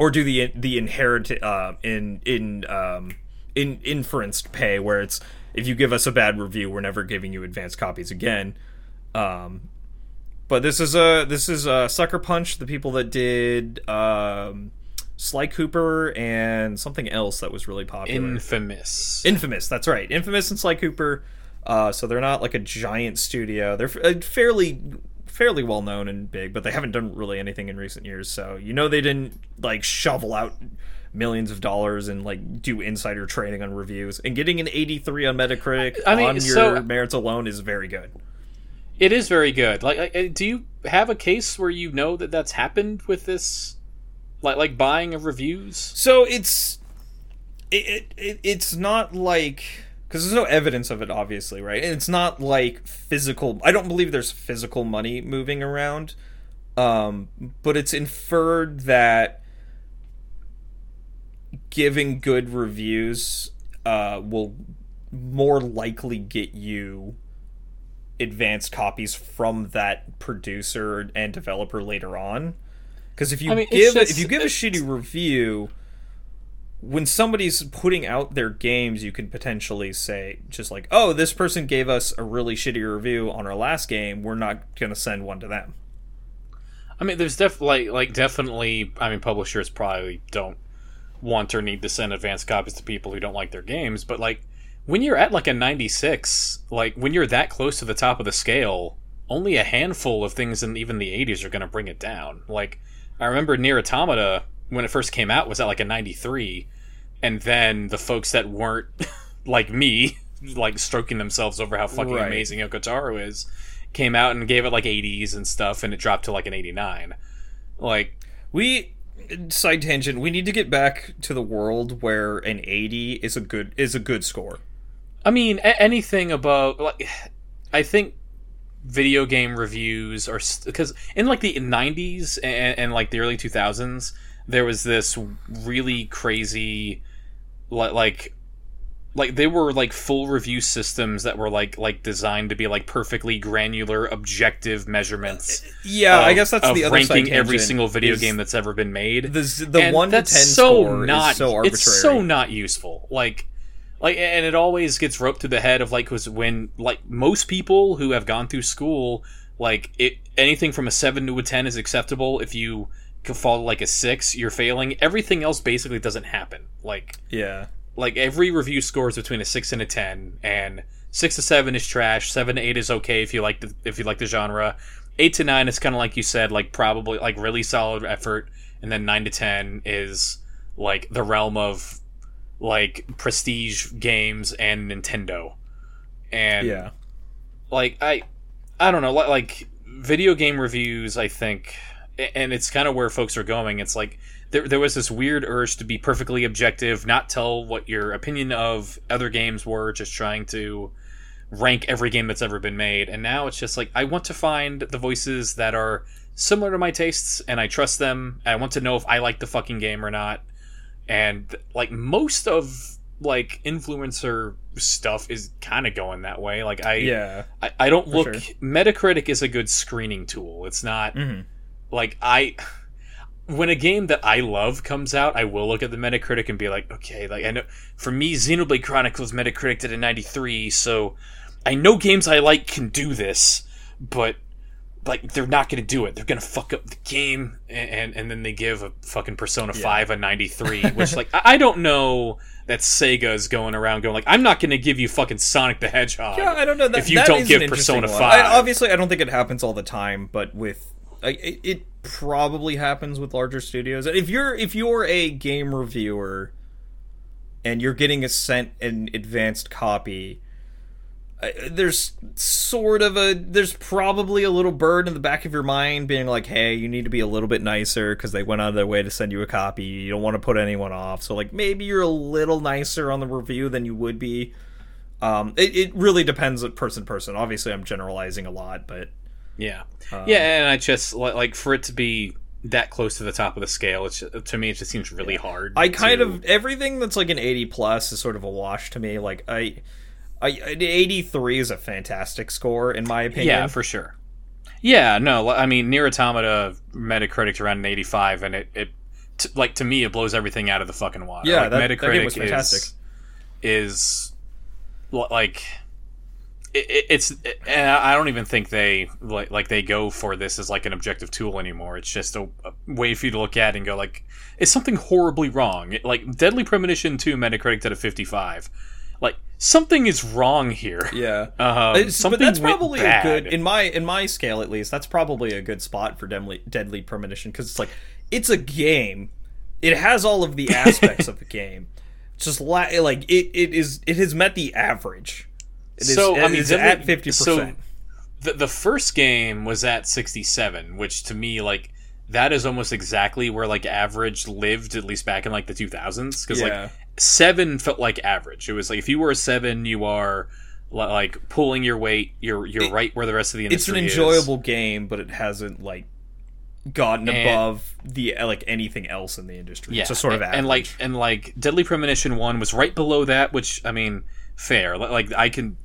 Speaker 2: or do the the inherent uh, in in um, in inferenced pay where it's if you give us a bad review we're never giving you advanced copies again um, but this is a this is a sucker punch the people that did um, sly cooper and something else that was really popular
Speaker 3: Infamous.
Speaker 2: Infamous, that's right. Infamous and Sly Cooper. Uh, so they're not like a giant studio. They're uh, fairly fairly well known and big, but they haven't done really anything in recent years. So you know they didn't like shovel out millions of dollars and like do insider trading on reviews. And getting an 83 on Metacritic
Speaker 3: I mean,
Speaker 2: on your
Speaker 3: so-
Speaker 2: merits alone is very good.
Speaker 3: It is very good. Like, do you have a case where you know that that's happened with this, like, like buying of reviews?
Speaker 2: So it's it, it, it it's not like because there's no evidence of it, obviously, right? And it's not like physical. I don't believe there's physical money moving around, um, but it's inferred that giving good reviews uh, will more likely get you advanced copies from that producer and developer later on. Because if you
Speaker 3: I mean,
Speaker 2: give
Speaker 3: just-
Speaker 2: if you give a shitty review, when somebody's putting out their games, you can potentially say just like, "Oh, this person gave us a really shitty review on our last game. We're not gonna send one to them."
Speaker 3: I mean, there's definitely like, like definitely. I mean, publishers probably don't want or need to send advanced copies to people who don't like their games. But like, when you're at like a 96, like when you're that close to the top of the scale, only a handful of things in even the 80s are going to bring it down. Like, I remember Nier Automata when it first came out was at like a 93, and then the folks that weren't [laughs] like me, [laughs] like stroking themselves over how fucking
Speaker 2: Right.
Speaker 3: amazing Yoko Taro is, came out and gave it like 80s and stuff, and it dropped to like an 89. Like,
Speaker 2: We side tangent. We need to get back to the world where an 80 is a good is a good score.
Speaker 3: I mean, a- anything above like, I think video game reviews are because in like the 90s and, and like the early 2000s, there was this really crazy, li- like. Like they were like full review systems that were like like designed to be like perfectly granular, objective measurements.
Speaker 2: Uh, yeah, I guess that's
Speaker 3: of
Speaker 2: the other
Speaker 3: ranking every single video game that's ever been made.
Speaker 2: the the
Speaker 3: And
Speaker 2: one to ten
Speaker 3: that's so
Speaker 2: score
Speaker 3: not
Speaker 2: is so arbitrary.
Speaker 3: it's so not useful like like and it always gets roped to the head of like because when like most people who have gone through school like it anything from a 7 to a 10 is acceptable if you fall like a 6 you're failing everything else basically doesn't happen like
Speaker 2: yeah.
Speaker 3: Like every review scores between a 6 and a 10 and 6 to 7 is trash 7 to 8 is okay if you like the if you like the genre 8 to 9 is kind of like you said like probably like really solid effort and then 9 to 10 is like the realm of like prestige games and Nintendo and
Speaker 2: Yeah.
Speaker 3: like I I don't know like, like video game reviews I think and it's kind of where folks are going it's like there, there was this weird urge to be perfectly objective not tell what your opinion of other games were just trying to rank every game that's ever been made and now it's just like I want to find the voices that are similar to my tastes and I trust them I want to know if I like the fucking game or not and like most of like influencer stuff is kind of going that way like I
Speaker 2: Yeah.
Speaker 3: I, I don't look.
Speaker 2: sure.
Speaker 3: Metacritic is a good screening tool. It's not
Speaker 2: Mhm.
Speaker 3: like I. When a game that I love comes out, I will look at the Metacritic and be like, okay, like I know. For me, Xenoblade Chronicles Metacritic did a 93, so I know games I like can do this, but like they're not going to do it. They're going to fuck up the game, and, and and then they give a fucking Persona Five a 93, which like I, I don't know that Sega's going around going like I'm not going to give you fucking Sonic the Hedgehog
Speaker 2: Yeah, I don't know. That,
Speaker 3: if you don't give Persona
Speaker 2: one.
Speaker 3: 5.
Speaker 2: I, obviously, I don't think it happens all the time, but with it, it probably happens with larger studios. If you're if you're a game reviewer and you're getting a sent an advanced copy, uh, there's sort of a there's probably a little bird in the back of your mind being like, hey, you need to be a little bit nicer because they went out of their way to send you a copy. You don't want to put anyone off, so like maybe you're a little nicer on the review than you would be. Um, it, it really depends on person person. Obviously, I'm generalizing a lot, but
Speaker 3: Yeah,
Speaker 2: Um,
Speaker 3: yeah, and I just li- like for it to be that close to the top of the scale. It's to me, it just seems really hard.
Speaker 2: I kind
Speaker 3: to-
Speaker 2: of everything that's like an 80 plus is sort of a wash to me. Like I, I 83 is a fantastic score in my opinion.
Speaker 3: yeah, for sure. Yeah, no, I mean, Nier Automata Metacritic's around an eighty-five, and it, it t- like to me, it blows everything out of the fucking water.
Speaker 2: Yeah,
Speaker 3: like,
Speaker 2: that- that
Speaker 3: Metacritic
Speaker 2: game was fantastic.
Speaker 3: is is like it, it- it's and I don't even think they like like they go for this as like an objective tool anymore. It's just a, a way for you to look at and go like, is something horribly wrong? It- like Deadly Premonition two Metacritic at a fifty-five. Like something is wrong here.
Speaker 2: yeah. [laughs]
Speaker 3: Um, something
Speaker 2: but that's probably a good in my in my scale at least. That's probably a good spot for Deadly, Deadly Premonition because it's like it's a game. It has all of the [laughs] aspects of the game. It's just la- like it, it is. It has met the average. Is,
Speaker 3: So, I mean,
Speaker 2: at fifty
Speaker 3: so-
Speaker 2: percent.
Speaker 3: the the first game was at 67 which to me like that is almost exactly where like average lived at least back in like the 2000s because
Speaker 2: Yeah.
Speaker 3: like 7 felt like average it was like if you were a 7 you are like pulling your weight you're you're
Speaker 2: It-
Speaker 3: right where the rest of the industry. Is.
Speaker 2: It's an
Speaker 3: industry is.
Speaker 2: enjoyable game, but it hasn't like gotten
Speaker 3: And-
Speaker 2: above the like anything else in the industry.
Speaker 3: yeah
Speaker 2: it's just sort of
Speaker 3: and,
Speaker 2: average.
Speaker 3: and like and like deadly premonition 1 was right below that which i mean fair like i can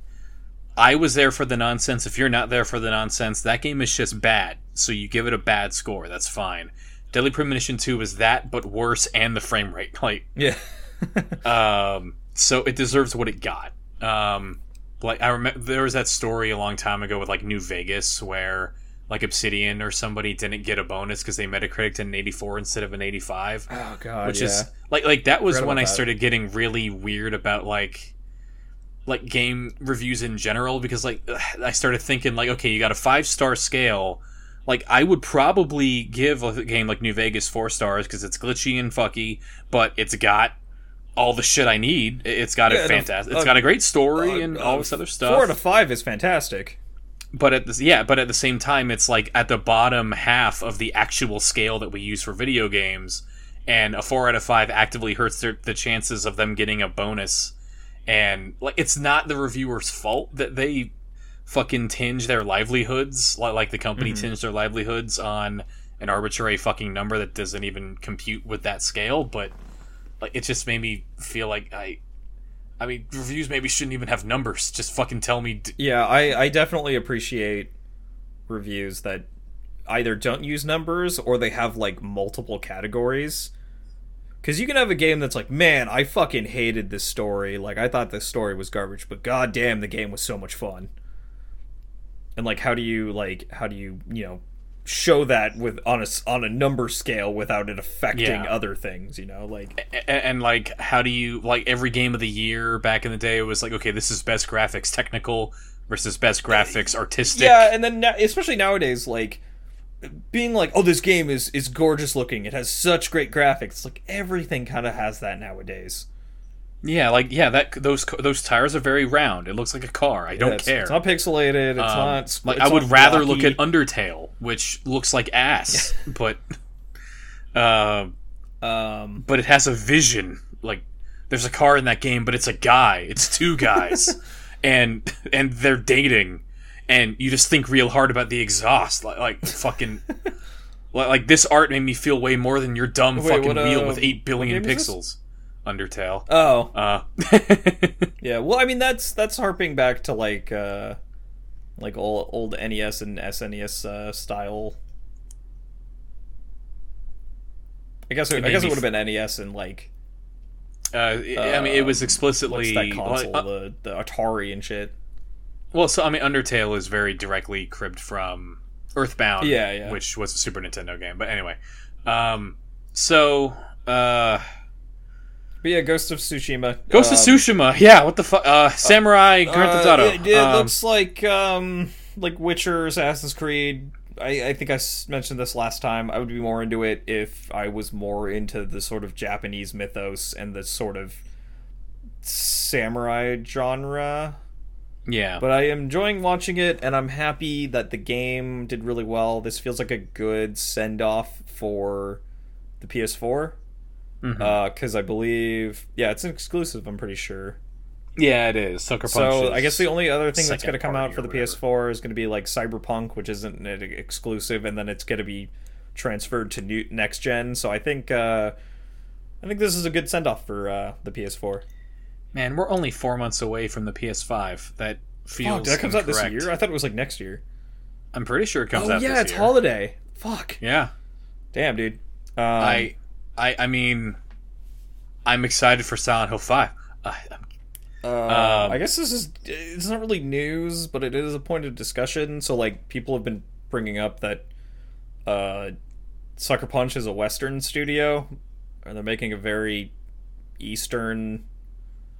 Speaker 3: I was there for the nonsense. If you're not there for the nonsense, that game is just bad. So you give it a bad score. That's fine. Deadly Premonition 2 is that, but worse, and the frame rate. [laughs] Like,
Speaker 2: Yeah. [laughs]
Speaker 3: um, so it deserves what it got. Um, like I remember there was that story a long time ago with like New Vegas where like Obsidian or somebody didn't get a bonus because they Metacritic to an 84 instead of an 85
Speaker 2: oh god.
Speaker 3: which
Speaker 2: yeah.
Speaker 3: is like like that was
Speaker 2: Forgot
Speaker 3: when I
Speaker 2: that.
Speaker 3: started getting really weird about like like game reviews in general because like I started thinking like okay you got a five star scale like I would probably give a game like New Vegas four stars because it's glitchy and fucky but it's got all the shit I need it's got
Speaker 2: Yeah,
Speaker 3: a fantastic
Speaker 2: uh,
Speaker 3: it's got a great story
Speaker 2: Uh,
Speaker 3: and
Speaker 2: uh,
Speaker 3: all this other stuff
Speaker 2: Four to five is fantastic.
Speaker 3: but at the yeah, but at the same time, it's like at the bottom half of the actual scale that we use for video games, and a four out of five actively hurts their, the chances of them getting a bonus. And like, it's not the reviewer's fault that they fucking tinge their livelihoods, like, like the company mm-hmm. tinged their livelihoods on an arbitrary fucking number that doesn't even compute with that scale. But like, it just made me feel like I. I mean, reviews maybe shouldn't even have numbers. Just fucking tell me. D-
Speaker 2: Yeah, I, I definitely appreciate reviews that either don't use numbers or they have like multiple categories. Because you can have a game that's like, man, I fucking hated this story. Like, I thought this story was garbage, but god damn, the game was so much fun. And like, how do you like, how do you you know show that with on a on a number scale without it affecting
Speaker 3: Yeah.
Speaker 2: other things? You know, like
Speaker 3: and, and like how do you like every game of the year back in the day it was like okay this is best graphics technical versus best graphics artistic
Speaker 2: Yeah, and then especially nowadays, like being like, "Oh, this game is is gorgeous looking. It has such great graphics." Like everything kind of has that nowadays.
Speaker 3: yeah like yeah that those those tires are very round it looks like a car i don't
Speaker 2: it's,
Speaker 3: care
Speaker 2: It's not pixelated. It's
Speaker 3: Um,
Speaker 2: not. sp-
Speaker 3: like
Speaker 2: it's
Speaker 3: i would rather look at undertale which looks like ass [laughs] but uh,
Speaker 2: Um,
Speaker 3: but it has a vision like there's a car in that game but it's a guy it's two guys [laughs] and and they're dating and you just think real hard about the exhaust like, like fucking like, like this art made me feel way more than your dumb
Speaker 2: Wait,
Speaker 3: fucking
Speaker 2: what, uh,
Speaker 3: wheel with 8
Speaker 2: what
Speaker 3: billion
Speaker 2: game is this?
Speaker 3: pixels undertale
Speaker 2: oh,
Speaker 3: uh [laughs]
Speaker 2: yeah. Well, I mean, that's that's harping back to like uh, like old old NES and SNES uh, style. I guess it,
Speaker 3: It
Speaker 2: I guess it would have been NES and like
Speaker 3: uh, i mean it was
Speaker 2: Um,
Speaker 3: explicitly
Speaker 2: that console,
Speaker 3: like, uh,
Speaker 2: the the Atari and shit.
Speaker 3: Well so i mean undertale is very directly cribbed from earthbound
Speaker 2: Yeah, yeah.
Speaker 3: which was a super nintendo game but anyway um so uh
Speaker 2: But yeah, Ghost of Tsushima.
Speaker 3: Ghost of
Speaker 2: um,
Speaker 3: Tsushima, yeah. What the fuck? Uh, Samurai Grand Theft
Speaker 2: Uh,
Speaker 3: Auto.
Speaker 2: It, it
Speaker 3: Um,
Speaker 2: looks like um like Witcher, Assassin's Creed. I, I think I mentioned this last time. I would be more into it if I was more into the sort of Japanese mythos and the sort of samurai genre.
Speaker 3: Yeah,
Speaker 2: But I am enjoying watching it, and I'm happy that the game did really well. This feels like a good send off for the PS4.
Speaker 3: Mhm.
Speaker 2: Because I believe, yeah, it's an exclusive. I'm pretty sure.
Speaker 3: yeah, it is. Sucker Punch.
Speaker 2: So I guess the only other thing that's going to come out for the
Speaker 3: whatever.
Speaker 2: PS4 is going to be like Cyberpunk, which isn't an exclusive, and then it's going to be transferred to new next gen. So I think uh, I think this is a good send off for uh, the PS4.
Speaker 3: Man, we're only four months away from the PS5. That feels
Speaker 2: Fuck, that comes out this year. I thought it was like next year.
Speaker 3: I'm pretty sure it comes out.
Speaker 2: oh
Speaker 3: out.
Speaker 2: yeah, it's
Speaker 3: year.
Speaker 2: holiday. Fuck.
Speaker 3: Yeah,
Speaker 2: Damn, dude. Um,
Speaker 3: I, I, I mean, I'm excited for Silent Hill Five. I'm-
Speaker 2: Uh,
Speaker 3: Um,
Speaker 2: I guess this is it's not really news, but it is a point of discussion. So like people have been bringing up that uh, Sucker Punch is a Western studio, and they're making a very Eastern.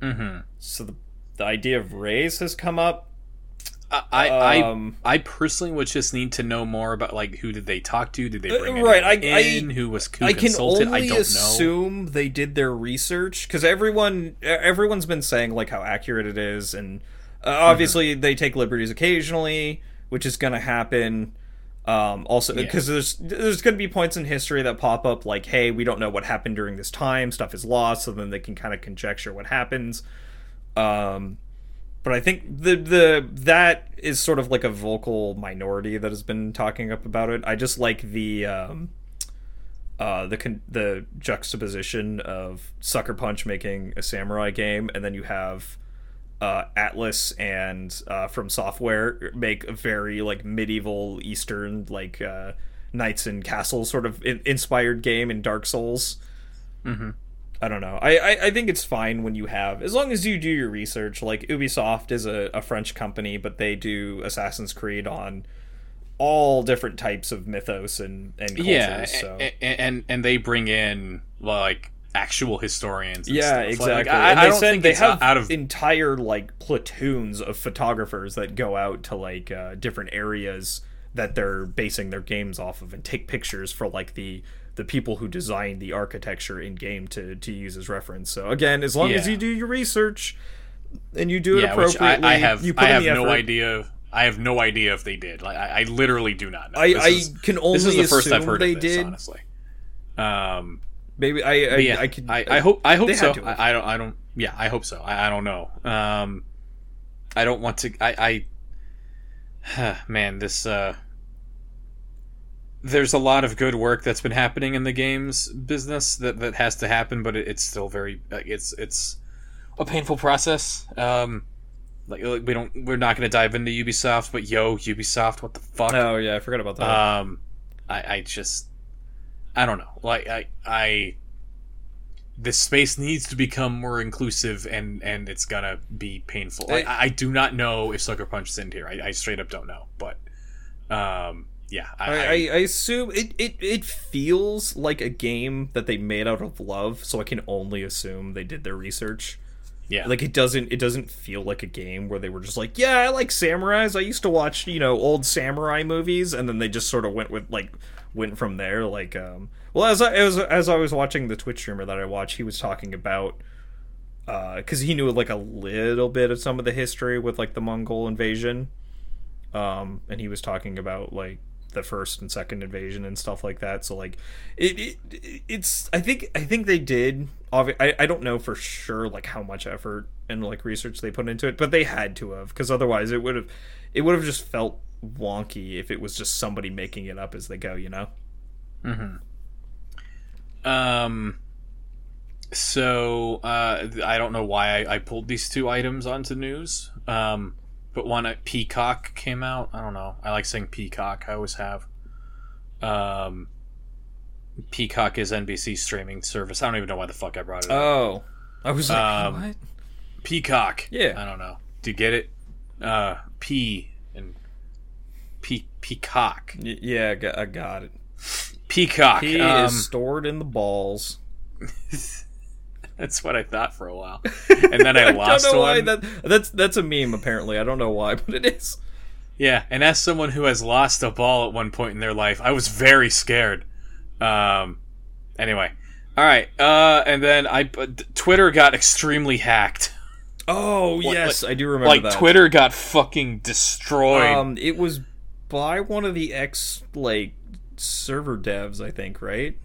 Speaker 3: Mhm.
Speaker 2: So the the idea of race has come up.
Speaker 3: I, I,
Speaker 2: Um,
Speaker 3: I, I personally would just need to know more about like who did they talk to? Did they bring
Speaker 2: Uh, right,
Speaker 3: anyone
Speaker 2: I- I-
Speaker 3: in? who was who
Speaker 2: I can
Speaker 3: consulted?
Speaker 2: only
Speaker 3: I don't know.
Speaker 2: assume they did their research because everyone everyone's been saying like how accurate it is, and uh, obviously they take liberties occasionally, which is going to happen. Um, also,
Speaker 3: Yeah.
Speaker 2: because there's there's going to be points in history that pop up like, hey, we don't know what happened during this time. Stuff is lost, so then they can kind of conjecture what happens. Um, but I think the the that is sort of like a vocal minority that has been talking up about it. I just like the um, uh, the con- the juxtaposition of Sucker Punch making a samurai game, and then you have uh, Atlus and uh, FromSoftware make a very like medieval Eastern like uh, knights and castles sort of in- inspired game in Dark Souls.
Speaker 3: Mm-hmm.
Speaker 2: I don't know. I, I I think it's fine when you have as long as you do your research. Like Ubisoft is a, a French company, but they do Assassin's Creed on all different types of mythos and and cultures.
Speaker 3: yeah,
Speaker 2: so.
Speaker 3: a- a- and and they bring in like actual historians. And
Speaker 2: yeah,
Speaker 3: stuff. Like,
Speaker 2: exactly.
Speaker 3: I,
Speaker 2: and
Speaker 3: I
Speaker 2: they
Speaker 3: don't
Speaker 2: said
Speaker 3: think
Speaker 2: they have
Speaker 3: out of
Speaker 2: entire like platoons of photographers that go out to like uh, different areas that they're basing their games off of and take pictures for like the the people who designed the architecture in game to to use as reference. So again, as long as you do your research and you do it
Speaker 3: yeah, which I,
Speaker 2: appropriately,
Speaker 3: I have I have no
Speaker 2: effort.
Speaker 3: idea. I have no idea if they did. Like I, I literally do not know.
Speaker 2: I,
Speaker 3: is-
Speaker 2: can only
Speaker 3: this is the first
Speaker 2: assume
Speaker 3: I've heard
Speaker 2: they
Speaker 3: of this,
Speaker 2: did.
Speaker 3: honestly. Um,
Speaker 2: Maybe I I,
Speaker 3: yeah,
Speaker 2: I could
Speaker 3: I, I hope I hope so.
Speaker 2: had to have.
Speaker 3: I, I don't I don't yeah I hope so. I, I don't know. Um, I don't want to. I, I [sighs] man, this uh, there's a lot of good work that's been happening in the games business that that has to happen, but it, it's still very it's it's a painful process. Um, like, like we don't we're not going to dive into Ubisoft, but yo, Ubisoft, what the fuck?
Speaker 2: Oh yeah, I forgot about that.
Speaker 3: Um, I, I just, I don't know. Like I, I, this space needs to become more inclusive, and and it's gonna be painful. I, I do not know if Sucker Punch is in here. I, I straight up don't know. But, um, yeah, I,
Speaker 2: I, I,
Speaker 3: I,
Speaker 2: I assume it, it, it feels like a game that they made out of love, so I can only assume they did their research.
Speaker 3: yeah,
Speaker 2: Like it doesn't it doesn't feel like a game where they were just like, yeah, I like samurais. I used to watch you know old samurai movies, and then they just sort of went with like went from there. Like, um, well, as I as as I was watching the Twitch streamer that I watch, he was talking about because he knew like a little bit of some of the history with like the Mongol invasion, um, and he was talking about like the first and second invasion and stuff like that. So like, it, it it's I think I think they did. Obvi- I I don't know for sure like how much effort and like research they put into it, but they had to have because otherwise it would have it would have just felt wonky if it was just somebody making it up as they go. You know. Mm-hmm.
Speaker 3: Um. So uh, I don't know why I, I pulled these two items onto news. Um, but one at Peacock came out. I don't know. I like saying Peacock. I always have. Um, Peacock is NBC streaming service. I don't even know why the fuck I brought it up.
Speaker 2: Oh, I was like,
Speaker 3: Um,
Speaker 2: what?
Speaker 3: Peacock.
Speaker 2: Yeah.
Speaker 3: I don't know. Do you get it? Uh, P and Pe- Peacock.
Speaker 2: Y- yeah, I got, I got it.
Speaker 3: Peacock.
Speaker 2: He
Speaker 3: um,
Speaker 2: is stored in the balls. [laughs]
Speaker 3: That's what I thought for a while, [laughs] and then I lost
Speaker 2: don't know
Speaker 3: one.
Speaker 2: why that that's that's a meme apparently. I don't know why, [laughs] but it is.
Speaker 3: Yeah, and as someone who has lost a ball at one point in their life, I was very scared. Um, anyway, all right, uh, and then I Twitter got extremely hacked.
Speaker 2: Oh
Speaker 3: What,
Speaker 2: yes, I do remember
Speaker 3: Like
Speaker 2: that.
Speaker 3: Twitter got fucking destroyed.
Speaker 2: Um, it was by one of the ex like server devs, I think, right?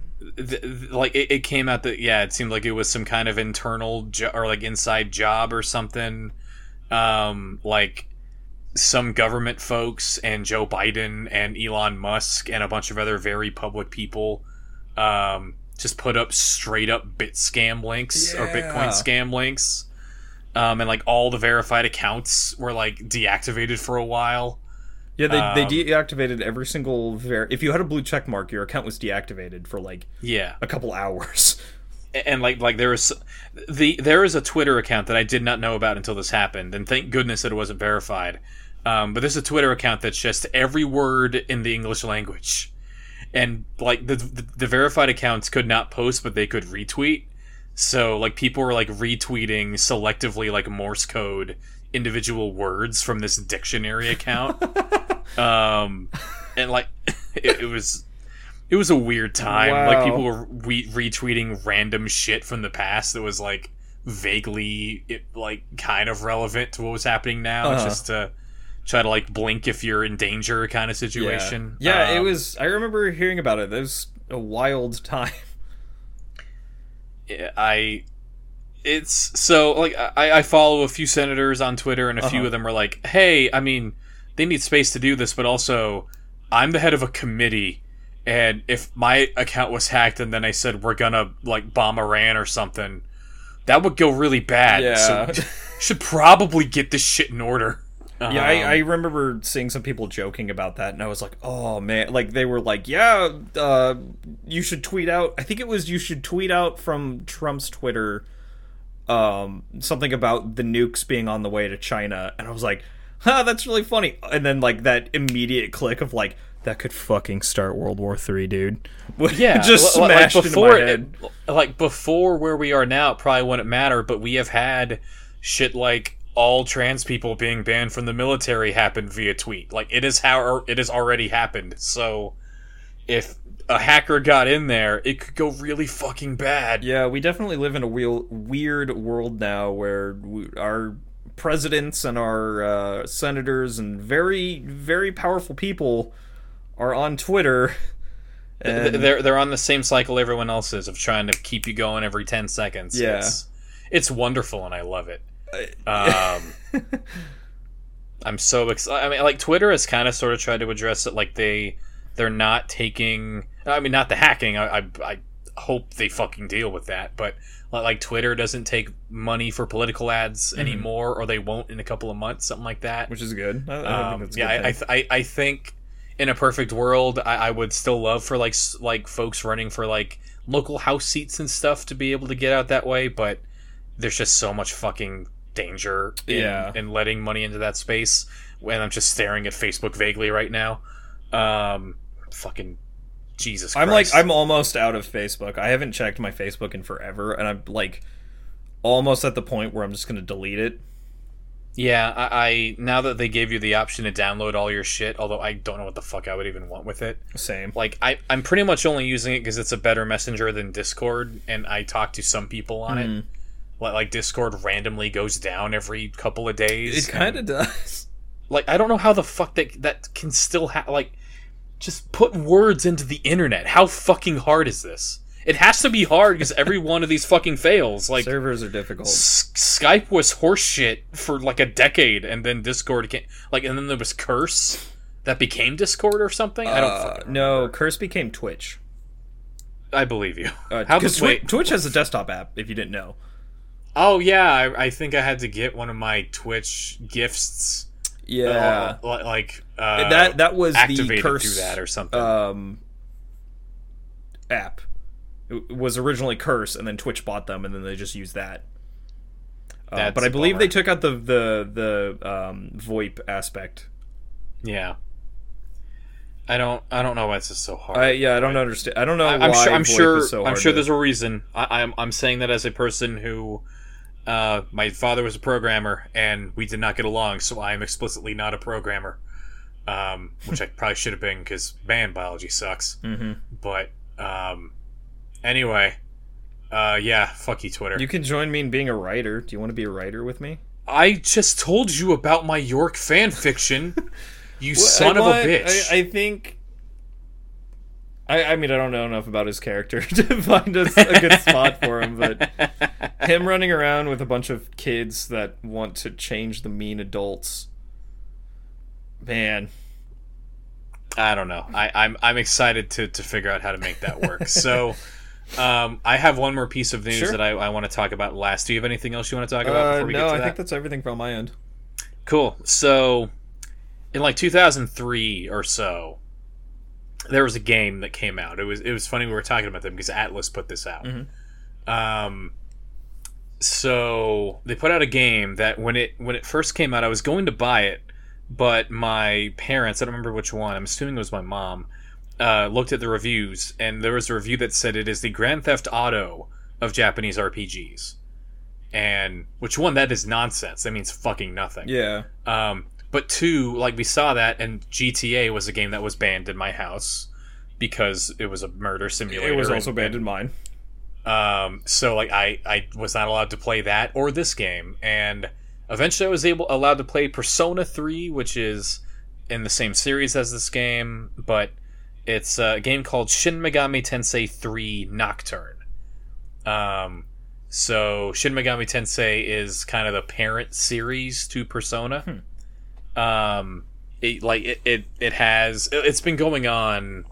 Speaker 3: like it, it came out that yeah, it seemed like it was some kind of internal jo- or like inside job or something. Um, like some government folks and Joe Biden and Elon Musk and a bunch of other very public people um, just put up straight up bit scam links or Bitcoin scam links. Um, and like all the verified accounts were like deactivated for a while.
Speaker 2: Yeah, they,
Speaker 3: Um,
Speaker 2: they deactivated every single ver. If you had a blue check mark, your account was deactivated for like
Speaker 3: Yeah.
Speaker 2: a couple hours.
Speaker 3: and like like there is the there is a Twitter account that I did not know about until this happened, and thank goodness that it wasn't verified. Um, but there's a Twitter account that's just every word in the English language, and like the, the the verified accounts could not post, but they could retweet. So like people were like retweeting selectively like Morse code individual words from this dictionary account. [laughs] um, and like [laughs] it, it was it was a weird time. Like people were re- retweeting random shit from the past that was like vaguely it, like kind of relevant to what was happening now,
Speaker 2: Uh-huh.
Speaker 3: just to try to like blink if you're in danger kind of situation.
Speaker 2: Yeah, yeah it
Speaker 3: Um,
Speaker 2: was. I remember hearing about it. It was a wild [laughs] time.
Speaker 3: I it's so like I, I follow a few senators on Twitter and a few
Speaker 2: Uh-huh.
Speaker 3: of them are like, hey, I mean, they need space to do this, but also I'm the head of a committee and if my account was hacked and then I said we're gonna like bomb Iran or something, that would go really bad.
Speaker 2: Yeah.
Speaker 3: So should probably get this shit in order.
Speaker 2: Yeah, I,
Speaker 3: Um,
Speaker 2: I remember seeing some people joking about that, and I was like, "Oh man!" Like they were like, "Yeah, uh, you should tweet out." I think it was you should tweet out from Trump's Twitter, um, something about the nukes being on the way to China, and I was like, "Huh, that's really funny." And then like that immediate click of like, "That could fucking start World War Three, dude." [laughs]
Speaker 3: yeah,
Speaker 2: just
Speaker 3: li-
Speaker 2: smashed
Speaker 3: like
Speaker 2: into
Speaker 3: before,
Speaker 2: my head.
Speaker 3: like before where we are now, it probably wouldn't matter. But we have had shit like all trans people being banned from the military happen via tweet. Like it is how it has already happened. So if a hacker got in there, it could go really fucking bad.
Speaker 2: Yeah, we definitely live in a real weird world now where we, our presidents and our uh, senators and very very powerful people are on Twitter. [laughs] And
Speaker 3: they're they're on the same cycle everyone else is of trying to keep you going every ten seconds.
Speaker 2: Yeah.
Speaker 3: it's, it's wonderful and I love it. [laughs] Um, I'm so excited. I mean, like Twitter has kind of sort of tried to address it, like they they're not taking. I mean, not the hacking. I I, I hope they fucking deal with that, but like, like Twitter doesn't take money for political ads anymore, or they won't in a couple of months, something like that.
Speaker 2: which is good. I, I
Speaker 3: Um,
Speaker 2: think that's
Speaker 3: yeah,
Speaker 2: good
Speaker 3: I, I, th- I I think in a perfect world, I, I would still love for like like folks running for like local house seats and stuff to be able to get out that way, but there's just so much fucking danger in,
Speaker 2: Yeah.
Speaker 3: in letting money into that space. When I'm just staring at Facebook vaguely right now, um, fucking Jesus.
Speaker 2: I'm like I'm almost out of Facebook. I haven't checked my Facebook in forever, and I'm like almost at the point where I'm just gonna delete it.
Speaker 3: Yeah, I, I now that they gave you the option to download all your shit, although I don't know what the fuck I would even want with it.
Speaker 2: Same.
Speaker 3: like I, I'm pretty much only using it because it's a better messenger than Discord, and I talk to some people on
Speaker 2: Mm-hmm.
Speaker 3: it. Like, like Discord randomly goes down every couple of days.
Speaker 2: It kind of does. [laughs]
Speaker 3: like I don't know how the fuck that that can still have like just put words into the internet. How fucking hard is this? It has to be hard because every [laughs] one of these fucking fails. Like
Speaker 2: Servers are difficult.
Speaker 3: S- Skype was horseshit for like a decade, and then Discord came. Like, and then there was Curse that became Discord or something. I don't.
Speaker 2: Uh,
Speaker 3: fucking
Speaker 2: no, Curse became Twitch.
Speaker 3: I believe you.
Speaker 2: Uh,
Speaker 3: How wait?
Speaker 2: Twitch has a desktop app. If you didn't know.
Speaker 3: Oh yeah, I, I think I had to get one of my Twitch gifts.
Speaker 2: Yeah.
Speaker 3: uh, like uh,
Speaker 2: that that was the curse
Speaker 3: that or something.
Speaker 2: um app. It was originally Curse, and then Twitch bought them, and then they just used that. Uh, but I believe
Speaker 3: bummer.
Speaker 2: they took out the the the um, VoIP aspect.
Speaker 3: yeah. I don't. I don't know why this is so hard.
Speaker 2: I yeah, I don't understand. I don't know
Speaker 3: I, I'm sure. I'm sure.
Speaker 2: is so
Speaker 3: I'm sure
Speaker 2: to-
Speaker 3: there's a reason. I, I'm. I'm saying that as a person who, uh, my father was a programmer and we did not get along, so I am explicitly not a programmer. Um, which I [laughs] probably should have been because man, biology sucks.
Speaker 2: Mhm.
Speaker 3: But um, anyway, uh, yeah, fuck you, Twitter.
Speaker 2: You can join me in being a writer. Do you want to be a writer with me?
Speaker 3: I just told you about my York fan fiction. [laughs] You son
Speaker 2: I
Speaker 3: of
Speaker 2: want-
Speaker 3: a bitch.
Speaker 2: I, I think. I, I mean, I don't know enough about his character [laughs] to find a, a good spot for him, but [laughs] him running around with a bunch of kids that want to change the mean adults. Man,
Speaker 3: I don't know. I, I'm I'm excited to to figure out how to make that work. so, [laughs] um, I have one more piece of news
Speaker 2: Sure.
Speaker 3: that I, I want to talk about last. Do you have anything else you want to talk about
Speaker 2: uh,
Speaker 3: before we
Speaker 2: no, I think that's everything from my end.
Speaker 3: Cool. So, in like 2003 or so, there was a game that came out. It was it was funny we were talking about them because Atlus put this out. Um, so they put out a game that when it when it first came out, I was going to buy it, but my parents, I don't remember which one. I'm assuming it was my mom. Uh, looked at the reviews, and there was a review that said it is the Grand Theft Auto of Japanese RPGs. And which one? That is nonsense. That means fucking nothing.
Speaker 2: Yeah,
Speaker 3: Um, but two, like we saw that, and GTA was a game that was banned in my house because it was a murder simulator.
Speaker 2: it was
Speaker 3: and-
Speaker 2: also banned in mine.
Speaker 3: um, so like I, I was not allowed to play that or this game, and eventually I was able allowed to play Persona Three, which is in the same series as this game, but it's a game called Shin Megami Tensei Three Nocturne. Um, so Shin Megami Tensei is kind of the parent series to Persona. Um, it, like it, it, it has it's been going on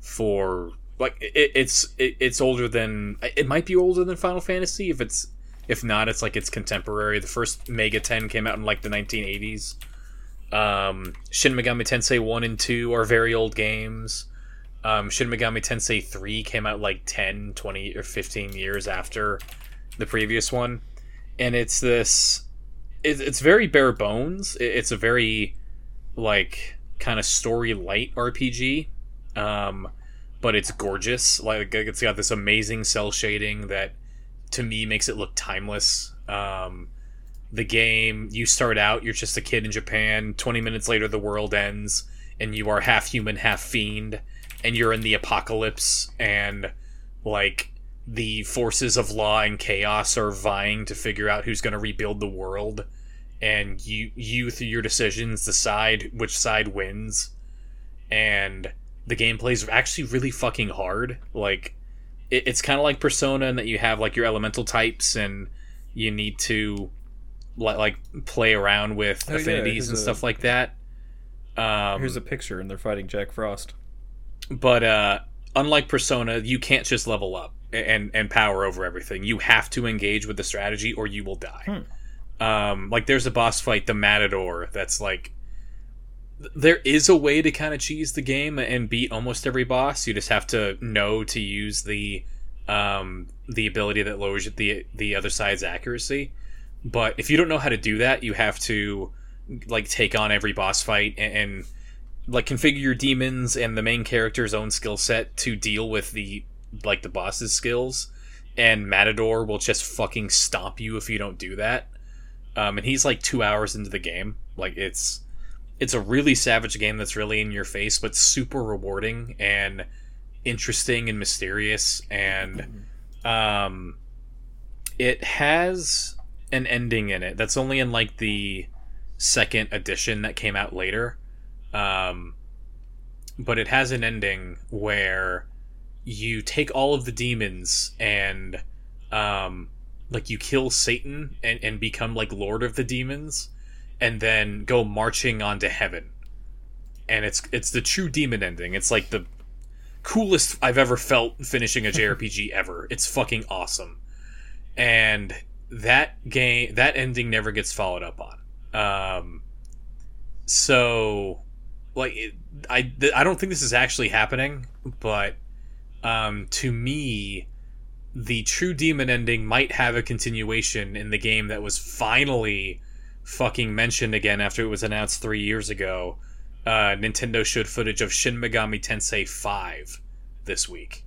Speaker 3: for like it, it's it, it's older than it might be older than Final Fantasy if it's If not, it's like it's contemporary. The first Mega Ten came out in like the 1980s. Um, Shin Megami Tensei 1 and 2 are very old games. Um, Shin Megami Tensei 3 came out like 10, 20, or 15 years after the previous one. And it's this. It, it's very bare bones. It, it's a very, like, kind of story light RPG. Um, but it's gorgeous. Like, it's got this amazing cell shading that to me makes it look timeless. Um, the game, you start out, you're just a kid in Japan. 20 minutes later, the world ends, and you are half human, half fiend, and you're in the apocalypse, and like the forces of law and chaos are vying to figure out who's going to rebuild the world. And you, you through your decisions, decide which side wins. And the gameplay is actually really fucking hard. Like, it, it's kind of like Persona in that you have like your elemental types and you need to like, like play around with
Speaker 2: Oh,
Speaker 3: affinities
Speaker 2: here's
Speaker 3: and
Speaker 2: a-
Speaker 3: stuff like that. Um,
Speaker 2: Here's a picture, and they're fighting Jack Frost.
Speaker 3: but uh, unlike Persona, you can't just level up and and power over everything. You have to engage with the strategy, or you will die. Um, like there's a boss fight, the Matador, that's like there is a way to kind of cheese the game and beat almost every boss. You just have to know to use the um, the ability that lowers the the other side's accuracy. But if you don't know how to do that, you have to like take on every boss fight and, and like configure your demons and the main character's own skill set to deal with the like the boss's skills. And Matador will just fucking stomp you if you don't do that. Um, and he's like two hours into the game. Like it's it's a really savage game that's really in your face, but super rewarding and interesting and mysterious. And um, it has an ending in it that's only in like the second edition that came out later. Um, but it has an ending where you take all of the demons and um, like you kill Satan and, and become like Lord of the Demons, and then go marching onto heaven. And it's it's the true demon ending. It's like the coolest I've ever felt finishing a [laughs] JRPG ever. It's fucking awesome. And that game that ending never gets followed up on. Um so like it, I th- I don't think this is actually happening, but um to me the true demon ending might have a continuation in the game that was finally fucking mentioned again after it was announced 3 years ago. Uh, Nintendo showed footage of Shin Megami Tensei 5 this week.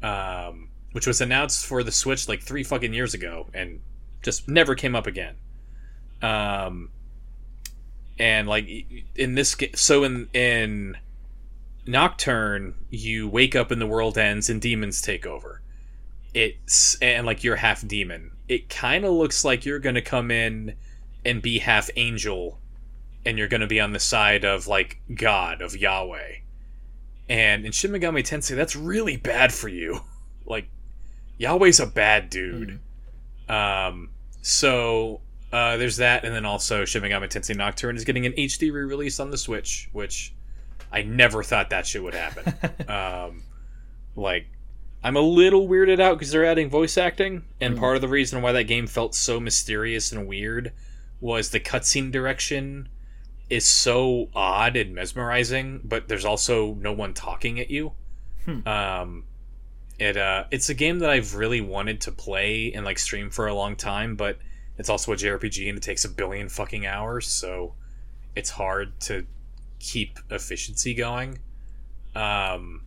Speaker 3: Um, which was announced for the Switch like 3 fucking years ago and just never came up again. Um, and like in this so in in Nocturne, you wake up and the world ends and demons take over. It's and like you're half demon. It kind of looks like you're going to come in and be half angel and you're going to be on the side of like God of Yahweh. And in Shin Megami Tensei, that's really bad for you. [laughs] Like Yahweh's a bad dude. Um, so uh, there's that, and then also Shin Megami Tensei Nocturne is getting an HD re-release on the Switch, which I never thought that shit would happen. [laughs] um, like, I'm a little weirded out because they're adding voice acting, and part of the reason why that game felt so mysterious and weird was the cutscene direction is so odd and mesmerizing, but there's also no one talking at you. Um, it uh, it's a game that I've really wanted to play and like stream for a long time, but it's also a JRPG and it takes a billion fucking hours, so it's hard to keep efficiency going. Um,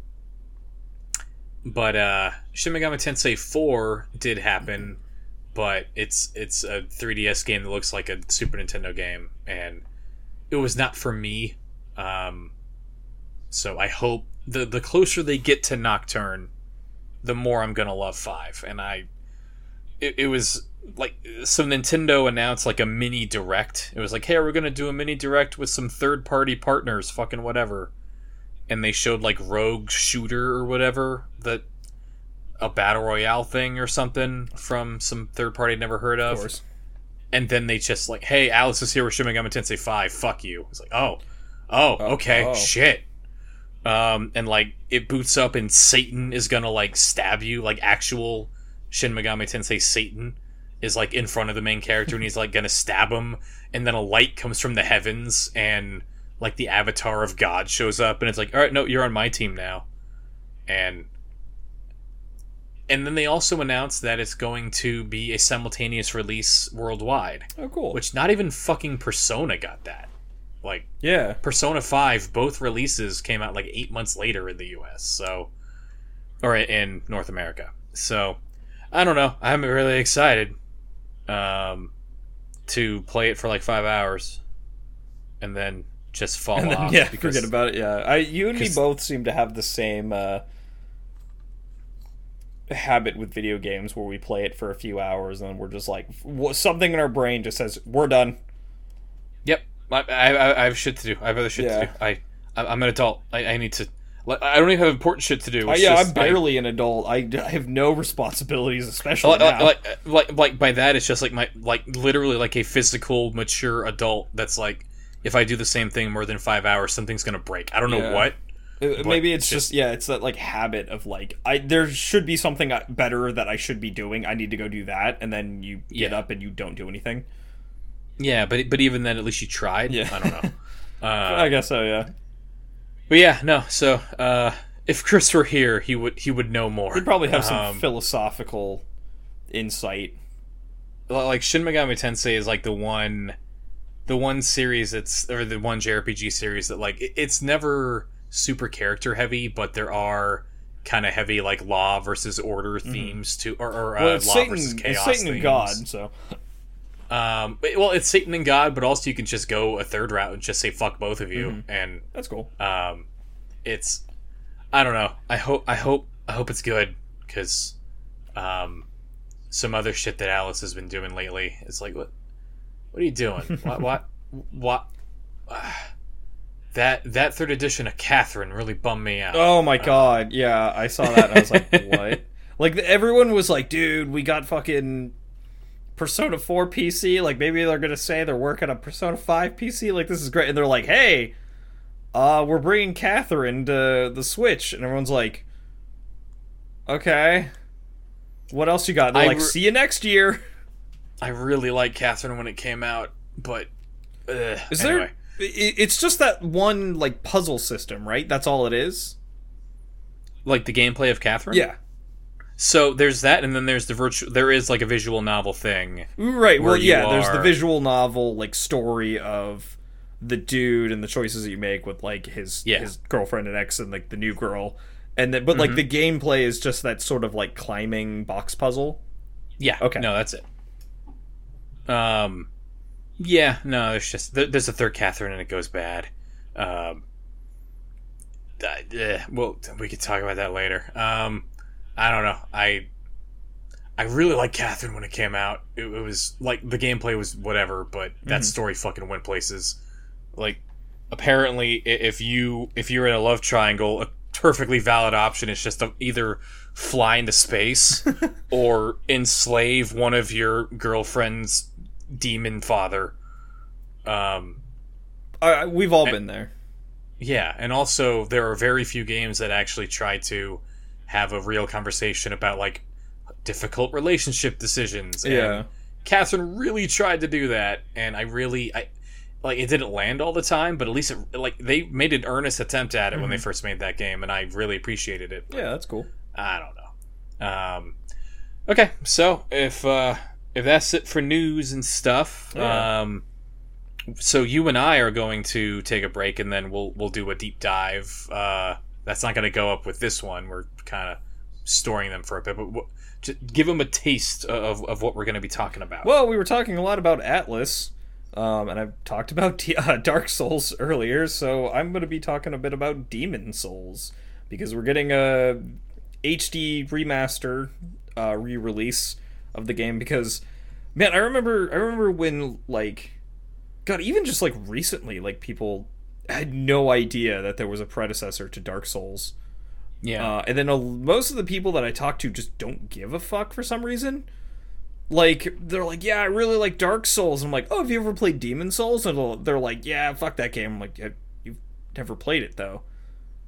Speaker 3: but uh, Shin Megami Tensei 4 did happen, but it's it's a 3DS game that looks like a Super Nintendo game, and it was not for me. Um, so I hope the the closer they get to Nocturne, the more I'm gonna love Five. And I, it, it was like so Nintendo announced like a mini direct. It was like, hey, we're gonna do a mini direct with some third party partners, fucking whatever. And they showed like Rogue Shooter or whatever that a battle royale thing or something from some third party I'd never heard
Speaker 2: Of
Speaker 3: of
Speaker 2: course.
Speaker 3: and then they just like, "Hey, Atlus is here with Shin Megami Tensei Five. Fuck you." It's like, "Oh, oh,
Speaker 2: Oh,
Speaker 3: okay,
Speaker 2: oh.
Speaker 3: shit." Um, and like it boots up, and Satan is gonna like stab you, like actual Shin Megami Tensei Satan is like in front of the main character and he's like gonna stab him and then a light comes from the heavens and like the avatar of god shows up and it's like all right no you're on my team now and and then they also announced that it's going to be a simultaneous release worldwide
Speaker 2: Oh, cool.
Speaker 3: which not even fucking persona got that like
Speaker 2: yeah.
Speaker 3: Persona 5, both releases came out like eight months later in the US, so. Or in North America. So, I don't know. I'm really excited um, to play it for like five hours and then just fall
Speaker 2: And then,
Speaker 3: off.
Speaker 2: yeah,
Speaker 3: because,
Speaker 2: forget about it. Yeah, I, you and me both seem to have the same uh, habit with video games where we play it for a few hours and we're just like something in our brain just says we're done.
Speaker 3: Yep. I, I, I have shit to do. I have other shit
Speaker 2: Yeah.
Speaker 3: to do. I, I- I'm an adult. I, I need to. I don't even have important shit to do.
Speaker 2: Uh, yeah,
Speaker 3: just-
Speaker 2: I'm barely an adult. I, I have no responsibilities,
Speaker 3: I-
Speaker 2: especially
Speaker 3: like,
Speaker 2: now.
Speaker 3: like, like, like by that, it's just like my like literally like a physical mature adult. That's like if I do the same thing more than five hours, something's gonna break. I don't know
Speaker 2: Yeah.
Speaker 3: what.
Speaker 2: Uh, Maybe it's
Speaker 3: just-
Speaker 2: just yeah, it's that like habit of like I there should be something better that I should be doing. I need to go do that, and then you get
Speaker 3: Yeah.
Speaker 2: up and you don't do anything.
Speaker 3: Yeah, but but even then, at least you tried.
Speaker 2: Yeah.
Speaker 3: I don't know. [laughs]
Speaker 2: I
Speaker 3: Uh,
Speaker 2: guess so. Yeah,
Speaker 3: but yeah, no. So uh, if Chris were here, he would he would know more.
Speaker 2: he'd probably have some
Speaker 3: Um,
Speaker 2: philosophical insight.
Speaker 3: like Shin Megami Tensei is like the one, the one series that's or the one JRPG series that like it- it's never super character heavy, but there are kind of heavy like law versus order themes to or, or uh,
Speaker 2: Mm-hmm. Well, it's
Speaker 3: law
Speaker 2: Satan,
Speaker 3: versus
Speaker 2: it's
Speaker 3: chaos.
Speaker 2: Satan and. God. So
Speaker 3: Um, but- well, it's Satan and God, but also you can just go a third route and just say fuck both of you,
Speaker 2: Mm-hmm.
Speaker 3: and
Speaker 2: that's cool.
Speaker 3: um, it's I don't know. I hope I hope I hope it's good because um, some other shit that Atlus has been doing lately. It's like what what are you doing? what what what? That that third edition of Catherine really bummed me out.
Speaker 2: Oh my god, yeah, I saw that. and I was like, [laughs] what? Like everyone was like, dude, we got fucking Persona 4 PC. Like maybe they're gonna say they're working on Persona 5 PC. Like this is great, and they're like, hey, uh, we're bringing Catherine to the Switch, and everyone's like, okay, what else you got? They're
Speaker 3: I
Speaker 2: like,
Speaker 3: re-
Speaker 2: see you next year.
Speaker 3: I really liked Catherine when it came out, but
Speaker 2: Is
Speaker 3: anyway.
Speaker 2: there? It's just that one like puzzle system, right? That's all it is.
Speaker 3: like the gameplay of Catherine?
Speaker 2: Yeah.
Speaker 3: So there's that, and then there's the virtual. There is like a visual novel thing.
Speaker 2: Right. Well, yeah. There's the visual novel like story of the dude and the choices that you make with like his
Speaker 3: Yeah.
Speaker 2: his girlfriend and ex and like the new girl, and then but like
Speaker 3: Mm-hmm.
Speaker 2: the gameplay is just that sort of like climbing box puzzle.
Speaker 3: Yeah.
Speaker 2: Okay.
Speaker 3: No, that's it. Um, yeah. No, there's just there's a third Catherine, and it goes bad. Um, uh, well, we could talk about that later. Um, I don't know. I I really liked Catherine when it came out. It, it was like the gameplay was whatever, but that story fucking went places. Like, apparently, if you if you're in a love triangle, a perfectly valid option is just to either fly into space [laughs] or enslave one of your girlfriend's demon father. Um,
Speaker 2: I- we've all been there.
Speaker 3: yeah, and also there are very few games that actually try to have a real conversation about like difficult relationship decisions. And
Speaker 2: Yeah.
Speaker 3: Catherine really tried to do that, and I really I like it didn't land all the time, but at least it, like they made an earnest attempt at it when they first made that game, and I really appreciated it.
Speaker 2: Yeah, that's cool.
Speaker 3: I don't know. Um, okay, so if uh, if that's it for news and stuff,
Speaker 2: Yeah.
Speaker 3: um, so you and I are going to take a break, and then we'll we'll do a deep dive. Uh, that's not going to go up with this one. We're kind of storing them for a bit, but w- give them a taste of, of what we're going to be talking about.
Speaker 2: Well, we were talking a lot about Atlus, um, and I've talked about [laughs] D- uh, Dark Souls earlier, so I'm going to be talking a bit about Demon's Souls because we're getting a HD remaster uh, re-release of the game. Because, man, I remember I remember when like, God, even just like recently, like people had no idea that there was a predecessor to Dark Souls.
Speaker 3: yeah,
Speaker 2: Uh, and then uh, most of the people that I talk to just don't give a fuck for some reason. Like they're like, yeah, I really like Dark Souls. And I'm like, oh, have you ever played Demon's Souls? And they're like, yeah, fuck that game. I'm like, yeah, you've never played it though.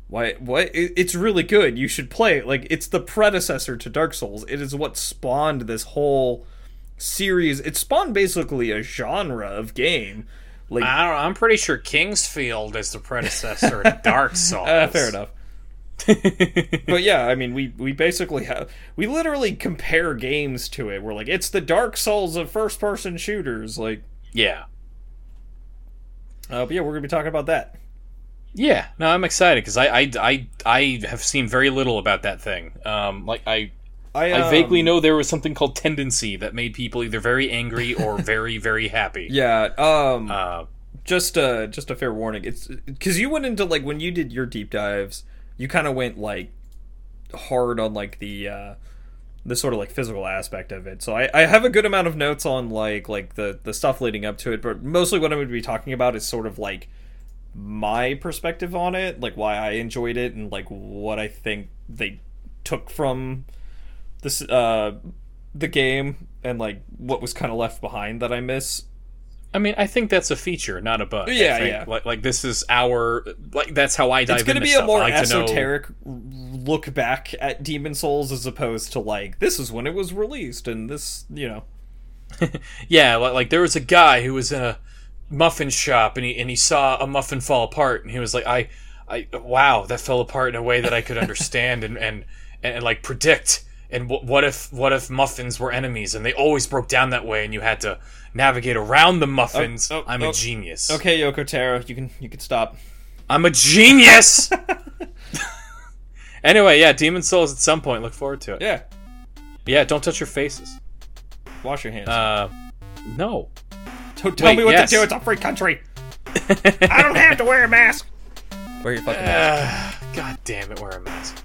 Speaker 2: Why? What? It's really good. You should play it. Like it's the predecessor to Dark Souls. It is what spawned this whole series. It spawned basically a genre of game. Like,
Speaker 3: I don't know, I'm pretty sure King's Field is the predecessor to Dark [laughs] Souls.
Speaker 2: uh, fair enough. [laughs] but yeah, I mean, we we basically have we literally compare games to it. We're like, it's the Dark Souls of first person shooters. Like,
Speaker 3: Yeah.
Speaker 2: uh, but yeah, we're gonna be talking about that.
Speaker 3: Yeah, no, I'm excited because I, I, I, I have seen very little about that thing. Um, like I,
Speaker 2: I,
Speaker 3: I vaguely
Speaker 2: um,
Speaker 3: know there was something called tendency that made people either very angry or [laughs] very, very happy.
Speaker 2: Yeah. Um.
Speaker 3: Uh,
Speaker 2: just uh just a fair warning it's because you went into like when you did your deep dives you kind of went like hard on like the uh the sort of like physical aspect of it so I, I have a good amount of notes on like like the the stuff leading up to it but mostly what i'm going to be talking about is sort of like my perspective on it like why i enjoyed it and like what i think they took from this uh the game and like what was kind of left behind that i miss
Speaker 3: I mean, I think that's a feature, not a bug.
Speaker 2: Yeah, yeah.
Speaker 3: Like, like this is our like that's how I dive
Speaker 2: it's going to be
Speaker 3: stuff.
Speaker 2: a more
Speaker 3: like
Speaker 2: esoteric look back at Demon's Souls as opposed to like this is when it was released and this you know [laughs]
Speaker 3: Yeah, like, like there was a guy who was in a muffin shop and he and he saw a muffin fall apart and he was like, I, I, wow, that fell apart in a way that I could understand and and and, and, like predict. And what, what if what if muffins were enemies and they always broke down that way and you had to navigate around the muffins?
Speaker 2: Oh, oh,
Speaker 3: I'm
Speaker 2: oh.
Speaker 3: a genius.
Speaker 2: okay Yoko Taro you can you can stop
Speaker 3: I'm a genius. [laughs] anyway, yeah, Demon's Souls at some point. Look forward to it.
Speaker 2: yeah
Speaker 3: Yeah, don't touch your faces.
Speaker 2: wash your hands
Speaker 3: Uh, no.
Speaker 2: Don't tell
Speaker 3: wait,
Speaker 2: me what
Speaker 3: yes.
Speaker 2: to do. it's a free country. [laughs] I don't have to wear a mask. Wear your fucking mask.
Speaker 3: Uh, God damn it, wear a mask.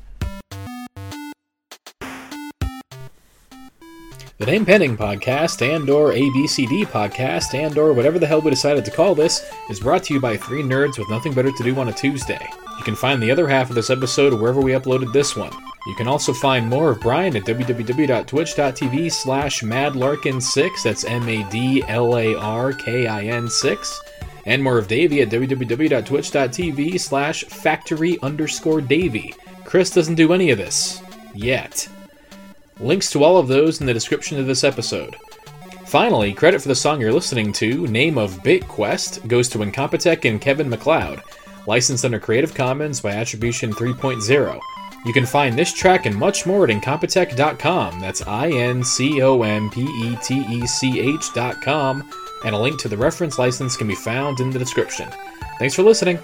Speaker 3: The Name Pending podcast and or ABCD podcast and or whatever the hell we decided to call this is brought to you by three nerds with nothing better to do on a Tuesday. You can find the other half of this episode wherever we uploaded this one. You can also find more of Brian at www.twitch.tv slash madlarkin6, that's M-A-D-L-A-R-K-I-N 6, and more of Davey at www.twitch.tv slash factory underscore Davey. Chris doesn't do any of this. Yet. Links to all of those in the description of this episode. Finally, credit for the song you're listening to, Name of BitQuest, goes to Incompetech and Kevin MacLeod, licensed under Creative Commons by Attribution 3.0. You can find this track and much more at Incompetech.com, that's I N C O M P E T E C H.com, and a link to the reference license can be found in the description. Thanks for listening.